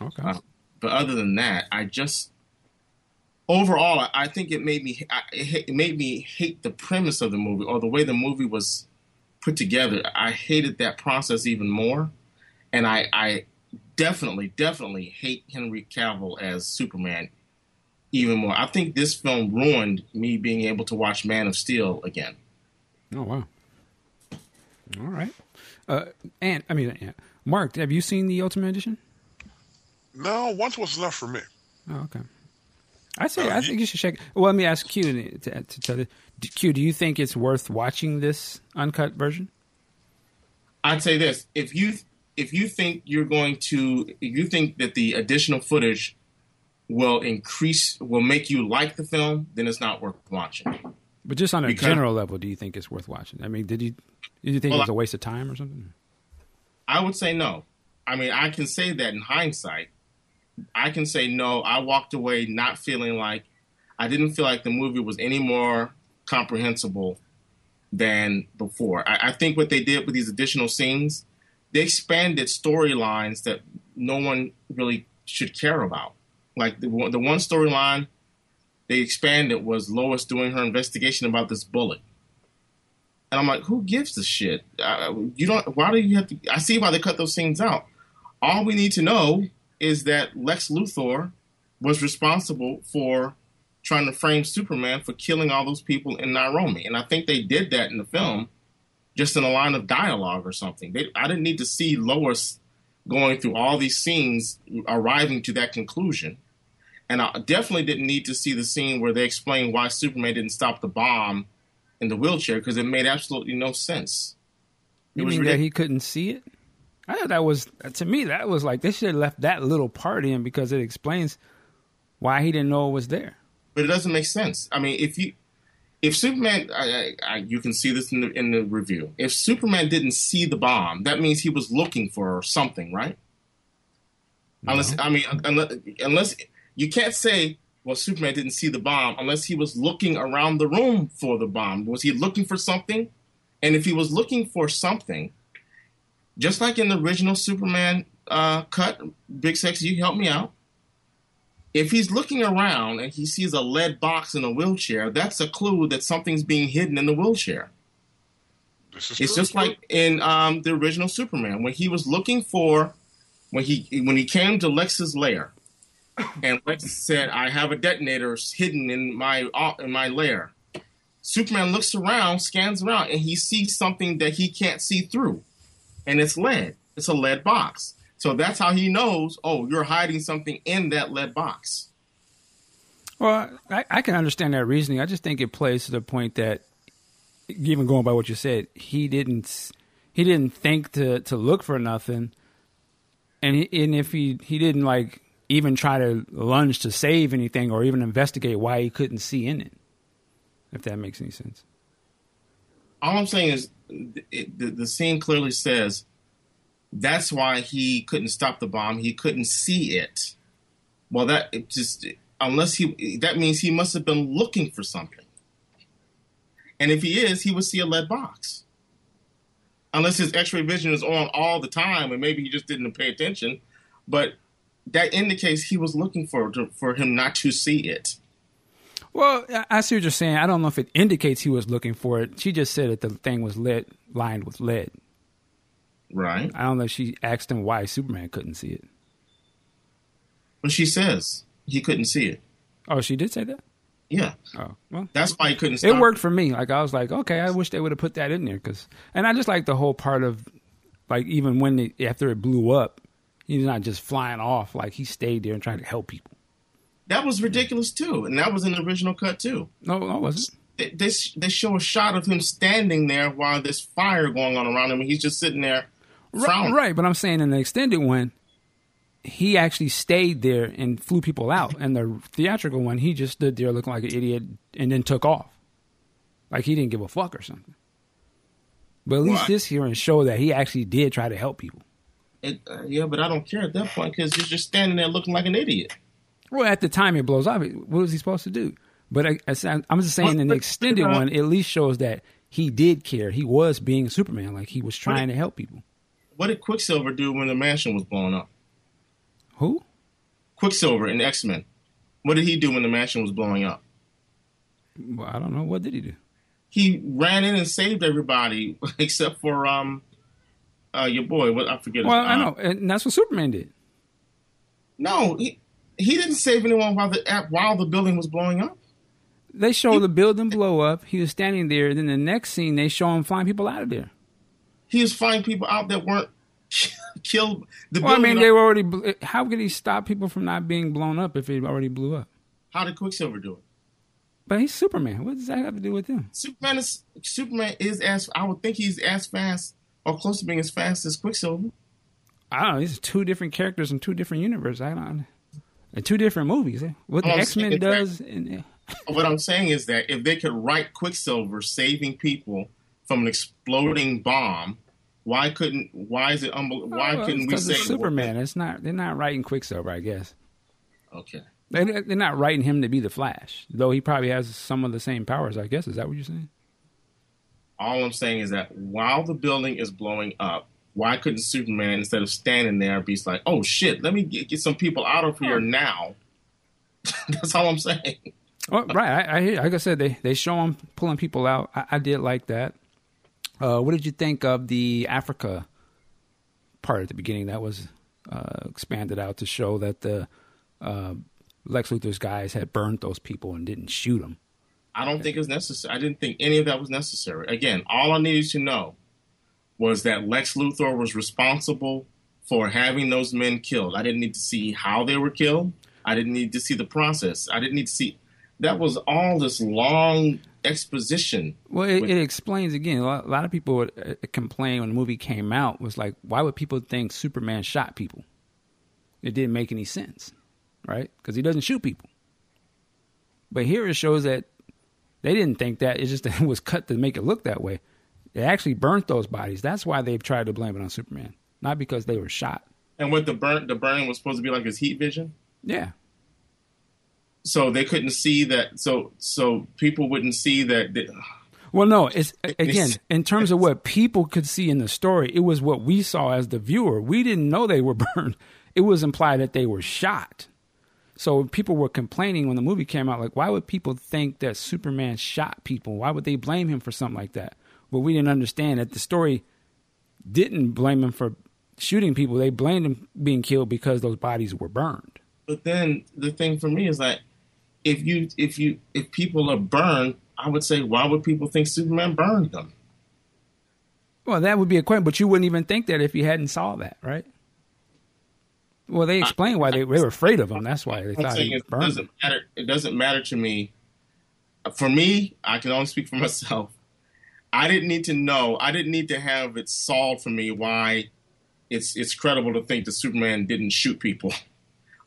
Okay. Uh, but other than that, I just overall, I, I think it made me it made me hate the premise of the movie or the way the movie was put together, I hated that process even more. And I, I definitely, definitely hate Henry Cavill as Superman even more. I think this film ruined me being able to watch Man of Steel again. Oh wow! All right, uh, and I mean, yeah. Mark, have you seen the Ultimate Edition? No, once was enough for me. Oh, okay. I say uh, I think you should check. Well, let me ask Q to, to tell you. Q, do you think it's worth watching this uncut version? I'd say this: if you if you think you're going to, if you think that the additional footage will increase, will make you like the film, then it's not worth watching. But just on a because, general level, do you think it's worth watching? I mean, did you did you think well, it was a waste of time or something? I would say no. I mean, I can say that in hindsight. I can say no. I walked away not feeling like I didn't feel like the movie was any more comprehensible than before. I, I think what they did with these additional scenes, they expanded storylines that no one really should care about. Like the, the one storyline they expanded was Lois doing her investigation about this bullet. And I'm like, who gives a shit? Uh, you don't. Why do you have to? I see why they cut those scenes out. All we need to know is that Lex Luthor was responsible for trying to frame Superman for killing all those people in Nairobi, and I think they did that in the film, just in a line of dialogue or something. They, I didn't need to see Lois going through all these scenes, arriving to that conclusion. And I definitely didn't need to see the scene where they explain why Superman didn't stop the bomb in the wheelchair because it made absolutely no sense. It you mean ridiculous. that he couldn't see it? I thought that was to me that was like they should have left that little part in because it explains why he didn't know it was there. But it doesn't make sense. I mean, if you if Superman, I, I, you can see this in the in the review. If Superman didn't see the bomb, that means he was looking for something, right? No. Unless I mean, unless, unless you can't say, well, Superman didn't see the bomb unless he was looking around the room for the bomb. Was he looking for something? And if he was looking for something, just like in the original Superman uh, cut, Big Sexy, you help me out. If he's looking around and he sees a lead box in a wheelchair, that's a clue that something's being hidden in the wheelchair. it's true. just like in um, the original Superman when he was looking for when he when he came to Lex's lair, and Lex said, "I have a detonator hidden in my uh, in my lair." Superman looks around, scans around, and he sees something that he can't see through, and it's lead. It's a lead box. So that's how he knows. Oh, you're hiding something in that lead box. Well, I, I can understand that reasoning. I just think it plays to the point that, even going by what you said, he didn't he didn't think to to look for nothing, and he, and if he he didn't like even try to lunge to save anything or even investigate why he couldn't see in it. If that makes any sense. All I'm saying is it, the, the scene clearly says that's why he couldn't stop the bomb. He couldn't see it. Well, that it just unless he that means he must have been looking for something. And if he is, he would see a lead box. Unless his X-ray vision is on all the time, and maybe he just didn't pay attention. But that indicates he was looking for for him not to see it. Well, I see what you're saying. I don't know if it indicates he was looking for it. She just said that the thing was lit, lined with lead. Right. I don't know if she asked him why Superman couldn't see it. Well, she says he couldn't see it. Oh, she did say that? Yeah. Oh, well. That's why he couldn't see It It worked for me. Like, I was like, okay, I wish they would have put that in there. Cause, and I just like the whole part of, like, even when, they, after it blew up, He's not just flying off like he stayed there and trying to help people. That was ridiculous too, and that was in the original cut too. No, no, it wasn't. They, they, they show a shot of him standing there while there's fire going on around him, and he's just sitting there. Right, right, but I'm saying in the extended one, he actually stayed there and flew people out, and the theatrical one, he just stood there looking like an idiot and then took off, like he didn't give a fuck or something. But at least well, this here and show that he actually did try to help people. It, uh, yeah, but I don't care at that point because you're just standing there looking like an idiot. Well, at the time it blows up, what was he supposed to do? But I, am just saying, in the extended one, it at least shows that he did care. He was being a Superman, like he was trying to help people. What did Quicksilver do when the mansion was blown up? Who? Quicksilver in X Men. What did he do when the mansion was blowing up? Well, I don't know. What did he do? He ran in and saved everybody except for um uh, your boy. What I forget. Well, I know, and that's what Superman did. No, he he didn't save anyone while the while the building was blowing up. They show the building blow up. He was standing there. Then the next scene, they show him flying people out of there. He was flying people out that weren't killed. The well, I mean, they were already. How could he stop people from not being blown up if it already blew up? How did Quicksilver do it? But he's Superman. What does that have to do with him? Superman is Superman is as I would think he's as fast or close to being as fast as Quicksilver. I don't know. These are two different characters in two different universes. I don't. In two different movies. Eh? What the X Men does. In, eh. what I'm saying is that if they could write Quicksilver saving people from an exploding bomb, why couldn't? Why is it? Unbel- oh, why oh, couldn't we say Superman? It's not. They're not writing Quicksilver, I guess. Okay. They, they're not writing him to be the Flash, though he probably has some of the same powers. I guess is that what you're saying? All I'm saying is that while the building is blowing up, why couldn't Superman, instead of standing there, be like, "Oh shit, let me get, get some people out of here now"? That's all I'm saying. Well, right. I, I, like I said, they they show him pulling people out. I, I did like that. Uh, what did you think of the Africa part at the beginning? That was uh, expanded out to show that the uh, Lex Luthor's guys had burned those people and didn't shoot them. I don't think it's necessary. I didn't think any of that was necessary. Again, all I needed to know was that Lex Luthor was responsible for having those men killed. I didn't need to see how they were killed. I didn't need to see the process. I didn't need to see that was all this long exposition. Well, it, it explains again. A lot, a lot, of people would uh, complain when the movie came out was like, why would people think Superman shot people? It didn't make any sense, right? Because he doesn't shoot people. But here it shows that they didn't think that. It just it was cut to make it look that way. They actually burnt those bodies. That's why they've tried to blame it on Superman, not because they were shot. And what the burn the burning was supposed to be like his heat vision. Yeah, so they couldn't see that. So so people wouldn't see that. Well, no, it's again in terms of what people could see in the story. It was what we saw as the viewer. We didn't know they were burned. It was implied that they were shot. So people were complaining when the movie came out, like, why would people think that Superman shot people? Why would they blame him for something like that? But we didn't understand that the story didn't blame him for shooting people. They blamed him being killed because those bodies were burned. But then the thing for me is that if you if you if people are burned, I would say why would people think Superman burned them? Well, that would be a question, but you wouldn't even think that if you hadn't saw that, right? Well, they explained why they, they were afraid of him. That's why they thought he burned. It doesn't matter. It doesn't matter to me. For me, I can only speak for myself. I didn't need to know. I didn't need to have it solved for me why it's it's credible to think that Superman didn't shoot people.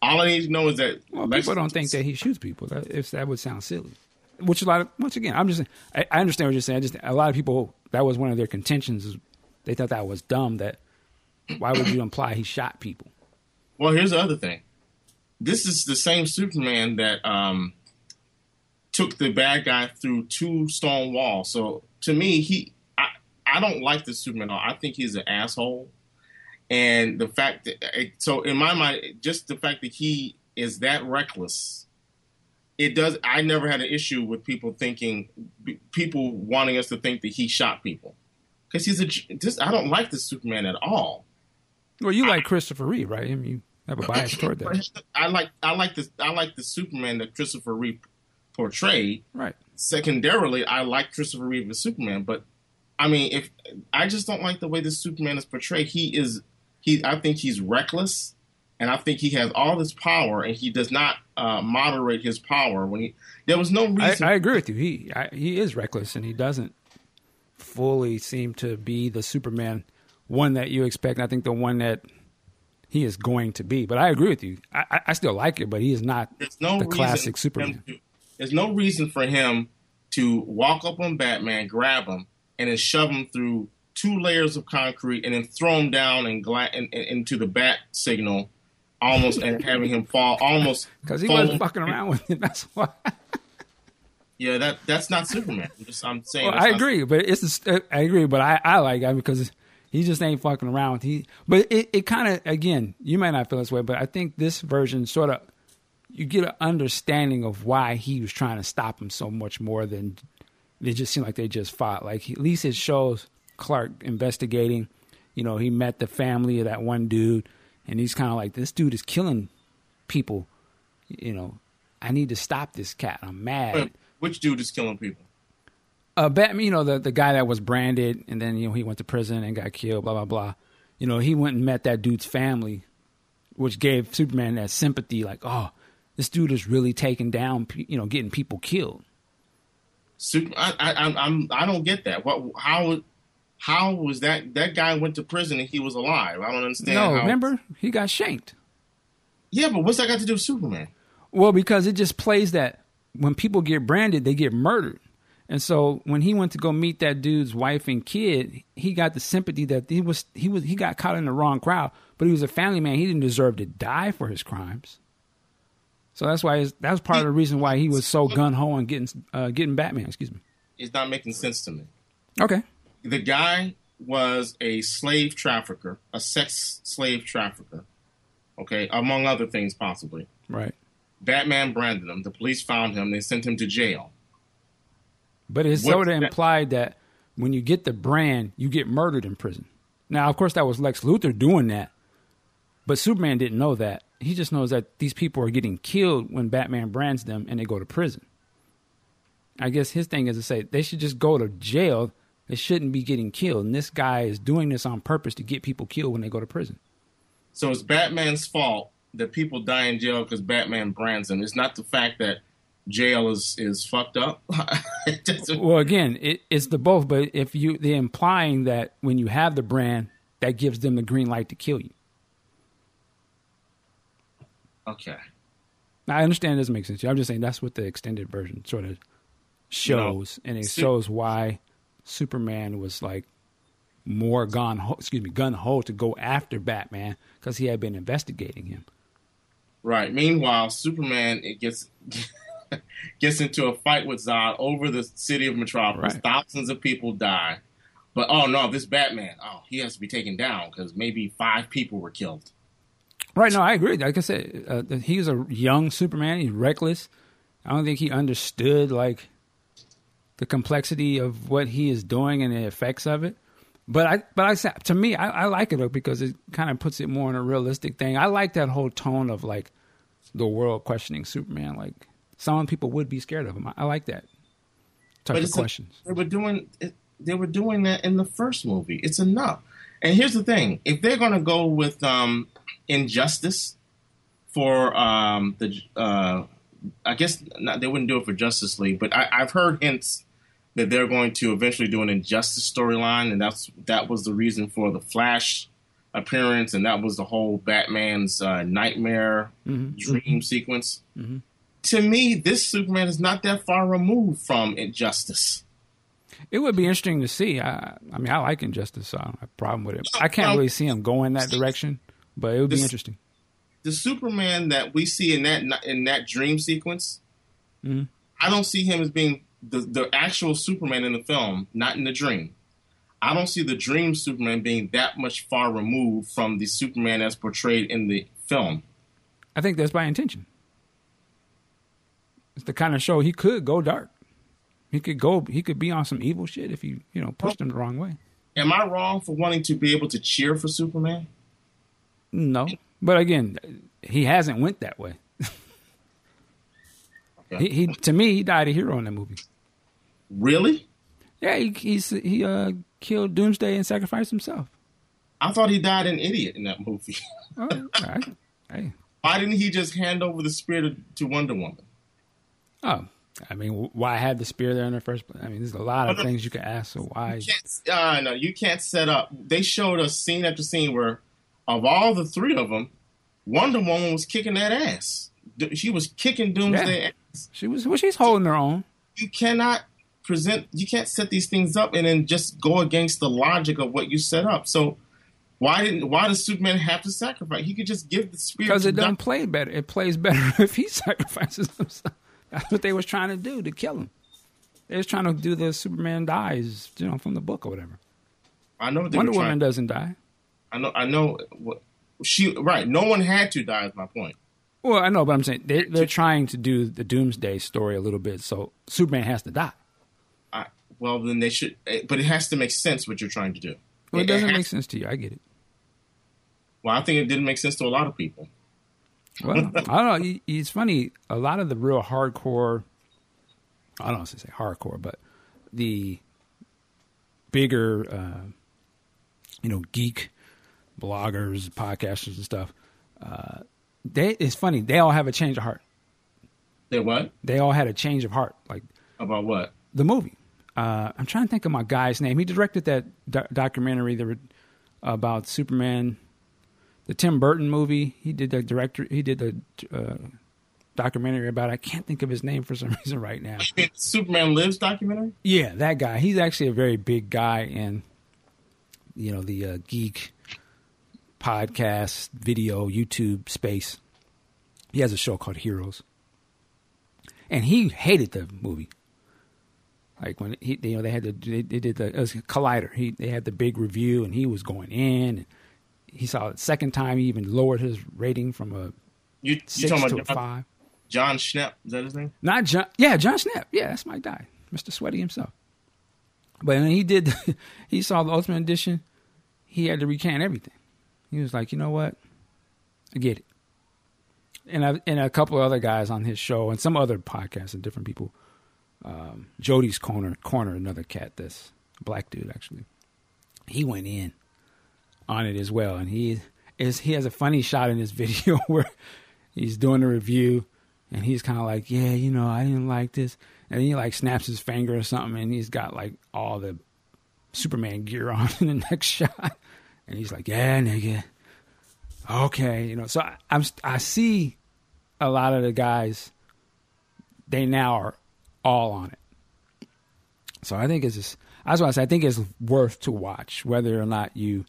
All I need to know is that well, people don't think that he shoots people. That, if that would sound silly, which a lot of once again, I'm just I, I understand what you're saying. I just a lot of people that was one of their contentions. Is they thought that was dumb. That why would you imply he shot people? Well, here's the other thing. This is the same Superman that um, took the bad guy through two stone walls. So to me, he I, I don't like the Superman. At all. I think he's an asshole and the fact that so in my mind just the fact that he is that reckless it does i never had an issue with people thinking people wanting us to think that he shot people. Because he's a just i don't like the superman at all. Well you like christopher reeve right? I mean you have a bias toward that. i like i like the i like the superman that christopher reeve portrayed. Right. Secondarily i like christopher reeve as superman but I mean, if I just don't like the way the Superman is portrayed, he is he I think he's reckless, and I think he has all this power, and he does not uh, moderate his power. When he there was no reason. I, I agree with you. He I, he is reckless, and he doesn't fully seem to be the Superman one that you expect. I think the one that he is going to be. But I agree with you. I, I still like it, but he is not no the classic Superman. To, there's no reason for him to walk up on Batman, grab him, and then shove him through two layers of concrete and then throw him down and gla- in, in, into the bat signal, almost and having him fall almost because he wasn't fucking around with it. That's why. yeah, that that's not Superman. I'm, just, I'm saying. Well, I agree, but it's I agree, but I I like him because he just ain't fucking around. He but it it kind of again you might not feel this way, but I think this version sort of you get an understanding of why he was trying to stop him so much more than it just seemed like they just fought. Like at least it shows Clark investigating. You know, he met the family of that one dude, and he's kind of like, this dude is killing people. you know, I need to stop this cat. I'm mad. Which dude is killing people? Uh, Batman, you know, the the guy that was branded, and then you know he went to prison and got killed. Blah blah blah. You know, he went and met that dude's family, which gave Superman that sympathy. Like, oh, this dude is really taking down, you know, getting people killed. Super, I, I, I'm, I don't get that. What, how, how was that? That guy went to prison and he was alive. I don't understand. No, how, remember he got shanked. Yeah, but what's that got to do with Superman? Well, because it just plays that when people get branded, they get murdered. And so when he went to go meet that dude's wife and kid, he got the sympathy that he was he was he got caught in the wrong crowd, but he was a family man. He didn't deserve to die for his crimes. So that's why that's part of the reason why he was so gun ho on getting uh, getting Batman. Excuse me. It's not making sense to me. Okay. The guy was a slave trafficker, a sex slave trafficker. Okay, among other things, possibly. Right. Batman branded him. The police found him. They sent him to jail. But it's sort of implied that when you get the brand, you get murdered in prison. Now, of course, that was Lex Luthor doing that, but Superman didn't know that. He just knows that these people are getting killed when Batman brands them and they go to prison. I guess his thing is to say they should just go to jail. They shouldn't be getting killed. And this guy is doing this on purpose to get people killed when they go to prison. So it's Batman's fault that people die in jail because Batman brands them. It's not the fact that jail is is fucked up. Well, again, it, it's the both. But if you they're implying that when you have the brand, that gives them the green light to kill you. okay. Now, I understand it doesn't make sense. to you. I'm just saying that's what the extended version sort of shows, and it Su- shows why Superman was like more gun ho, excuse me gun ho to go after Batman because he had been investigating him. Right. Meanwhile, Superman it gets gets into a fight with Zod over the city of Metropolis. Right. Thousands of people die. But oh no, this Batman, oh, he has to be taken down because maybe five people were killed. Right? No, I agree. Like I said, uh, he's a young Superman. He's reckless. I don't think he understood like the complexity of what he is doing and the effects of it. But I, but I said to me, I, I like it though, because it kind of puts it more in a realistic thing. I like that whole tone of like the world questioning Superman. Like some people would be scared of him. I, I like that type of it's a- questions. they were doing they were doing that in the first movie. It's enough. And here's the thing: if they're going to go with um, injustice for um, the, uh, I guess not, they wouldn't do it for Justice League, but I, I've heard hints that they're going to eventually do an injustice storyline, and that's that was the reason for the Flash appearance, and that was the whole Batman's uh, nightmare Mhm. dream sequence. Mhm. To me, this Superman is not that far removed from injustice. It would be interesting to see. I, I mean, I like Injustice, so I don't have a problem with it. I can't Um, really see him going that direction, but it would be interesting. the Superman that we see in that in that dream sequence, Mhm. I don't see him as being the the actual Superman in the film, not in the dream. I don't see the dream Superman being that much far removed from the Superman as portrayed in the film. I think that's by intention. It's the kind of show he could go dark. He could go. He could be on some evil shit if you you know pushed him the wrong way. Am I wrong for wanting to be able to cheer for Superman? No, but again, he hasn't went that way. Okay. He, he to me he died a hero in that movie. Really? Yeah, he he's, he uh, killed Doomsday and sacrificed himself. I thought he died an idiot in that movie. Oh, right. Hey, Why didn't he just hand over the spirit to Wonder Woman? oh, I mean, why have the spear there in the first place? I mean, there's a lot of things you could ask. So why? can't, uh, no, you can't set up. They showed us scene after scene where, of all the three of them, Wonder Woman was kicking that ass. She was kicking Doomsday Yeah. ass. She was well, she's holding her own. You cannot present. You can't set these things up and then just go against the logic of what you set up. So. Why didn't? Why does Superman have to sacrifice? He could just give the spirit because it doesn't play better. It plays better if he sacrifices himself. That's what they was trying to do to kill him. They was trying to do the Superman dies, you know, from the book or whatever. I know Wonder Woman trying. doesn't die. I know. I know. What, she right. No one had to die. Is my point. Well, I know, but I'm saying they, they're trying to do the Doomsday story a little bit, so Superman has to die. Well, then they should. eh, But it has to make sense what you're trying to do. Well, it doesn't has- make sense to you. I get it. Well, I think it didn't make sense to a lot of people. Well, I don't know. It's funny. A lot of the real hardcore, I don't want to say hardcore, but the bigger, uh, you know, geek bloggers, podcasters, and stuff. Uh, they it's funny. They all have a change of heart. They what? They all had a change of heart. Like About what? the movie. Uh, I'm trying to think of my guy's name. He directed that do- documentary that, about Superman, the Tim Burton movie. He did the director. He did the uh, documentary about. It. I can't think of his name for some reason right now. Superman Lives documentary? Yeah, that guy. He's actually a very big guy in, you know, the uh, geek podcast, video, YouTube space. He has a show called Heroes, and he hated the movie. Like when he, you know, they had the they, they did the it was Collider. He they had the big review, and he was going in. And he saw it second time. He even lowered his rating from a You, you six talking to a about John, five. John Schnepp? Is that his name? Not John. Yeah, John Schnepp. Yeah, that's my guy, Mister Sweaty himself. But when he did, he saw the Ultimate Edition. He had to recant everything. He was like, you know what, I get it. And I and a couple of other guys on his show and some other podcasts and different people. Um, Jody's corner, corner, another cat that's a black dude actually. He went in on it as well, and he is he has a funny shot in this video where he's doing a review and he's kind of like, yeah, you know, I didn't like this, and he like snaps his finger or something, and he's got like all the Superman gear on in the next shot, and he's like, yeah, nigga, okay, you know. So I, I'm I see a lot of the guys, they now are all on it. So I think it's just that's why I say I think it's worth to watch, whether or not you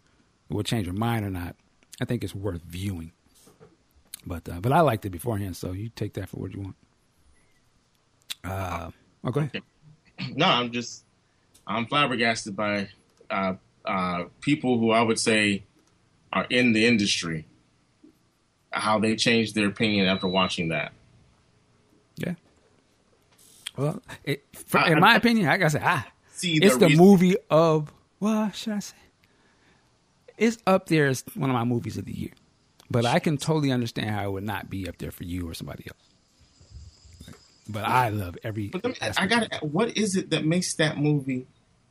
will change your mind or not. I think it's worth viewing. But uh, but I liked it beforehand, so you take that for what you want. Uh, oh, go ahead. No, I'm just I'm flabbergasted by uh, uh, people who I would say are in the industry, how they changed their opinion after watching that. Yeah. Well, it, for, I- in my opinion, I- opinion, like I said, ah, See, it's the reason- movie of what should I say? It's up there as one of my movies of the year, but I can totally understand how it would not be up there for you or somebody else. But I love every. But me, I gotta. What is it that makes that movie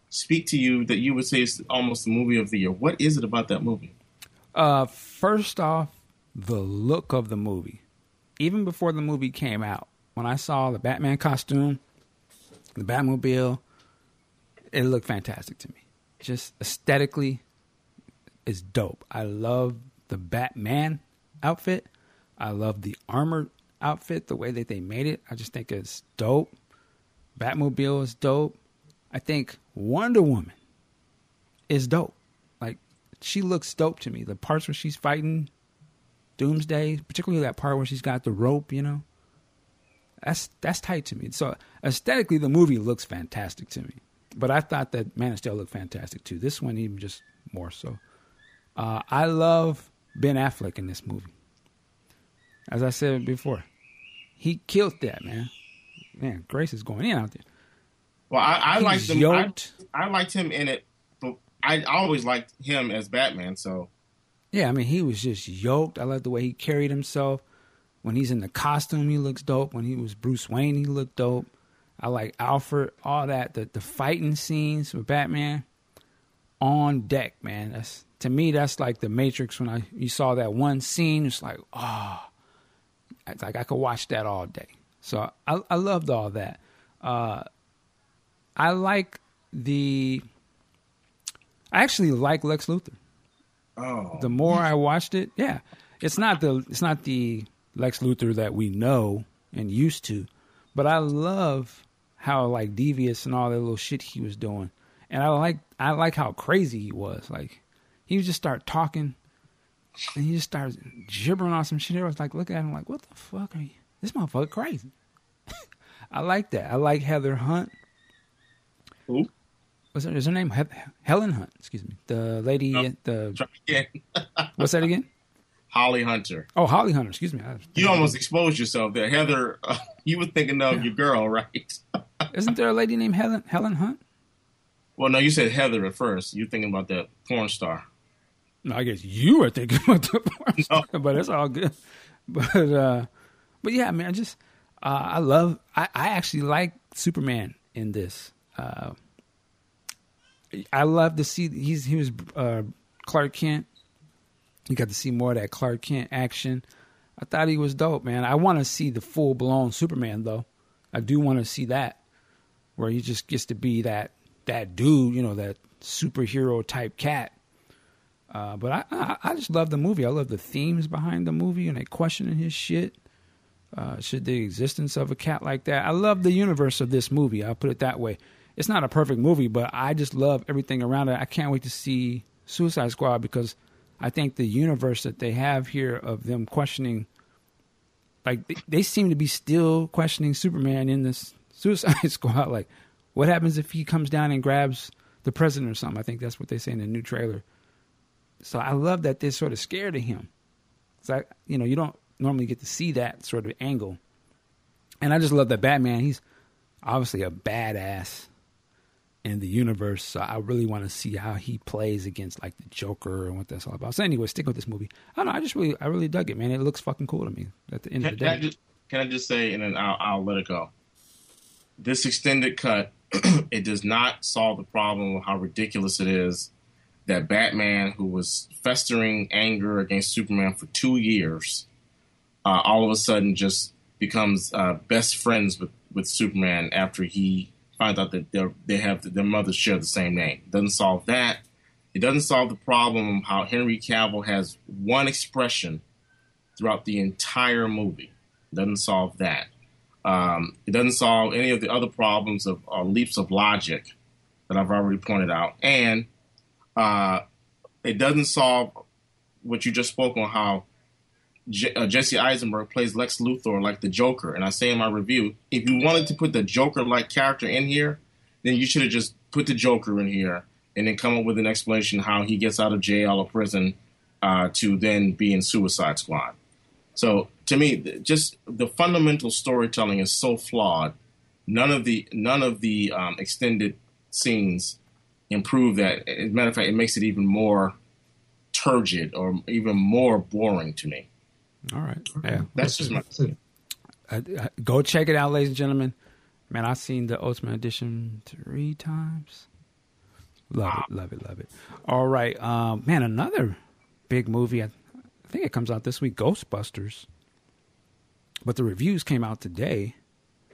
speak to you that you would say is almost the movie of the year? What is it about that movie? Uh, first off, the look of the movie. Even before the movie came out, when I saw the Batman costume, the Batmobile, it looked fantastic to me. Just aesthetically, it's dope. I love the Batman outfit. I love the armored outfit, the way that they made it. I just think it's dope. Batmobile is dope. I think Wonder Woman is dope. Like she looks dope to me. The parts where she's fighting Doomsday, particularly that part where she's got the rope, you know. That's that's tight to me. So aesthetically the movie looks fantastic to me. But I thought that Man of Steel looked fantastic too. This one even just more so. Uh, I love Ben Affleck in this movie. As I said before, he killed that man. Man, Grace is going in out there. Well, I, I liked him. I. I liked him in it, but I always liked him as Batman. So Yeah, I mean, he was just yoked. I like the way he carried himself. When he's in the costume, he looks dope. When he was Bruce Wayne, he looked dope. I like Alfred, all that. The the fighting scenes with Batman on deck, man. That's to me, that's like the Matrix. When I you saw that one scene, it's like, oh, it's like I could watch that all day. So I I loved all that. Uh, I like the. I actually like Lex Luthor oh, the more I watched it, yeah, it's not the it's not the Lex Luthor that we know and used to, but I love how like devious and all that little shit he was doing, and I like I like how crazy he was. Like he would just start talking, and he just starts gibbering on some shit. I was like, look at him, like, what the fuck are you? This motherfucker crazy. I like that. I like Heather Hunt. Who? What's her, is her name? He- Helen Hunt. Excuse me. The lady. No. The what's that again? Holly Hunter. Oh, Holly Hunter. Excuse me. You almost exposed yourself there, Heather. Uh, you were thinking of your girl, right? Isn't there a lady named Helen Helen Hunt? Well, no, you said Heather at first. You're thinking about that porn star. No, I guess you were thinking about the porn star, but it's all good. but uh, but yeah, I mean, I just uh, I love. I, I actually like Superman in this. Uh, I love to see he's he was uh, Clark Kent. You got to see more of that Clark Kent action. I thought he was dope, man. I want to see the full blown Superman though. I do want to see that where he just gets to be that that dude, you know, that superhero type cat. Uh, but I, I, I just love the movie. I love the themes behind the movie and they questioning his shit. Uh, should the existence of a cat like that? I love the universe of this movie. I'll put it that way. It's not a perfect movie, but I just love everything around it. I can't wait to see Suicide Squad because I think the universe that they have here of them questioning, like they, they seem to be still questioning Superman in this Suicide Squad. Like, what happens if he comes down and grabs the president or something? I think that's what they say in the new trailer. So I love that they're sort of scared of him. It's like you know you don't normally get to see that sort of angle. And I just love that Batman. He's obviously a badass in the universe. So I really want to see how he plays against like the Joker and what that's all about. So anyway, stick with this movie. I don't know. I just really, I really dug it, man. It looks fucking cool to me. At the end Can, of the can I day, just can I just say, and then I'll, I'll let it go. This extended cut, it does not solve the problem of how ridiculous it is that Batman, who was festering anger against Superman for two years, uh, all of a sudden just becomes uh, best friends with, with Superman after he finds out that they they have their mothers share the same name. Doesn't solve that. It doesn't solve the problem how Henry Cavill has one expression throughout the entire movie. Doesn't solve that. Um, it doesn't solve any of the other problems of uh, leaps of logic that I've already pointed out, and uh, it doesn't solve what you just spoke on how J- uh, Jesse Eisenberg plays Lex Luthor like the Joker. And I say in my review, if you wanted to put the Joker like character in here, then you should have just put the Joker in here and then come up with an explanation how he gets out of jail or prison uh, to then be in Suicide Squad. So to me, th- just the fundamental storytelling is so flawed. None of the none of the um, extended scenes improve that. As a matter of fact, it makes it even more turgid or even more boring to me. All right, yeah. That's just my. Uh, go check it out, ladies and gentlemen. Man, I've seen the Ultimate Edition three times. Love it, love it, love it. All right, um, man, another big movie. I, I think it comes out this week, Ghostbusters. But the reviews came out today.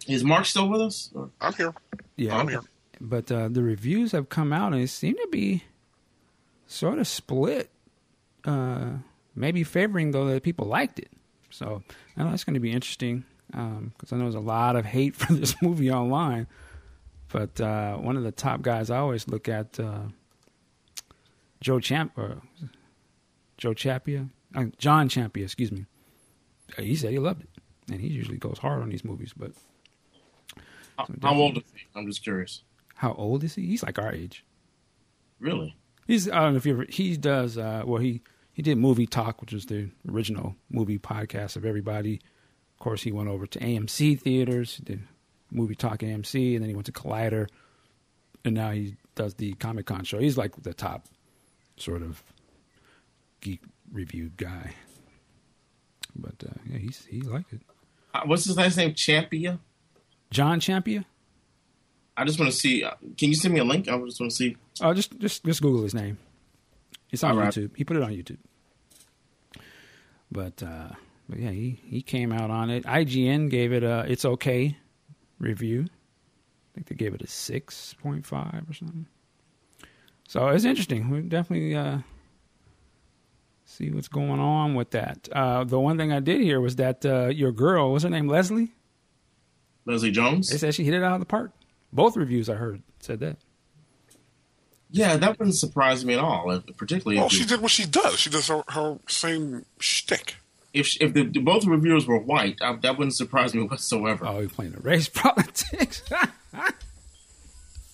Is Mark still with us? I'm here. Yeah, I'm here. but uh, the reviews have come out and it seemed to be sort of split. Uh, maybe favoring though that people liked it. So I know that's going to be interesting because I know there's a lot of hate for this movie online. But uh, one of the top guys I always look at, uh, Joe Champ or Joe Chapia, uh, John Champia, excuse me. Uh, He said he loved it, and he usually goes hard on these movies. But How, how old is he? I'm just curious. how old is he? He's like our age. Really? He's I don't know if you ever he does uh well he he did movie talk which was the original movie podcast of everybody. Of course he went over to AMC theaters, did movie talk AMC and then he went to Collider and now he does the Comic Con show. He's like the top sort of geek review guy. But uh, yeah, he's he liked it. Uh, what's his last name? Champia? John Champia? I just want to see. Uh, can you send me a link? I just want to see. Oh, just just just Google his name. It's on All right. YouTube. He put it on YouTube. But uh, but yeah, he he came out on it. IGN gave it a it's okay review. I think they gave it a six point five or something. So it's interesting. We definitely uh, see what's going on with that. Uh, the one thing I did hear was that uh, your girl, what's her name, Leslie? Leslie Jones? They said she hit it out of the park. Both reviews I heard said that. Yeah, that wouldn't surprise me at all. If, particularly Well, if, she did what she does. She does her, her same shtick. if if the, both reviewers were white, I, that wouldn't surprise me whatsoever. Oh, you're playing the race politics.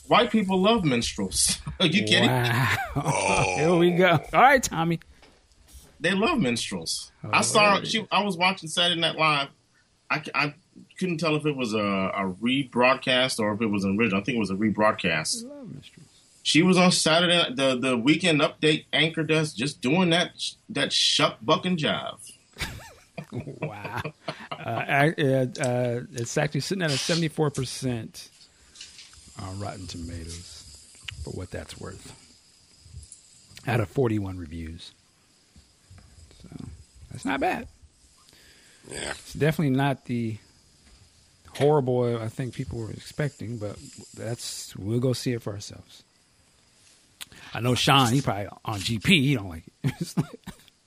White people love minstrels. Are you kidding? Wow. Oh. Here we go. All right, Tommy. They love minstrels. Oh, I saw. She, I was watching Saturday Night Live. I couldn't tell if it was a, a rebroadcast or if it was an original. I think it was a rebroadcast. She was on Saturday the the weekend update anchor desk, just doing that that shuck bucking job. wow. Uh, uh, uh, it's actually sitting at a 74% on Rotten Tomatoes, for what that's worth. Out of 41 reviews. So that's not bad. Yeah. It's definitely not the horrible I think people were expecting, but that's we'll go see it for ourselves. I know Sean, he probably on GP, he don't like it. it's like,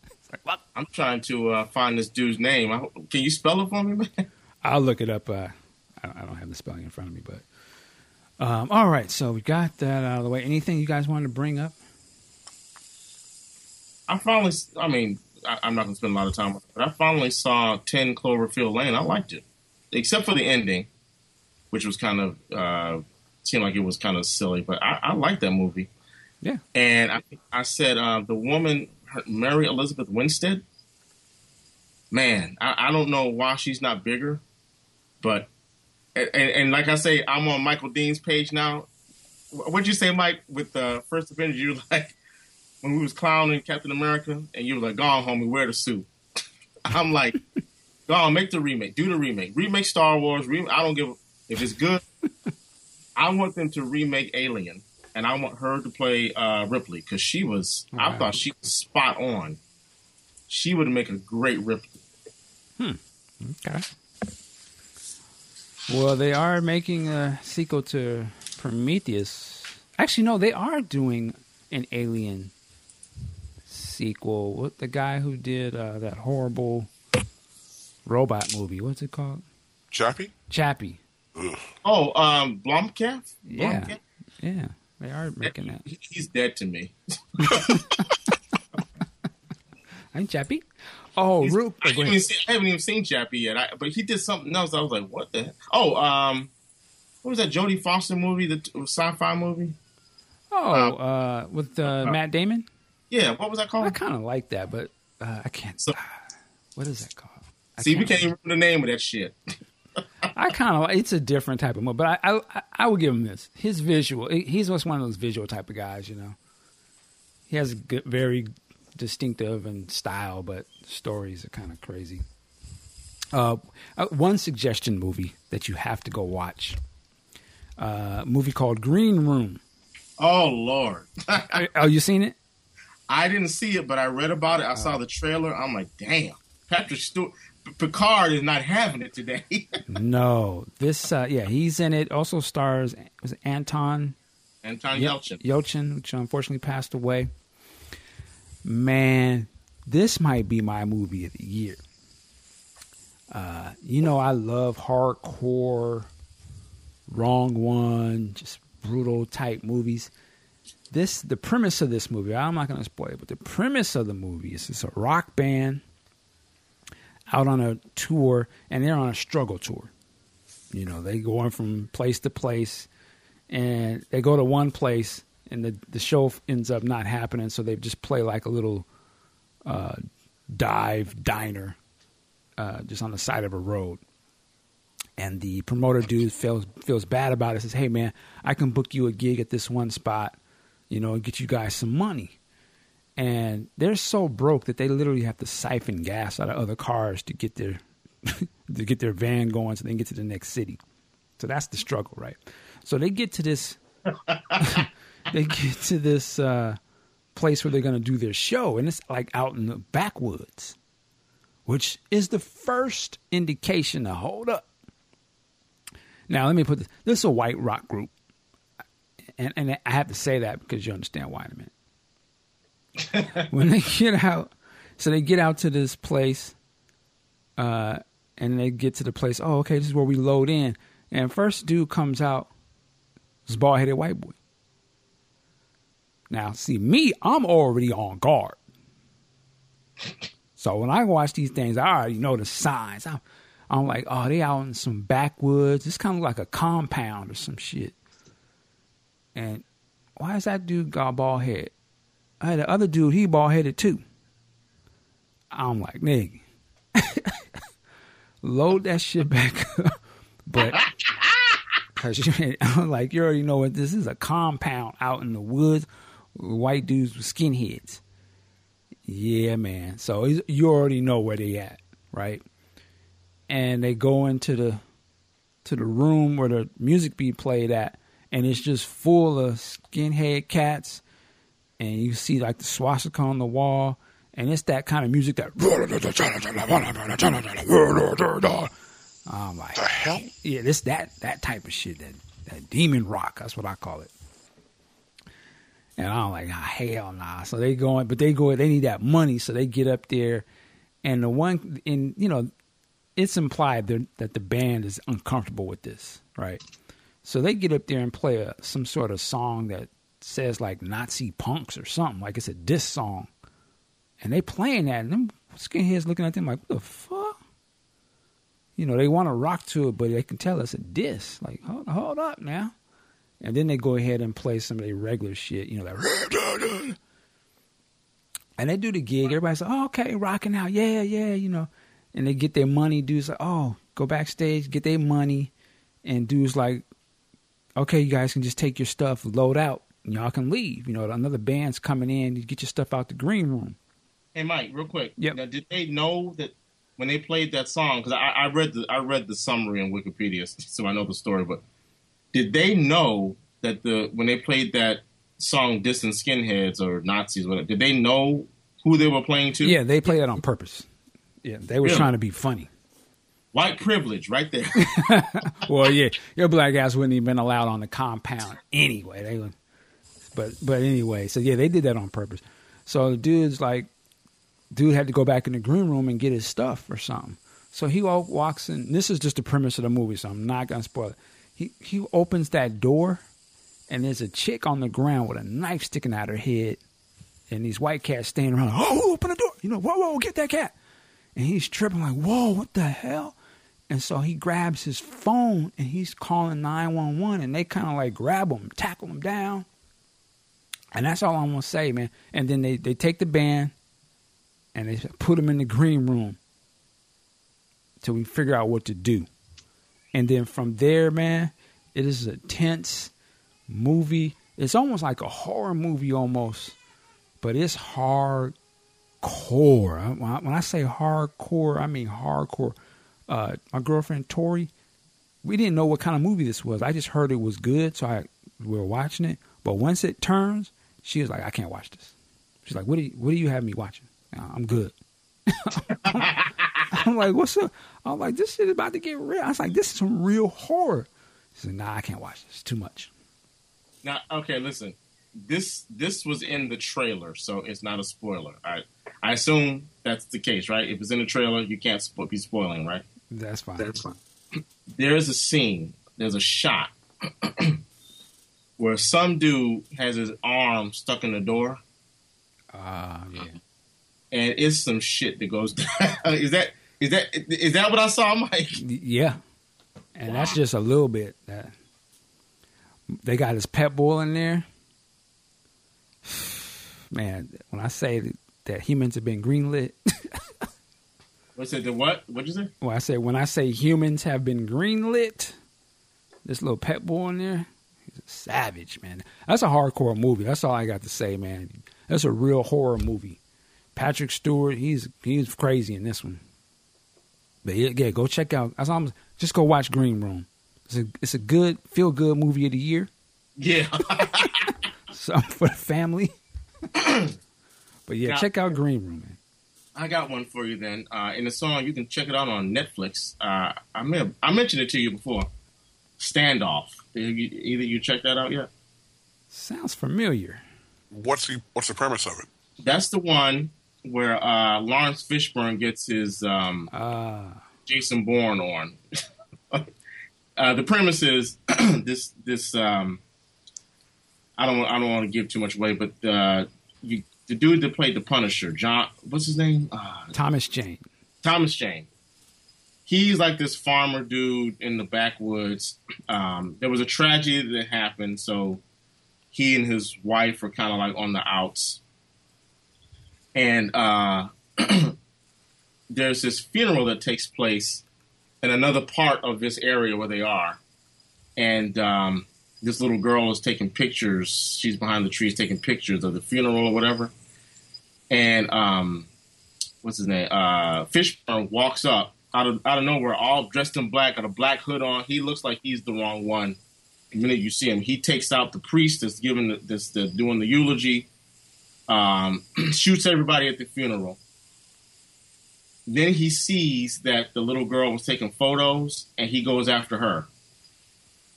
it's like, what? I'm trying to uh, find this dude's name. I, can you spell it for me, man? I'll look it up. Uh, I, I, don't have the spelling in front of me, but um, all right. So we got that out of the way. Anything you guys wanted to bring up? I finally, I mean, I, am not going to spend a lot of time, on it, but I finally saw 10 Cloverfield Lane. I liked it, except for the ending, which was kind of, uh, seemed like it was kind of silly, but I, I liked that movie. Yeah. And I, I said, uh, the woman, Mary Elizabeth Winstead, man, I, I, don't know why she's not bigger, but, and, and, like I say, I'm on Michael Dean's page now. What'd you say, Mike, with the first Avengers? You like, when we was clowning Captain America, and you were like, "Go on, homie, wear the suit." I'm like, "Go on, make the remake, do the remake, remake Star Wars." I don't give a, if it's good. I want them to remake Alien, and I want her to play uh, Ripley because she was. I thought she was spot on. She would make a great Ripley. Hmm. Okay. Well, they are making a sequel to Prometheus. Actually, no, they are doing an Alien sequel. What the guy who did uh, that horrible robot movie? What's it called? Chappie. Chappie. Ugh. Oh, um, Blomkamp. Yeah, Blomkamp? yeah, they are making that. He's dead to me. I'm Chappie. Oh, Roop. I, haven't even seen, I haven't even seen Chappie yet, I, but he did something else. I was like, what the? Heck? Oh, um, what was that Jodie Foster movie? The sci-fi movie. Oh, uh, uh, with uh, Matt Damon. Yeah, what was that called? I kind of like that, but uh, I can't. So, what is that called? I see, we can't even remember the name of that shit. I kind of it's a different type of movie, but I, I I would give him this. His visual, he's just one of those visual type of guys, you know. He has good, very distinctive and style, but stories are kind of crazy. Uh, uh, one suggestion movie that you have to go watch. Uh, movie called Green Room. Oh Lord! oh, you seen it? I didn't see it, but I read about it. I saw the trailer. I'm like, damn, Patrick Stewart. Picard is not having it today. no, this uh, yeah, he's in it. Also stars was Anton Anton Yelchin. Yelchin, which unfortunately passed away. Man, this might be my movie of the year. Uh, you know, I love hardcore, wrong one, just brutal type movies this the premise of this movie. I'm not going to spoil it, but the premise of the movie is it's a rock band out on a tour, and they're on a struggle tour. You know, they going from place to place, and they go to one place, and the the show ends up not happening, so they just play like a little uh, dive diner uh, just on the side of a road. And the promoter dude feels feels bad about it. Says, "Hey man, I can book you a gig at this one spot you know, and get you guys some money. And they're so broke that they literally have to siphon gas out of other cars to get their to get their van going so they can get to the next city. So that's the struggle, right? So they get to this they get to this uh, place where they're going to do their show, and it's like out in the backwoods, which is the first indication to hold up. Now, let me put this: this is a white rock group and and I have to say that because you understand why in a minute. when they get out, so they get out to this place, uh, and they get to the place. Oh, okay, this is where we load in. And first dude comes out, this bald headed white boy. Now, see me, I'm already on guard. So when I watch these things, I already know the signs. I'm, I'm like, oh, they out in some backwoods. It's kind of like a compound or some shit. And why is that dude got bald head? Hey, the other dude, he bald headed too. I'm like, nigga, load that shit back up. but I'm like, you already know what this is a compound out in the woods. White dudes with skinheads. Yeah, man. So you already know where they at. right? And they go into the to the room where the music be played at, and it's just full of skinhead cats, and you see like the swastika on the wall, and it's that kind of music that. I'm like, The hell? yeah, this that that type of shit that that demon rock. That's what I call it. And I'm like, ah, hell nah. So they going, but they go, they need that money, so they get up there, and the one, in you know, it's implied that that the band is uncomfortable with this, right? So they get up there and play a, some sort of song that says like Nazi punks or something, like it's a diss song, and they playing that, and them skinheads looking at them like, what the fuck? You know, they want to rock to it, but they can tell it's a diss. Like, hold, hold up now. And then they go ahead and play some of their regular shit, you know, that. And they do the gig. Everybody's like, oh, okay, rocking out. Yeah, yeah, you know. And they get their money. Dudes like, oh, go backstage, get their money. And dudes like, okay, you guys can just take your stuff, load out, y'all can leave. You know, another band's coming in. You get your stuff out the green room. Hey Mike, real quick. Now, did they know that when they played that song? Because I, I read the I read the summary on Wikipedia, so I know the story. But did they know that the when they played that song, "Distant Skinheads" or Nazis, whatever, did they know who they were playing to? Yeah, they played that on purpose. Yeah, they were Really? trying to be funny. White privilege, right there. well, yeah, your black ass wouldn't even been allowed on the compound anyway. They, would- but but anyway, so yeah, they did that on purpose. So the dude's like, dude had to go back in the green room and get his stuff or something. So he walks in. This is just the premise of the movie, so I'm not gonna spoil it. He he opens that door, and there's a chick on the ground with a knife sticking out her head, and these white cats standing around. Oh, open the door! You know, whoa, whoa, get that cat! And he's tripping like, whoa, what the hell? And so he grabs his phone and he's calling 911 and they kind of like grab him, tackle him down. And that's all I'm to say, man. And then they, they take the band and they put them in the green room till we figure out what to do. And then from there, man, it is a tense movie. It's almost like a horror movie almost, but it's hardcore. When I, when I say hardcore, I mean hardcore uh, my girlfriend Tori, we didn't know what kind of movie this was. I just heard it was good, so I we were watching it. But once it turns, she was like, "I can't watch this." She's like, "What do you What do you have me watching?" "Uh, I'm good. I'm like, "What's up?" I'm like, "This shit is about to get real." I was like, "This is some real horror." She said, "Nah, I can't watch this. It's too much." now, okay, listen. This this was in the trailer, so it's not a spoiler. I I assume that's the case, right? If it's in the trailer, you can't spo- be spoiling, right? That's fine. That's fine. There is a scene, there's a shot where some dude has his arm stuck in the door, Ah, yeah. and it's some shit that goes down. is that is that is that what I saw, Mike? Yeah, and that's just a little bit. That they got his pet bull in there. Man, when I say that, that humans have been greenlit, What's it? The what? What'd you say? Well, I say when I say humans have been greenlit, this little pet bull in there, he's a savage, man. That's a hardcore movie. That's all I got to say, man. That's a real horror movie. Patrick Stewart, he's he's crazy in this one. But yeah, yeah go check out. That's all I'm, just go watch Green Room. It's a it's a good feel good movie of the year. Yeah. Something for the family. but yeah, Now- check out Green Room, man. I got one for you then. Uh, in the song, you can check it out on Netflix. Uh, I may have, I mentioned it to you before. Standoff. Either you check that out yet? Sounds familiar. What's the What's the premise of it? That's the one where uh, Laurence Fishburne gets his um, Ah, Jason Bourne on. uh, the premise is this this um, I don't I don't want to give too much away, but uh, you, the dude that played the Punisher, John, what's his name? Uh, Thomas Jane. Thomas Jane. He's like this farmer dude in the backwoods. Um, there was a tragedy that happened, so he and his wife were kind of like on the outs. And uh, there's this funeral that takes place in another part of this area where they are. And um, this little girl is taking pictures. She's behind the trees taking pictures of the funeral or whatever. And um, what's his name? Uh, Fishburne walks up out of out of nowhere, all dressed in black, got a black hood on. He looks like he's the wrong one. The minute you see him, he takes out the priest that's giving the, this the, doing the eulogy, um, shoots everybody at the funeral. Then he sees that the little girl was taking photos, and he goes after her.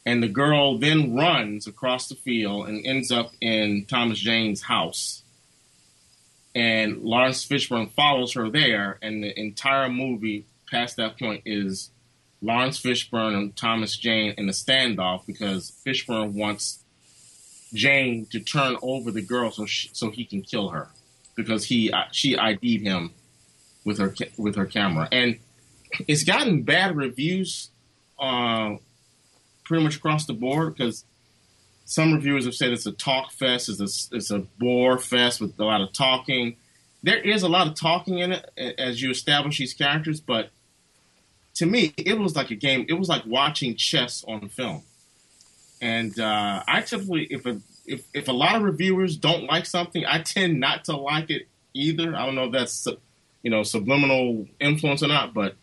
And the girl then runs across the field and ends up in Thomas Jane's house. And Laurence Fishburne follows her there, and the entire movie past that point is Laurence Fishburne and Thomas Jane in a standoff because Fishburne wants Jane to turn over the girl so she, so he can kill her because he uh, she ID'd him with her with her camera and it's gotten bad reviews uh, pretty much across the board because some reviewers have said it's a talk fest, it's a, it's a bore fest with a lot of talking. There is a lot of talking in it as you establish these characters, but to me, it was like a game. It was like watching chess on film. And uh, I typically, if a if if a lot of reviewers don't like something, I tend not to like it either. I don't know if that's you know subliminal influence or not, but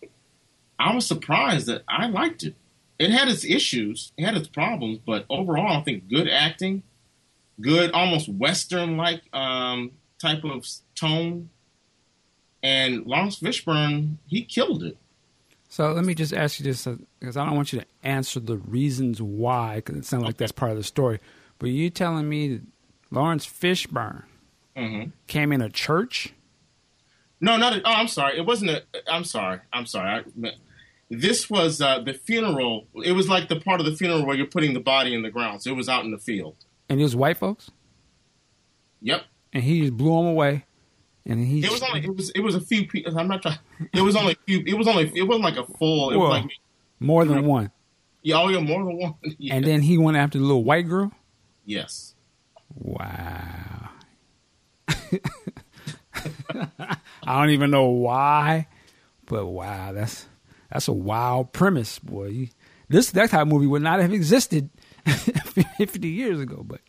I was surprised that I liked it. It had its issues, it had its problems, but overall, I think good acting, good almost western like um, type of tone, and Laurence Fishburne he killed it. So let me just ask you this, because uh, I don't want you to answer the reasons why, because it sounds like that's part of the story. But you telling me that Laurence Fishburne mm-hmm. came in a church? No, not. A, oh, I'm sorry. It wasn't a. I'm sorry. I'm sorry. I, this was uh, the funeral. It was like the part of the funeral where you're putting the body in the ground. So it was out in the field. And it was white folks. Yep. And he just blew them away. And he it was only it was it was a few people. I'm not trying. It was only a few. It was only it wasn't like a full. It well, was like more than one. Yeah, oh yeah, more than one. Yeah. And then he went after the little white girl. Yes. Wow. I don't even know why, but wow, that's that's a wild premise, boy. This that type of movie would not have existed fifty years ago, but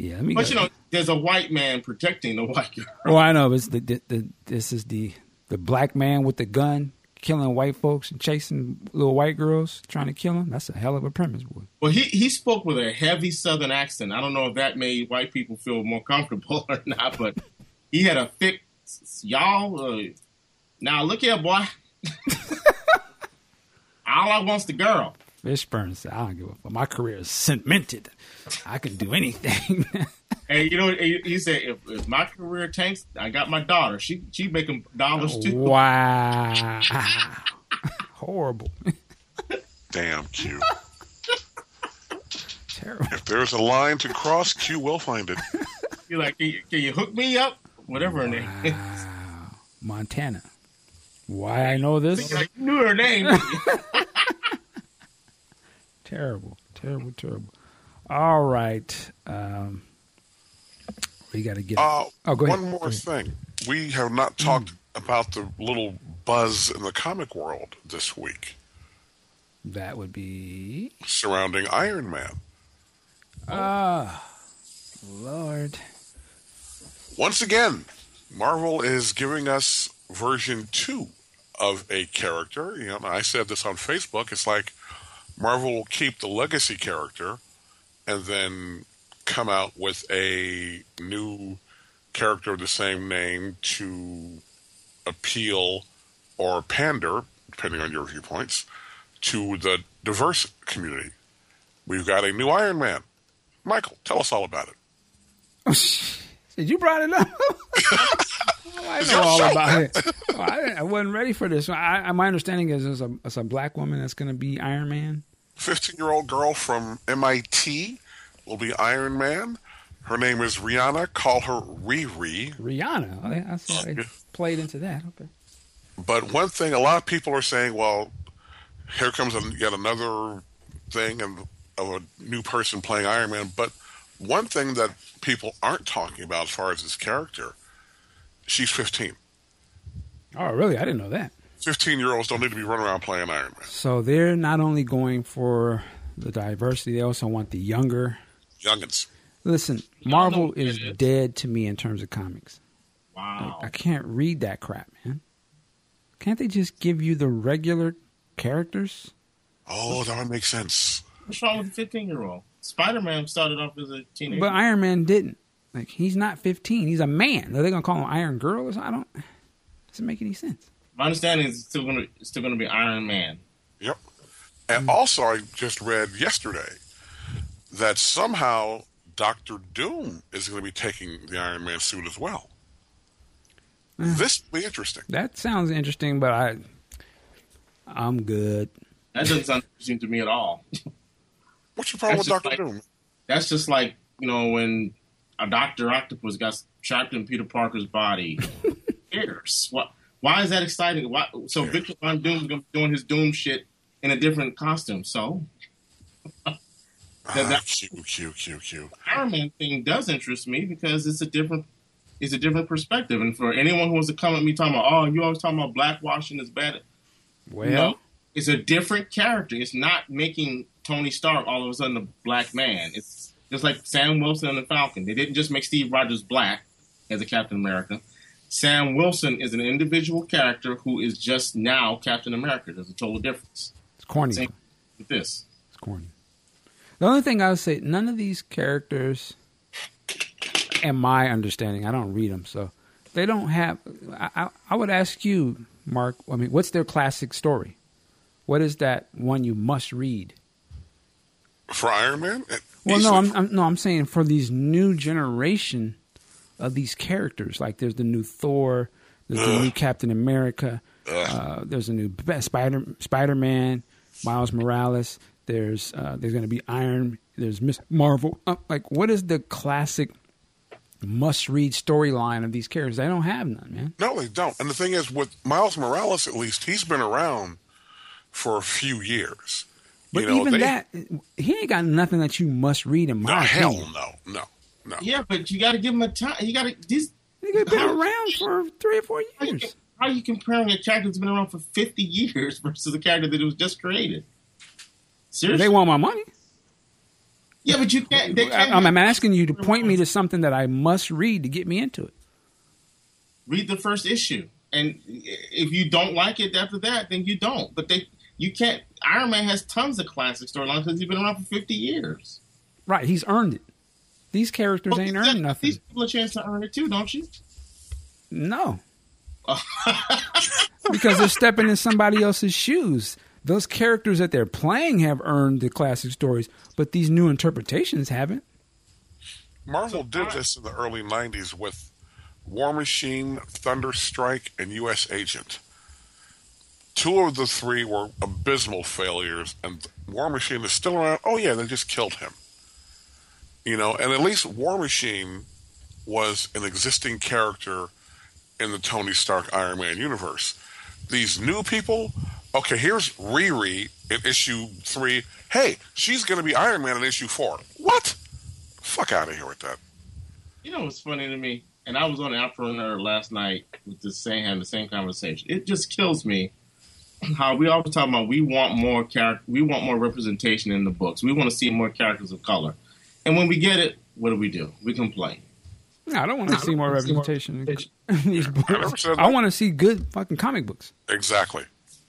yeah, let me but go. you know, there's a white man protecting the white girl. Well, I know. It's the, the, the, this is the the black man with the gun killing white folks and chasing little white girls trying to kill them. That's a hell of a premise, boy. Well, he he spoke with a heavy Southern accent. I don't know if that made white people feel more comfortable or not, but he had a thick y'all. Uh, now look here, boy. All I want's the girl. Fishburne said, "I don't give a fuck. My career is cemented. I can do anything." hey, you know, he said, if, if, my career tanks, I got my daughter. She she making dollars too. Wow, horrible. Damn, Q. Terrible. If there's a line to cross, Q will find it. You're like, can you, can you hook me up? Whatever wow. her name is. Montana. Why I know this? I knew her name terrible, terrible, terrible. All right. Um, we got to get. Uh, oh, go ahead. One more thing. We have not mm. talked mm. about the little buzz in the comic world this week. That would be surrounding Iron Man. Ah, Lord. Once again, Marvel is giving us version two of a character. You know, I said this on Facebook. It's like Marvel will keep the legacy character and then come out with a new character of the same name to appeal or pander, depending on your viewpoints, to the diverse community. We've got a new Iron Man. Michael, tell us all about it. Did you brought it up? I know all about it. I, I, wasn't ready for this. I, my understanding is it's a, it's a black woman that's going to be Iron Man. 15 year old girl from MIT will be Iron Man. Her name is Rihanna. Call her Riri. Rihanna. Oh, I, I saw I played into that. Okay. But one thing, a lot of people are saying, well, here comes a, yet another thing of, of a new person playing Iron Man. But one thing that people aren't talking about as far as his character, she's 15. Oh, really? I didn't know that. 15 year olds don't need to be running around playing Iron Man. So they're not only going for the diversity, they also want the younger. Youngins. Listen, Marvel is dead to me in terms of comics. Wow. I can't read that crap, man. Can't they just give you the regular characters? Oh, that would make sense. What's wrong with the 15 year old? Spider Man started off as a teenager. But Iron Man didn't. Like he's not 15. He's a man. Are they gonna call him Iron Girl or something? I don't. Doesn't make any sense. My understanding is it's still gonna it's still gonna be Iron Man. Yep. And hmm. also, I just read yesterday that somehow Doctor Doom is going to be taking the Iron Man suit as well. Hmm. This will be interesting. That sounds interesting, but I, I'm good. That doesn't sound interesting to me at all. What's your problem with Doctor like- Doom? That's just like you know when a Doctor Octopus got trapped in Peter Parker's body. Who cares? What? Why is that exciting? Why? So Victor Von Doom is going to be doing his Doom shit in a different costume. So Ah, that- Q. Iron Man thing does interest me because it's a different it's a different perspective. And for anyone who wants to come at me talking about, oh, you always talking about blackwashing is bad. Well, no, it's a different character. It's not making Tony Stark all of a sudden a black man. It's just like Sam Wilson and the Falcon. They didn't just make Steve Rogers black as a Captain America. Sam Wilson is an individual character who is just now Captain America. There's a total difference it's corny. Same. with this. It's corny. The only thing I would say, none of these characters, in my understanding, I don't read them, so they don't have. I, I, I would ask you, Mark. I mean, what's their classic story? What is that one you must read? For Iron Man? It- Well, no, I'm, I'm no, I'm saying for these new generation of these characters. Like, there's the new Thor, there's the new Captain America, uh, there's a new Spider Spider Man, Miles Morales. There's uh, there's going to be Iron. There's Miss Marvel. Uh, like, what is the classic must read storyline of these characters? They don't have none, man. No, they don't. And the thing is, with Miles Morales, at least, he's been around for a few years. But you know, even they- that, he ain't got nothing that you must read in No, my hell no, no, no. Yeah, but you got to give him a time. You got to these. Nigga been around for three or four years. how are you comparing a character that's been around for 50 years versus a character that was just created? Seriously? They want my money. yeah, but you can't. They can't I'm, I'm asking you to point me to something that I must read to get me into it. read the first issue, and if you don't like it after that, then you don't. But they, you can't. Iron Man has tons of classic storylines because he's been around for 50 years. Right, he's earned it. These characters Well, ain't you got- earned nothing. These people a chance to earn it too, don't you? No, oh. because they're stepping in somebody else's shoes. Those characters that they're playing have earned the classic stories, but these new interpretations haven't. Marvel did this in the early 90s with War Machine, Thunderstrike, and U.S. Agent. Two of the three were abysmal failures, and War Machine is still around. Oh, yeah, they just killed him. You know, and at least War Machine was an existing character in the Tony Stark Iron Man universe. These new people, okay, here's Riri in issue three. Hey, she's going to be Iron Man in issue four. What? Fuck out of here with that. You know what's funny to me? And I was on Afternoon last night with the same having the same conversation. It just kills me how we always talk about we want more character, we want more representation in the books. We want to see more characters of color, and when we get it, what do we do? We complain. No, I don't want to see more representation these I books. said I want to see good fucking comic books. Exactly.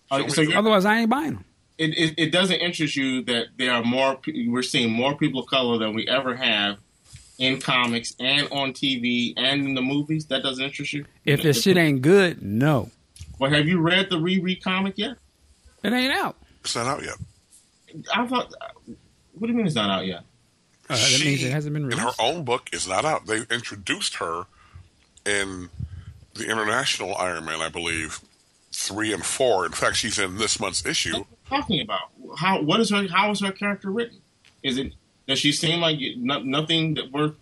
Uh, so Otherwise, I ain't buying them. it, it, it doesn't interest you that there are more. We're seeing more people of color than we ever have in comics and on TV and in the movies. That doesn't interest you. If this shit ain't good, no, Well, have you read the Riri comic yet? it ain't out. It's not out yet. I thought. What do you mean it's not out yet? Uh, that She, means it hasn't been in her own book is not out. They introduced her in the International Iron Man, I believe, three and four. In fact, she's in this month's issue. What are you talking about? How? What is her? How is her character written? Is it? Does she seem like no, nothing that worth?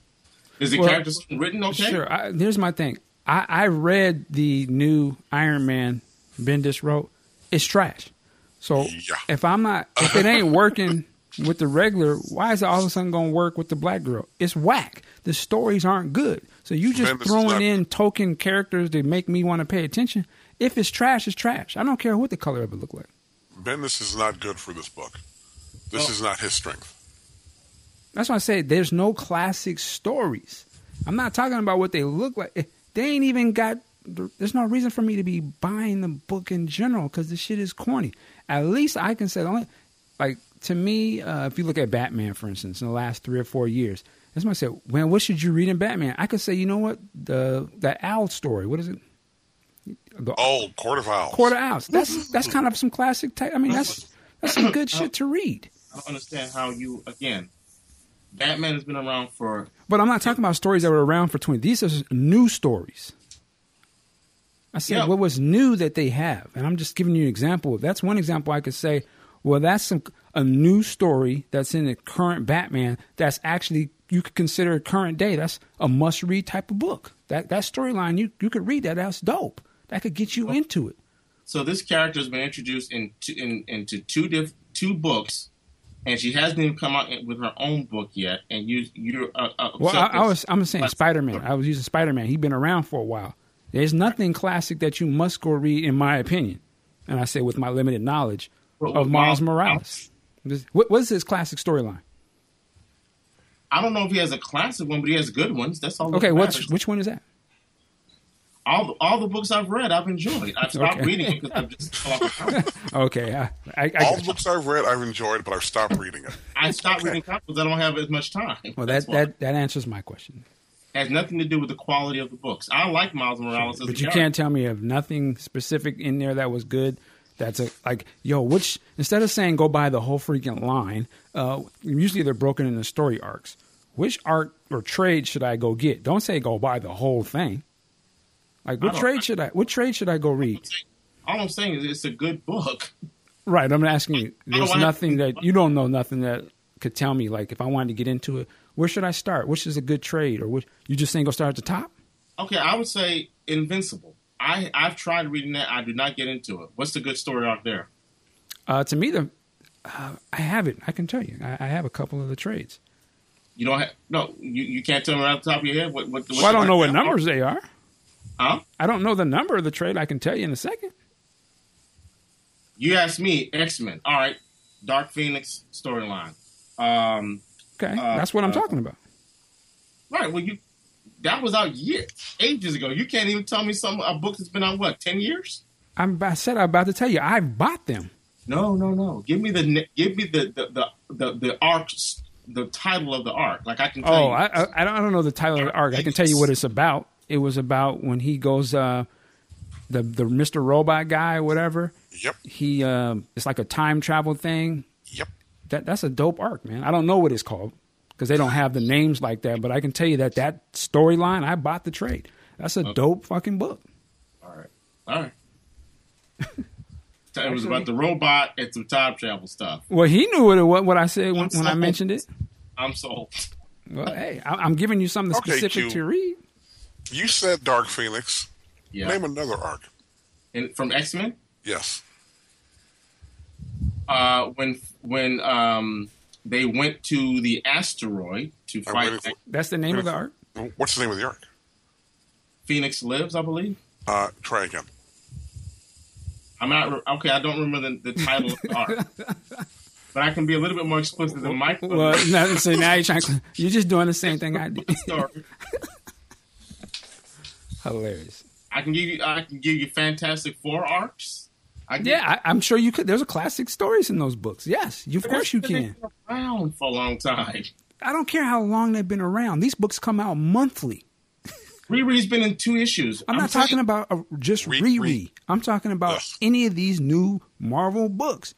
Is the Well, character written okay? Sure. I, here's my thing. I, I read the new Iron Man Bendis wrote. It's trash. So Yeah. if I'm not, if it ain't working with the regular, why is it all of a sudden going to work with the black girl? It's whack. The stories aren't good. So you just is throwing in token characters to make me want to pay attention. If it's trash, it's trash. I don't care what the color of it look like. Bendis is not good for this book. This Oh. is not his strength. That's why I say there's no classic stories. I'm not talking about what they look like. Eh, they ain't even got. There's no reason for me to be buying the book in general because the shit is corny. At least I can say, the only, like to me, uh, if you look at Batman, for instance, in the last three or four years, that's why I said, man, what should you read in Batman? I could say, you know what, the the owl story. What is it? The, oh, Court of Owls. Court of Owls. That's that's kind of some classic type. I mean, that's that's some good shit to read. I don't understand how you again. Batman has been around for. But I'm not talking about stories that were around for 20. These are new stories. I said, yeah. what was new that they have? And I'm just giving you an example. That's one example I could say, well, that's some, a new story that's in the current Batman that's actually you could consider a current day. That's a must read type of book. That that storyline you you could read that. That's dope. That could get you into it. So this character has been introduced in, in into two diff, two books and she hasn't even come out with her own book yet. And you, you're uh, uh, well. I, I, was, I'm saying Spider Man. I was using Spider Man. He's been around for a while. There's nothing classic that you must go read, in my opinion. And I say with my limited knowledge well, of Miles Morales. What, what is his classic storyline? I don't know if he has a classic one, but he has good ones. That's all. Okay, what's which one is that? all the, all the books I've read, I've enjoyed. I've stopped okay. reading it because I've just okay. I, I, all the books I've read, I've enjoyed, but I've stopped reading it. I stopped okay. reading comics because I don't have as much time. Well, that that that answers my question. It has nothing to do with the quality of the books. I like Miles Morales, sure. but you can't tell me of nothing specific in there that was good. That's a like yo. Which instead of saying go buy the whole freaking line, uh, usually they're broken into story arcs. Which arc or trade should I go get? Don't say go buy the whole thing. Like what trade should I? What trade should I go read? All I'm saying is it's a good book. Right. I'm asking you. There's nothing that you don't know. Nothing that could tell me. Like if I wanted to get into it, where should I start? Which is a good trade, or what? You just saying go start at the top? Okay, I would say Invincible. I I've tried reading that. I do not get into it. What's the good story out there? Uh, to me, the uh, I have it. I can tell you. I, I, have a couple of the trades. You don't have no. You, you can't tell me right off the top of your head what. what well, I don't know what numbers they are. Huh? I don't know the number of the trade. I can tell you in a second. You asked me X Men. All right, Dark Phoenix storyline. Um, okay, uh, that's what I'm uh, talking about. Right. Well, you that was out years, ages ago. You can't even tell me some a book that's been out what ten years. I'm. I said I'm about to tell you. I bought them. No, no, no. Give me the give me the the the the, the arc, the title of the arc. Like I can. Tell oh, you. I, I I don't know the title of the arc. I can tell you what it's about it was about when he goes uh, the the Mr. Robot guy or whatever. Yep. He um, it's like a time travel thing. Yep. That that's a dope arc, man. I don't know what it's called because they don't have the names like that, but I can tell you that that storyline I bought the trade. That's a okay. dope fucking book. All right. All right. it was about the robot and some time travel stuff. Well, he knew what it was, what I said when, when I mentioned it. I'm sold. Well, hey, I, am giving you something okay, specific Q. to read. You said Dark Phoenix. Yeah. Name another arc. In, from X Men. Yes. Uh, when when um, they went to the asteroid to fight. For, that's the name of the arc. What's the name of the arc? Phoenix Lives, I believe. Uh, try again. I'm not okay. I don't remember the, the title of the arc, but I can be a little bit more explicit than Mike. Well, now, so now you're trying. You're just doing the same thing I did. Hilarious. I can give you. I can give you Fantastic Four arcs. Can, yeah, I, am sure you could. There's a classic stories in those books. Yes, you, of course you can. around for a long time. I don't care how long they've been around. These books come out monthly. Riri's been in two issues. I'm, I'm not talking about a, just Riri. I'm talking about Ugh. any of these new Marvel books.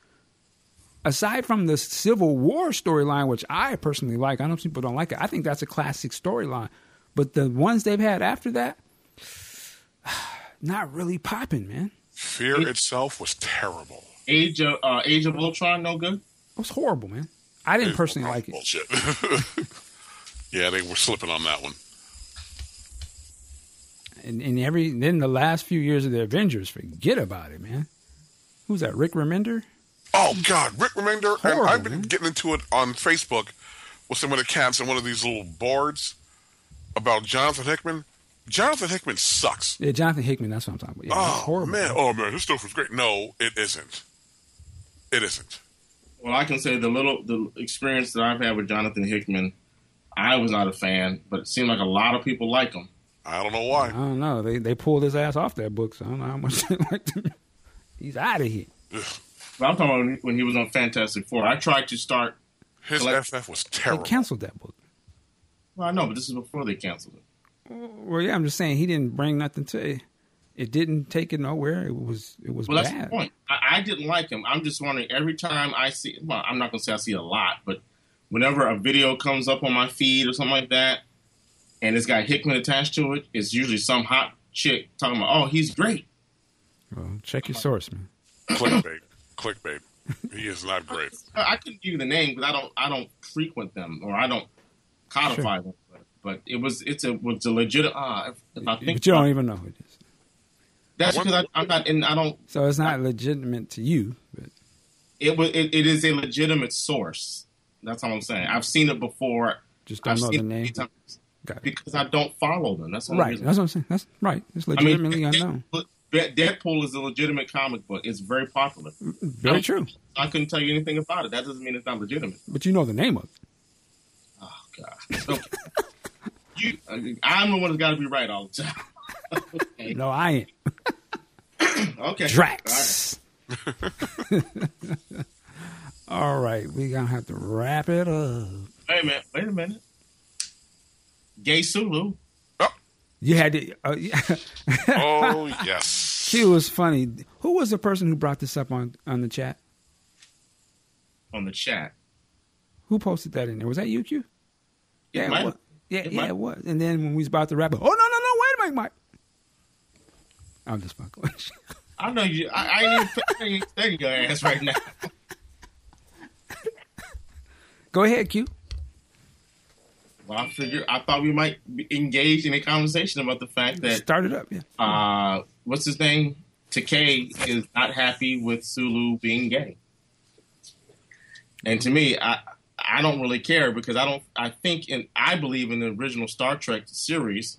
Aside from the Civil War storyline, which I personally like, I know people don't like it. I think that's a classic storyline. But the ones they've had after that, not really popping, man. Fear it, itself was terrible. Age of uh, Age of Ultron, no good. It was horrible, man. I didn't personally like it. Bullshit. yeah, they were slipping on that one. And, and every then the last few years of the Avengers, forget about it, man. Who's that? Rick Remender? Oh God, Rick Remender. Horrible, and I've been man. getting into it on Facebook with some of the cats on one of these little boards about Jonathan Hickman. Jonathan Hickman sucks. Yeah, Jonathan Hickman. That's what I'm talking about. Yeah, oh horrible, man, oh man, his stuff was great. No, it isn't. It isn't. Well, I can say the little the experience that I've had with Jonathan Hickman, I was not a fan, but it seemed like a lot of people like him. I don't know why. I don't know. They they pulled his ass off that book, so I don't know how much they liked him. He's out of here. But I'm talking about when he was on Fantastic Four. I tried to start. His Like- FF was terrible. They terrible. canceled that book. Well, I know, but this is before they canceled it. Well, yeah, I'm just saying he didn't bring nothing to it. It didn't take it nowhere. It was it was Well, that's the point. I, I didn't like him. I'm just wondering every time I see. Well, I'm not gonna say I see a lot, but whenever a video comes up on my feed or something like that, and it's got Hickman attached to it, it's usually some hot chick talking about, "Oh, he's great." Well, check your source, man. Clickbait. Clickbait. He is not great. I I couldn't give you the name because I don't. I don't frequent them or I don't codify them. But, it was. It's a was a legit. Uh, if, I think But you don't even know who it is. that's because I, I'm not. in I don't. So it's not legitimate to you. But It was. It, it is a legitimate source. That's all I'm saying. I've seen it before. just don't I've know the name. many times Got it. because I don't follow them. That's Right. That's what I'm saying. That's right. It's I mean, unknown. Deadpool- is a legitimate comic book. It's very popular. Very I'm- true. I couldn't tell you anything about it. That doesn't mean it's not legitimate. But you know the name of it. Oh God. you, I'm the one that's got to be right all the time. okay. No, I ain't. okay. Drax. All right, we gonna have to wrap it up. All right. Wait a minute. Wait a minute. Gay Sulu. You had to. Uh, yeah. Oh, yes. She was funny. Who was the person who brought this up on on the chat? on the chat. Who posted that in there? Was that you, Q? Yeah, it was. Yeah, it yeah, it was. And then when we was about to wrap it, oh no, no, no, wait a minute, Mike. I'm just fucking with you. I know you. I, I ain't even I your ass right now. Go ahead, Q. Well, I figured I thought we might be engaged in a conversation about the fact that Start it up, yeah. uh, what's his name? Takei is not happy with Sulu being gay. And to me, I I don't really care because I don't I think and I believe in the original Star Trek series.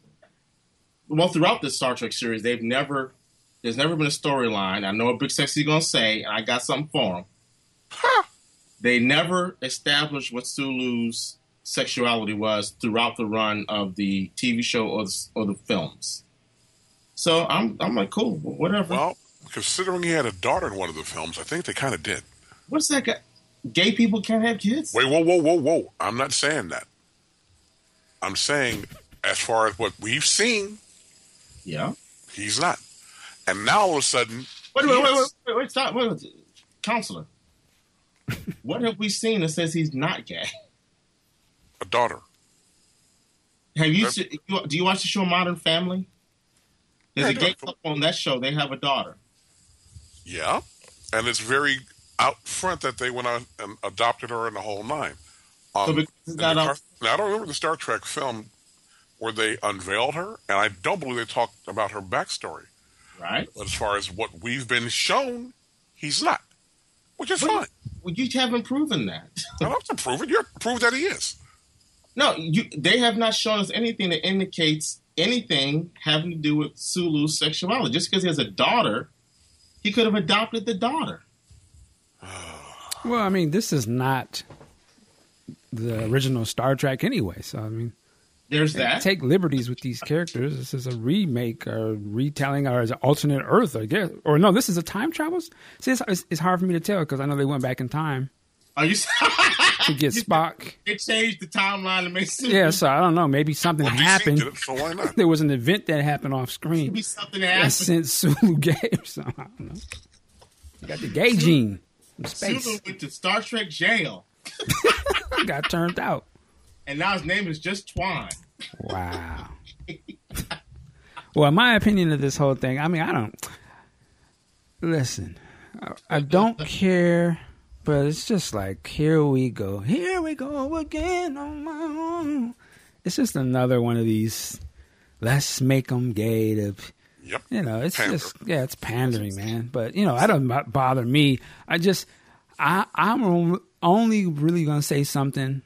Well, throughout the Star Trek series, they've never there's never been a storyline. I know what Big Sexy's gonna say, and I got something for him. They never established what Sulu's sexuality was throughout the run of the TV show or the, or the films. So I'm I'm like cool, whatever. Well, considering he had a daughter in one of the films, I think they kind of did. What's that? Guy? Gay people can't have kids. Wait, whoa, whoa, whoa, whoa. I'm not saying that. I'm saying, as far as what we've seen, Yeah. he's not. And now all of a sudden, Wait, wait, wait, wait, wait, wait, stop. Wait, wait. Counselor, what have we seen that says he's not gay? a daughter. Have you, do you watch the show Modern Family? There's Yeah, a gay couple on that show. They have a daughter. Yeah. And it's very out front that they went on and adopted her in the whole nine. Um, So the car- now, I don't remember the Star Trek film where they unveiled her, and I don't believe they talked about her backstory. Right? But as far as what we've been shown, he's not, which is What- fine. Well, you haven't proven that. I don't have to prove it. You have to prove that he is. No, you. They have not shown us anything that indicates anything having to do with Sulu's sexuality. Just because he has a daughter, he could have adopted the daughter. Well, I mean, this is not the original Star Trek anyway. So I mean, There's that. take liberties with these characters. This is a remake or retelling or is it alternate Earth, I guess. Or no, this is a time travel. See, it's, it's, it's hard for me to tell because I know they went back in time Are you? to get Spock. It changed the timeline to make Sulu Yeah, so I don't know. Maybe something Well, happened. did it, so why not? There was an event that happened off screen be something that that happened. sent Sulu gay or something. I don't know. You got the gay gene from space. Went to Star Trek jail, got turned out. and now his name is just Twine. Wow. well, my opinion of this whole thing, I mean, I don't. Listen, I, I don't care, but it's just like, here we go. Here we go again on my own. It's just another one of these, let's make them gay to. Yep. You know, it's Pander. just yeah, it's pandering, man. But you know, that doesn't bo- bother me. I just, I, I'm only really gonna say something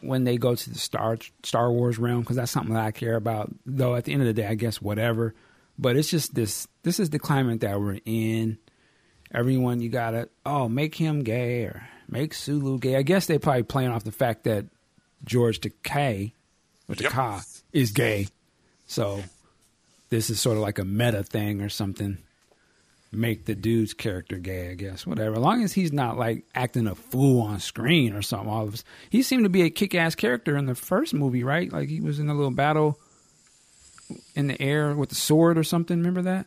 when they go to the Star Star Wars realm because that's something that I care about. Though at the end of the day, I guess whatever. But it's just this. This is the climate that we're in. Everyone, you gotta oh make him gay or make Sulu gay. I guess they probably playing off the fact that George Takei, or Yep. Is gay. So this is sort of like a meta thing or something. Make the dude's character gay, I guess. Whatever. As long as he's not like acting a fool on screen or something. All of us. He seemed to be a kick ass character in the first movie, right? Like he was in a little battle in the air with the sword or something. Remember that?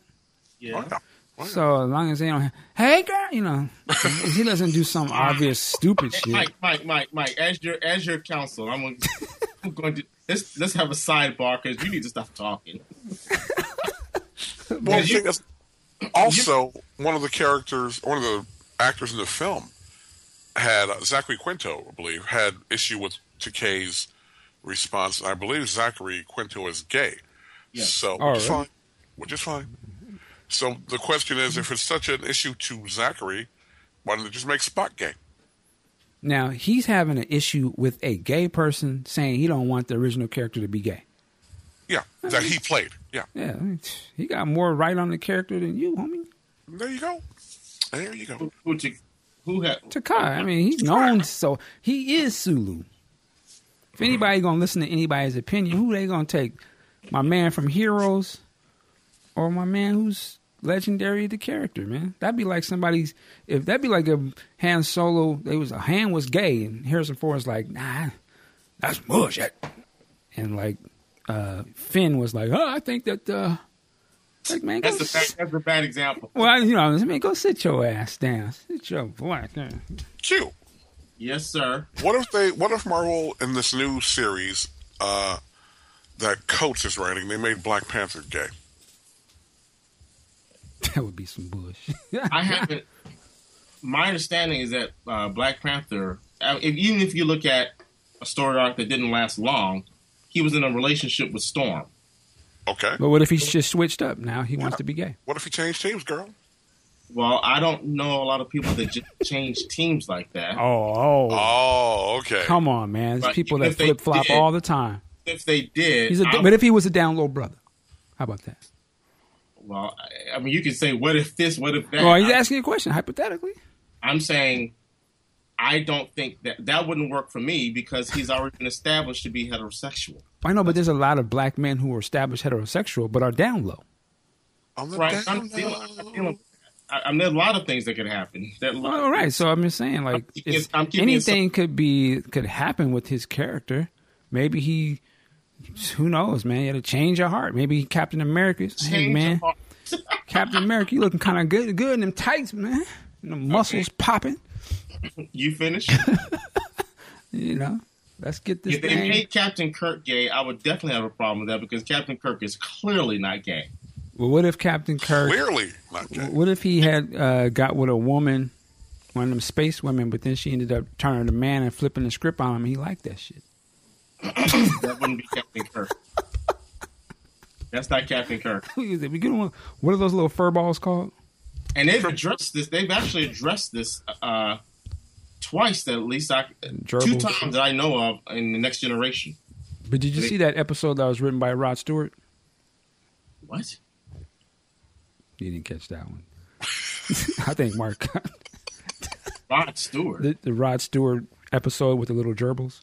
Yeah. Yeah. Yeah. So as long as they don't, hey girl, you know, he doesn't do some obvious stupid shit. Mike, Mike, Mike, Mike. As your as your counsel, I'm going, I'm going to let's let's have a sidebar because you need to stop talking. Well, you- is, also, one of the characters, one of the actors in the film, had uh, Zachary Quinto, I believe, had issue with Takei's response. I believe Zachary Quinto is gay, Yeah. so which is fine, which is fine. So the question is, if it's such an issue to Zachary, why don't they just make Spock gay? Now he's having an issue with a gay person saying he don't want the original character to be gay. Yeah, that he played. Yeah, Yeah, I mean, he got more right on the character than you, homie. there you go. There you go. who, who, to- who had Takei, I mean, he's known, so he is Sulu. If anybody gonna listen to anybody's opinion, who they gonna take? My man from Heroes, or my man who's legendary the character, man? That'd be like somebody's. If that'd be like a Han Solo, they was a Han was gay, and Harrison Ford's like, nah, that's bullshit, and like uh Finn was like, oh, I think that. uh like man, go that's a bad, that's a bad example. well, you know, I mean, go sit your ass down. Sit your black down. Q. Yes, sir. What if they? What if Marvel in this new series uh, that Coates is writing, they made Black Panther gay? That would be some bullshit. I haven't. My understanding is that uh, Black Panther, uh, if, even if you look at a story arc that didn't last long, he was in a relationship with Storm. Okay. But what if he's just switched up now? He wants to be gay. What if he changed teams, girl? Well, I don't know a lot of people that just change teams like that. Oh, oh, Oh, okay. come on, man! There's But people that flip flop all the time. If they did, He's a, I'm- but if he was a down low brother, how about that? Well, I- I mean, you could say, "What if this? What if that?" Well, he's I'm- asking a question hypothetically. I'm saying I don't think that that wouldn't work for me because he's already been established to be heterosexual. I know, but there's a lot of black men who are established heterosexual but are down low. On the Right? down I'm feeling, low. I'm feeling, I, I mean, there's a lot of things that could happen. That All right, so I'm just saying, like, keeping it's, it- I'm keeping it anything could be could happen with his character. Maybe he, who knows, man? He had a change your heart. Maybe Captain America. Hey, man. Captain America, you looking kind of good, good in them tights, man. And the muscles popping. You finish? You know, let's get this if they made Captain Kirk gay, I would definitely have a problem with that because Captain Kirk is clearly not gay. well, what if Captain Kirk? Clearly not gay. What if he had uh, got with a woman, one of them space women, but then she ended up turning to man and flipping the script on him? and He liked that shit. That wouldn't be Captain Kirk. That's not Captain Kirk. Who is it? We get one. What are those little fur balls called? And they've addressed this. They've actually addressed this uh, twice, at least I, two times that I know of in the Next Generation. But did you They- see that episode that was written by Rod Stewart? What? You didn't catch that one. I think Mark Rod Stewart. the, the Rod Stewart episode with the little gerbils,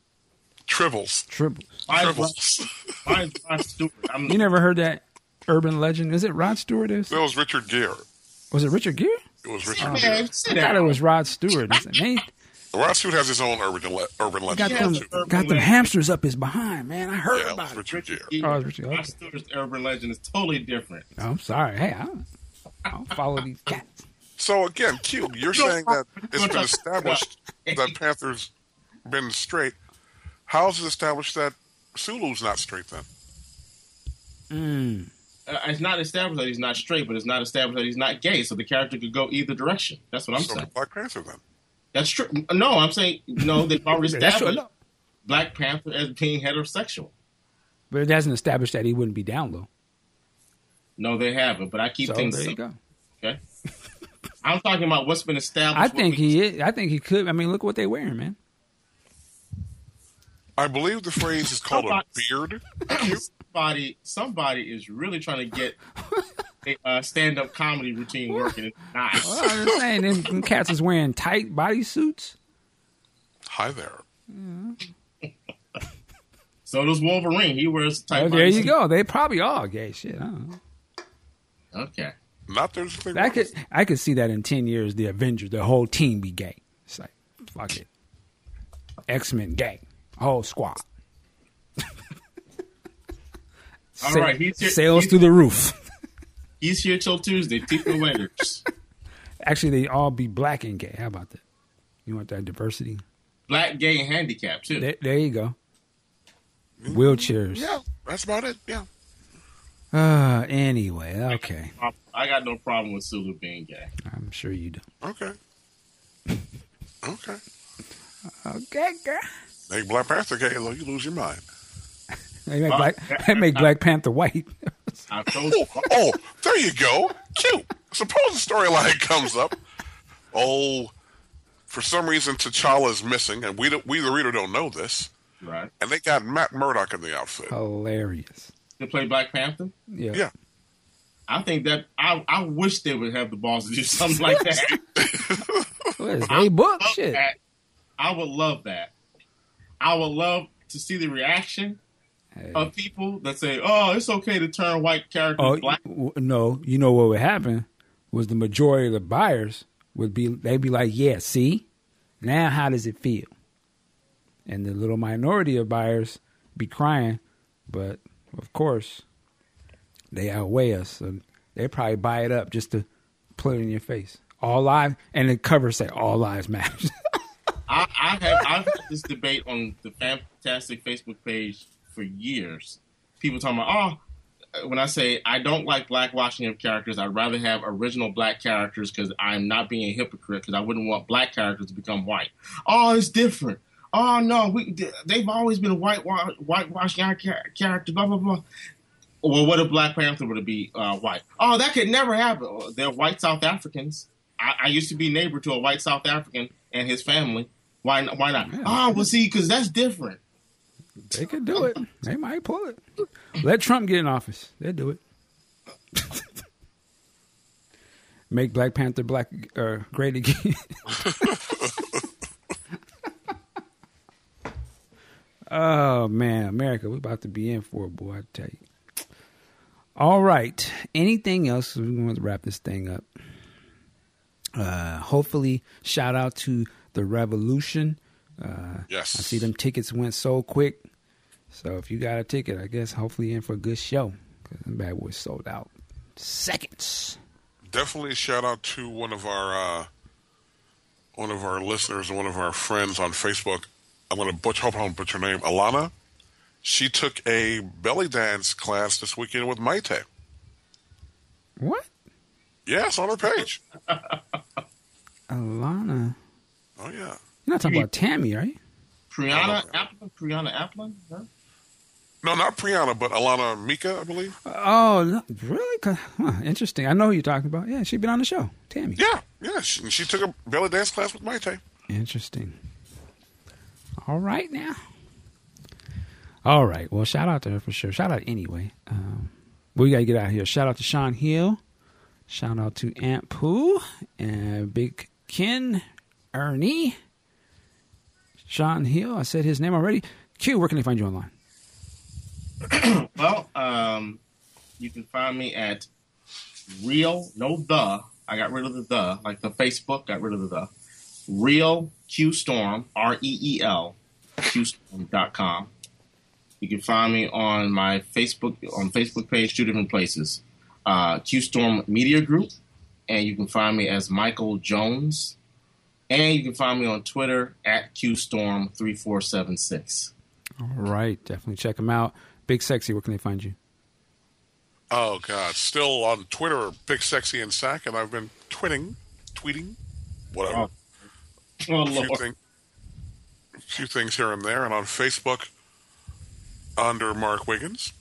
Tribbles. tribbles. Why is Rod, Tribbles. why is Rod Stewart? I'm, You never heard that urban legend? Is it Rod Stewart? Is that was Richard Gere. was it Richard Gere? It was Richard man, Gere. sit I thought it was Rod Stewart. It's like, man, Rod Stewart has his own urban le- urban legend. got Yeah, them urban got them legend. hamsters up his behind, man. I heard Yeah, about it. Richard Gere. Oh, Gere. Oh, it's Richard, okay. Rod Stewart's urban legend is totally different. Oh, I'm sorry. Hey, I don't, I don't follow these cats. So again, Q, you're saying that it's been established that Panther's been straight. How is it established that Sulu's not straight then? Mm. Uh, it's not established that he's not straight, but it's not established that he's not gay. So the character could go either direction. That's what I'm so saying. Black Panther then. That's true. No, I'm saying no. They've already That's true established. Black Panther as being heterosexual. But it doesn't establish that he wouldn't be down low. No, they haven't. But I keep So things. there you go. Okay. I'm talking about what's been established. I think he is. I think he could. I mean, look what they're wearing, man. I believe the phrase is called a beard. Somebody somebody is really trying to get a uh, stand-up comedy routine working. It's not. Well, I'm just saying, them, them cats is wearing tight bodysuits. Hi there. So does Wolverine. He wears tight. Oh, there you bodysuit. go. They probably are gay. Shit. I don't know. Okay. Not there's thing. I could I could see that in ten years, the Avengers, the whole team be gay. It's like fuck it, X Men gay, whole squad. All Sa- right, he's here- Sales he's- through the roof. He's here till Tuesday. Keep the waiters. Actually, they all be black and gay. How about that? You want that diversity? Black, gay, and handicapped too. There, there you go. Wheelchairs. Yeah, that's about it. Yeah. Uh, anyway, okay. I got no problem with Sulu being gay. I'm sure you do. Okay. Okay. Okay, girl. Make Black Panther gay, though you lose your mind. They make Uh, Black, they make Black Panther white. I told you. Oh, oh, there you go. Cute. Suppose the storyline comes up. Oh, for some reason T'Challa is missing, and we don't, we the reader don't know this. Right. And they got Matt Murdock in the outfit. Hilarious. To play Black Panther. Yeah. Yeah. I think that I, I wish they would have the balls to do something like that. What is they book shit? that. I would love that. I would love to see the reaction Hey. of people that say, "Oh, it's okay to turn white characters Oh black." w- no! You know what would happen was the majority of the buyers would be they'd be like, "Yeah, see, now how does it feel?" And the little minority of buyers be crying, but of course they outweigh us, so they probably buy it up just to put it in your face. All lives and the cover say "All lives matter." I, I have I've had this debate on the Fantastic Facebook page for years. People talking about, oh, when I say I don't like blackwashing of characters, I'd rather have original black characters because I'm not being a hypocrite because I wouldn't want black characters to become white. Oh, it's different. Oh no, we they've always been white whitewashing our char- characters. Blah blah blah. Well, what if Black Panther were to be uh, white? Oh, that could never happen. They're white South Africans. I, I used to be neighbor to a white South African and his family. Why? Why not? Oh, well, see, because that's different. they could do it. They might pull it. Let Trump get in office. They'll do it. Make Black Panther black uh, great again. oh man, America, we're about to be in for it, boy. I tell you. All right. Anything else? We're going to wrap this thing up. Uh, hopefully, shout out to the Revolution. Uh, Yes. I see them tickets went so quick. So if you got a ticket, I guess hopefully in for a good show. Because them bad boys sold out seconds. Definitely shout out to one of our uh, one of our listeners one of our friends on Facebook. I'm going to butcher, hope I don't butcher her name, Alana. She took a belly dance class this weekend with Maite. What? Yes, on her page. Alana. Oh yeah. You're not talking about Tammy, right? Brianna Applin. Brianna Applin. Huh? No, not Priyana, but Alana Mika, I believe. Oh, no, really? 'Cause- Huh, interesting. I know who you're talking about. Yeah, she's been on the show. Tammy. Yeah, yeah. She, she took a belly dance class with Maite. Interesting. All right now. All right. Well, shout out to her for sure. Shout out anyway. Um, we got to get out of here. Shout out to Sean Hill. Shout out to Aunt Pooh and Big Ken Ernie. Sean Hill. I said his name already. Q, where can they find you online? Well, um, you can find me at real no the. I got rid of the the like the Facebook. Got rid of the the. Real Q Storm R E E L QStorm.com. You can find me on my Facebook on Facebook page, two different places. Uh, Q Storm Media Group, and you can find me as Michael Jones, and you can find me on Twitter at QStorm3476. All right. Definitely check them out. Big Sexy, where can they find you? Oh God, still on Twitter, big sexy and sack, and I've been twitting, tweeting, whatever. Oh, Oh a few, Lord. thing, a few things here and there, and on Facebook under Mark Wiggins.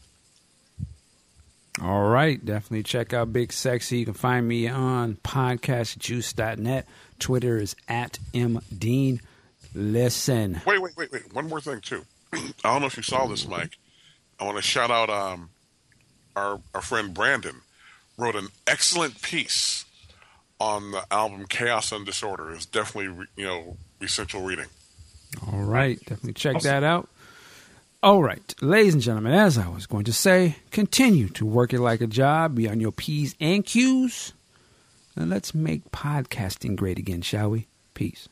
All right. Definitely check out Big Sexy. You can find me on podcastjuice.net. Twitter is at mdean. Listen. Wait, wait, wait, wait. One more thing too. I don't know if you saw this, Mike. I want to shout out um, our our friend Brandon wrote an excellent piece on the album Chaos and Disorder. It's definitely you know essential reading. All right. Definitely check that out. All right, ladies and gentlemen, as I was going to say, continue to work it like a job, be on your P's and Q's, and let's make podcasting great again, shall we? Peace.